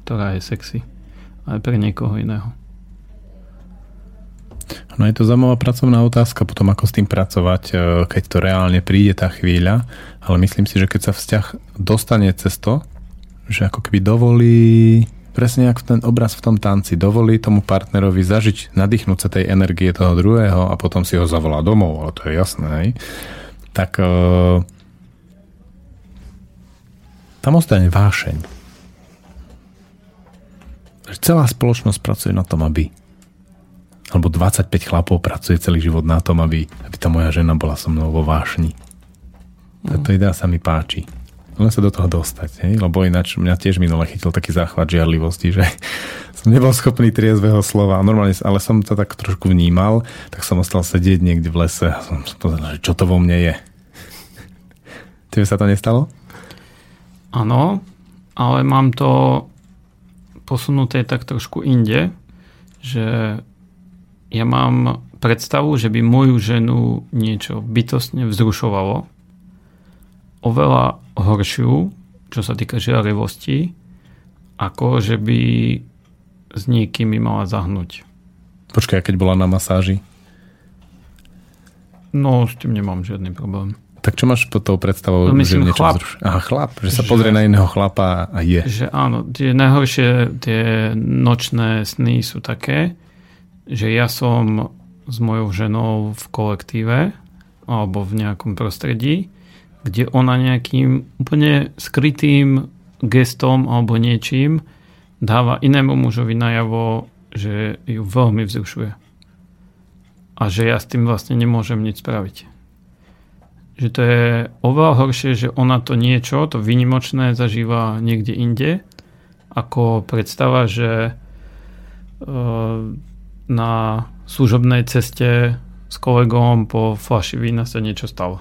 ktorá je sexy aj pre niekoho iného. No je to zaujímavá pracovná otázka potom, ako s tým pracovať, e, keď to reálne príde tá chvíľa, ale myslím si, že keď sa vzťah dostane cez to, že ako keby dovolí presne ako ten obraz v tom tanci, dovolí tomu partnerovi zažiť, nadýchnúť sa tej energie toho druhého a potom si ho zavolá domov, ale to je jasné, tak uh, tam ostane vášeň. Celá spoločnosť pracuje na tom, aby alebo 25 chlapov pracuje celý život na tom, aby, aby tá moja žena bola so mnou vo vášni. Táto idea sa mi páči len sa do toho dostať, hej? lebo ináč mňa tiež minule chytil taký záchvat žiarlivosti, že som nebol schopný triezvého slova, normálne, ale som to tak trošku vnímal, tak som ostal sedieť niekde v lese a som povedal, že čo to vo mne je. Tebe sa to nestalo? Áno, ale mám to posunuté tak trošku inde, že ja mám predstavu, že by moju ženu niečo bytostne vzrušovalo oveľa horšiu, čo sa týka žiarivosti, ako že by s niekým mala zahnúť. Počkaj, keď bola na masáži? No, s tým nemám žiadny problém. Tak čo máš pod tou predstavou, no, myslím, že chlap. Vzruš... Aha, chlap, že sa že, pozrie na iného chlapa a je. Že áno, tie najhoršie tie nočné sny sú také, že ja som s mojou ženou v kolektíve alebo v nejakom prostredí kde ona nejakým úplne skrytým gestom alebo niečím dáva inému mužovi najavo, že ju veľmi vzrušuje. A že ja s tým vlastne nemôžem nič spraviť. Že to je oveľa horšie, že ona to niečo, to vynimočné zažíva niekde inde, ako predstava, že e, na služobnej ceste s kolegom po flaši vína sa niečo stalo.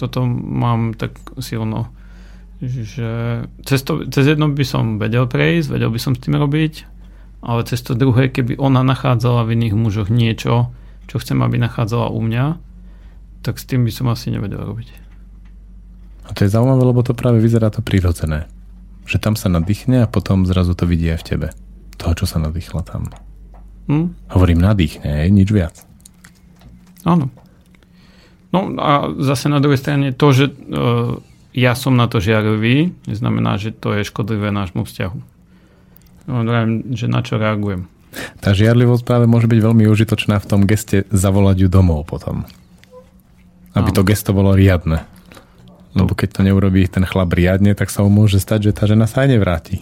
Toto mám tak silno, že cez, to, cez jedno by som vedel prejsť, vedel by som s tým robiť, ale cez to druhé, keby ona nachádzala v iných mužoch niečo, čo chcem, aby nachádzala u mňa, tak s tým by som asi nevedel robiť. A to je zaujímavé, lebo to práve vyzerá to prirodzené. Že tam sa nadýchne a potom zrazu to vidí aj v tebe. Toho, čo sa nadýchla tam. Hm? Hovorím nadýchne, nič viac. Áno. No a zase na druhej strane to, že uh, ja som na to žiarivý, neznamená, že to je škodlivé nášmu vzťahu. No, že na čo reagujem. Tá žiarlivosť práve môže byť veľmi užitočná v tom geste zavolať ju domov potom. Aby Áno. to gesto bolo riadne. Lebo keď to neurobí ten chlap riadne, tak sa mu môže stať, že tá žena sa aj nevráti.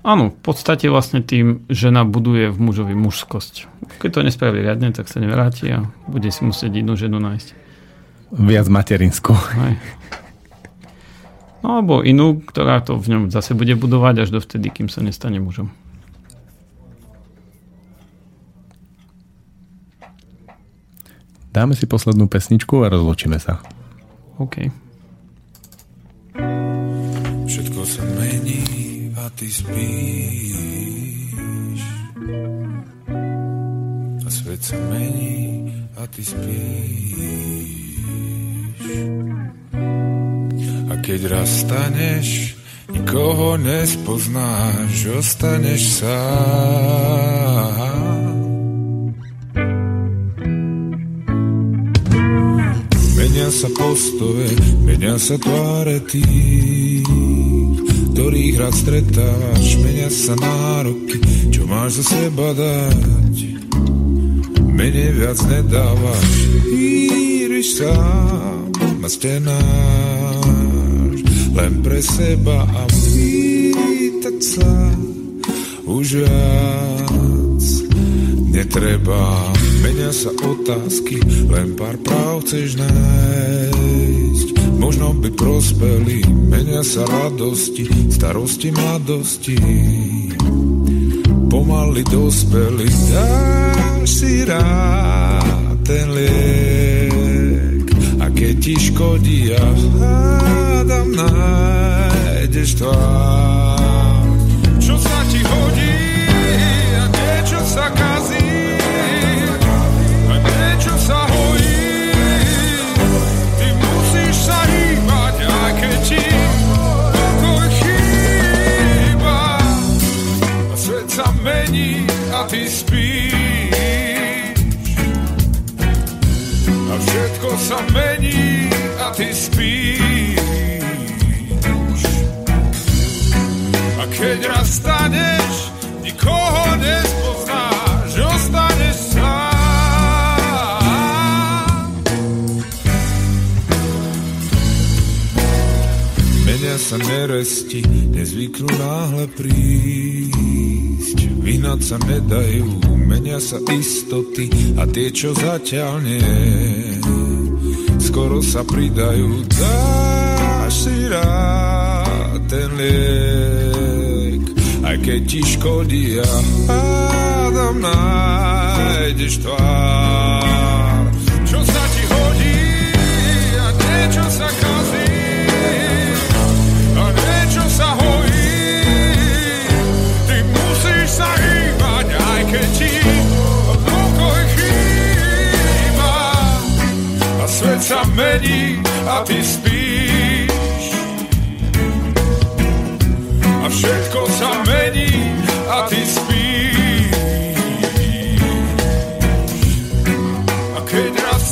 Áno, v podstate vlastne tým žena buduje v mužovi mužskosť. Keď to nespraví riadne, tak sa nevráti a bude si musieť inú ženu nájsť. Viac materinskú. Hej. No alebo inú, ktorá to v ňom zase bude budovať až dovtedy, kým sa nestane mužom. Dáme si poslednú pesničku a rozlučíme sa. OK. Všetko sa mení a ty spíš. A svet sa mení a ty spíš. A keď raz staneš, nikoho nespoznáš, ostaneš sám. Menia sa postoje, menia sa tváre tých, ktorých rád stretáš, menia sa nároky, čo máš za seba dať. Menej viac nedávaš, íriš sám a stenáš, len pre seba a pýtať sa už viac netreba. Menia sa otázky, len pár práv chceš nájsť. Možno by prospeli, menia sa radosti, starosti, mladosti. Pomaly dospeli, dáš si rád ten liek. A keď ti škodí, ja hádam, nájdeš tvár. Všetko sa mení a ty spíš. A keď raz staneš, nikoho nespoznáš, ostaneš sám. Menia sa neresti, nezvyknú náhle prísť. Vynať sa nedajú, menia sa istoty a tie, čo zatiaľ nie. Skoro sa pridajú, dáš si rád ten liek. Aj keď ti škodí, ja hádam, nájdeš tvár. Svet sa mení a ty spíš. A všetko sa mení a ty spíš. A keď raz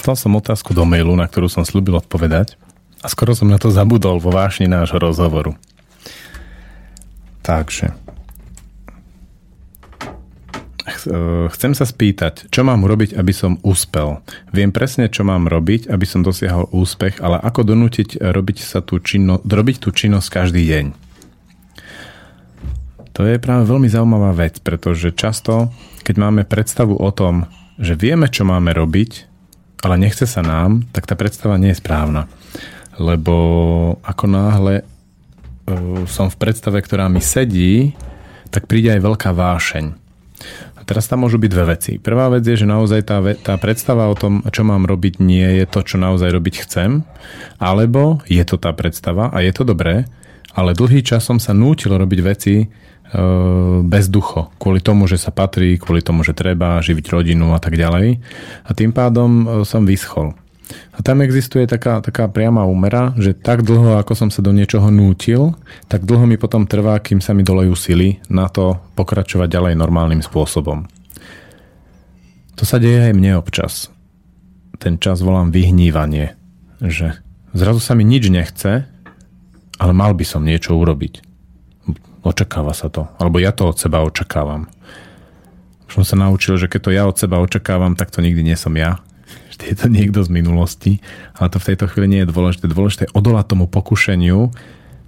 Dostal som otázku do mailu, na ktorú som slúbil odpovedať a skoro som na to zabudol vo vášni nášho rozhovoru. Takže. E, Chcem sa spýtať, čo mám urobiť, aby som úspel. Viem presne, čo mám robiť, aby som dosiahol úspech, ale ako donútiť robiť, sa tú činno- robiť tú činnosť každý deň. To je práve veľmi zaujímavá vec, pretože často, keď máme predstavu o tom, že vieme, čo máme robiť, ale nechce sa nám, tak tá predstava nie je správna. Lebo ako náhle som v predstave, ktorá mi sedí, tak príde aj veľká vášeň. A teraz tam môžu byť dve veci. Prvá vec je, že naozaj tá, tá predstava o tom, čo mám robiť, nie je to, čo naozaj robiť chcem, alebo je to tá predstava a je to dobré, ale dlhý čas som sa nútil robiť veci e, bez ducho, kvôli tomu, že sa patrí, kvôli tomu, že treba živiť rodinu a tak ďalej. A tým pádom e, som vyschol. A tam existuje taká, taká priama úmera, že tak dlho, ako som sa do niečoho nútil, tak dlho mi potom trvá, kým sa mi dolejú sily na to pokračovať ďalej normálnym spôsobom. To sa deje aj mne občas. Ten čas volám vyhnívanie, že zrazu sa mi nič nechce, ale mal by som niečo urobiť. Očakáva sa to. Alebo ja to od seba očakávam. Už som sa naučil, že keď to ja od seba očakávam, tak to nikdy nie som ja. Vždy je to niekto z minulosti. Ale to v tejto chvíli nie je dôležité. Dôležité je odolať tomu pokušeniu,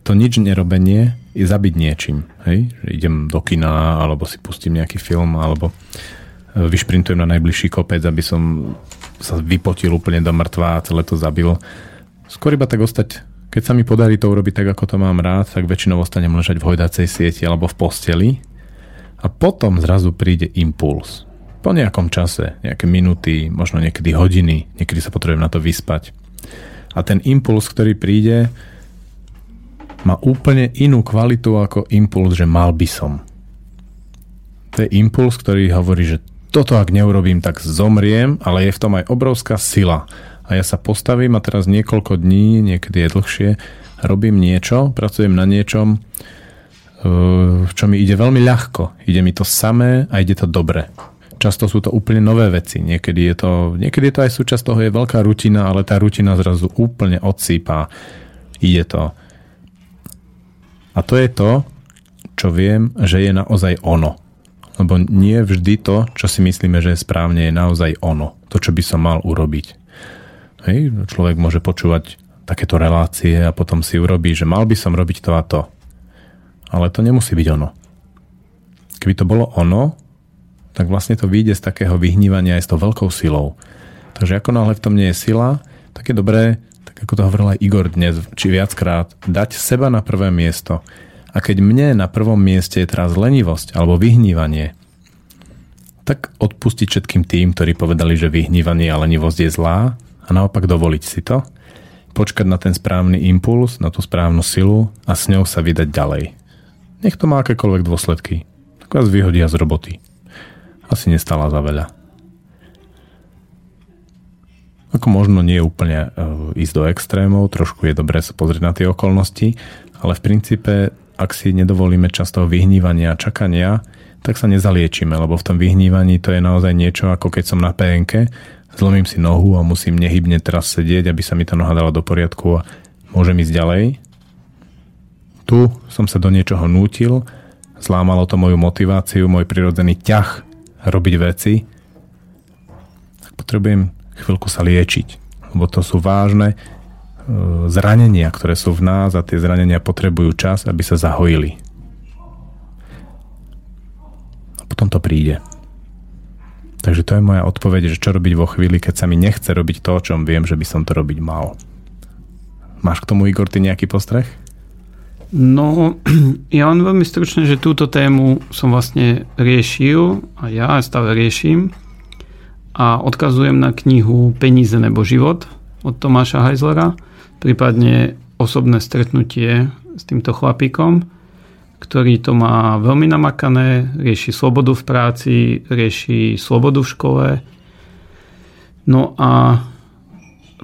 to nič nerobenie je zabiť niečím. Hej? Že idem do kina, alebo si pustím nejaký film, alebo e, vyšprintujem na najbližší kopec, aby som sa vypotil úplne do mŕtva a celé to zabil. Skôr iba tak ostať keď sa mi podarí to urobiť tak, ako to mám rád, tak väčšinou ostanem ležať v hojdacej sieti alebo v posteli a potom zrazu príde impuls. Po nejakom čase, nejaké minúty, možno niekedy hodiny, niekedy sa potrebujem na to vyspať. A ten impuls, ktorý príde, má úplne inú kvalitu ako impuls, že mal by som. To je impuls, ktorý hovorí, že toto ak neurobím, tak zomriem, ale je v tom aj obrovská sila a ja sa postavím a teraz niekoľko dní, niekedy je dlhšie, robím niečo, pracujem na niečom, eh, čo mi ide veľmi ľahko. Ide mi to samé a ide to dobre. Často sú to úplne nové veci. Niekedy je to, niekedy je to aj súčasť toho, je veľká rutina, ale tá rutina zrazu úplne odsýpa. Ide to. A to je to, čo viem, že je naozaj ono. Lebo nie vždy to, čo si myslíme, že je správne, je naozaj ono. To, čo by som mal urobiť. Hej, človek môže počúvať takéto relácie a potom si urobí, že mal by som robiť to a to. Ale to nemusí byť ono. Keby to bolo ono, tak vlastne to vyjde z takého vyhnívania aj s tou veľkou silou. Takže ako náhle v tom nie je sila, tak je dobré, tak ako to hovoril aj Igor dnes, či viackrát, dať seba na prvé miesto. A keď mne na prvom mieste je teraz lenivosť alebo vyhnívanie, tak odpustiť všetkým tým, ktorí povedali, že vyhnívanie a lenivosť je zlá a naopak dovoliť si to, počkať na ten správny impuls, na tú správnu silu a s ňou sa vydať ďalej. Nech to má akékoľvek dôsledky. Tak vás vyhodia z roboty. Asi nestala za veľa. Ako možno nie je úplne uh, ísť do extrémov, trošku je dobré sa pozrieť na tie okolnosti, ale v princípe, ak si nedovolíme často vyhnívania a čakania, tak sa nezaliečíme, lebo v tom vyhnívaní to je naozaj niečo, ako keď som na PNK zlomím si nohu a musím nehybne teraz sedieť, aby sa mi tá noha dala do poriadku a môžem ísť ďalej. Tu som sa do niečoho nútil, zlámalo to moju motiváciu, môj prirodzený ťah robiť veci. Tak potrebujem chvíľku sa liečiť, lebo to sú vážne e, zranenia, ktoré sú v nás a tie zranenia potrebujú čas, aby sa zahojili. A potom to príde. Takže to je moja odpoveď, že čo robiť vo chvíli, keď sa mi nechce robiť to, o čom viem, že by som to robiť mal. Máš k tomu, Igor, ty nejaký postreh? No, ja len veľmi stručne, že túto tému som vlastne riešil a ja stále riešim a odkazujem na knihu Peníze nebo život od Tomáša Heizlera, prípadne osobné stretnutie s týmto chlapíkom ktorý to má veľmi namakané, rieši slobodu v práci, rieši slobodu v škole. No a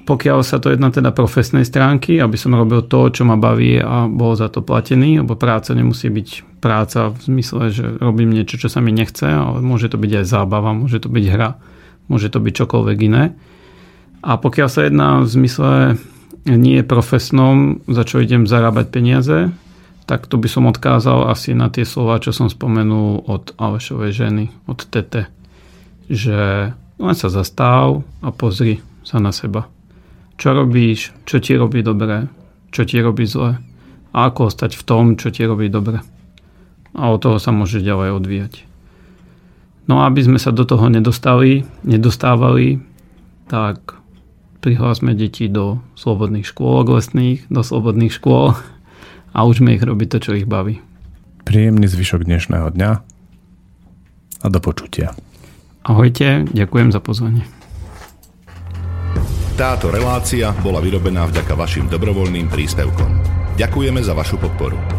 pokiaľ sa to jedná teda profesnej stránky, aby som robil to, čo ma baví a bol za to platený, lebo práca nemusí byť práca v zmysle, že robím niečo, čo sa mi nechce, ale môže to byť aj zábava, môže to byť hra, môže to byť čokoľvek iné. A pokiaľ sa jedná v zmysle nie profesnom, za čo idem zarábať peniaze, tak to by som odkázal asi na tie slova, čo som spomenul od Alešovej ženy, od Tete. Že len sa zastav a pozri sa na seba. Čo robíš, čo ti robí dobre, čo ti robí zle a ako ostať v tom, čo ti robí dobre. A od toho sa môže ďalej odvíjať. No a aby sme sa do toho nedostali, nedostávali, tak prihlásme deti do slobodných škôl lesných, do slobodných škôl a učme ich robiť to, čo ich baví. Príjemný zvyšok dnešného dňa a do počutia. Ahojte, ďakujem za pozvanie. Táto relácia bola vyrobená vďaka vašim dobrovoľným príspevkom. Ďakujeme za vašu podporu.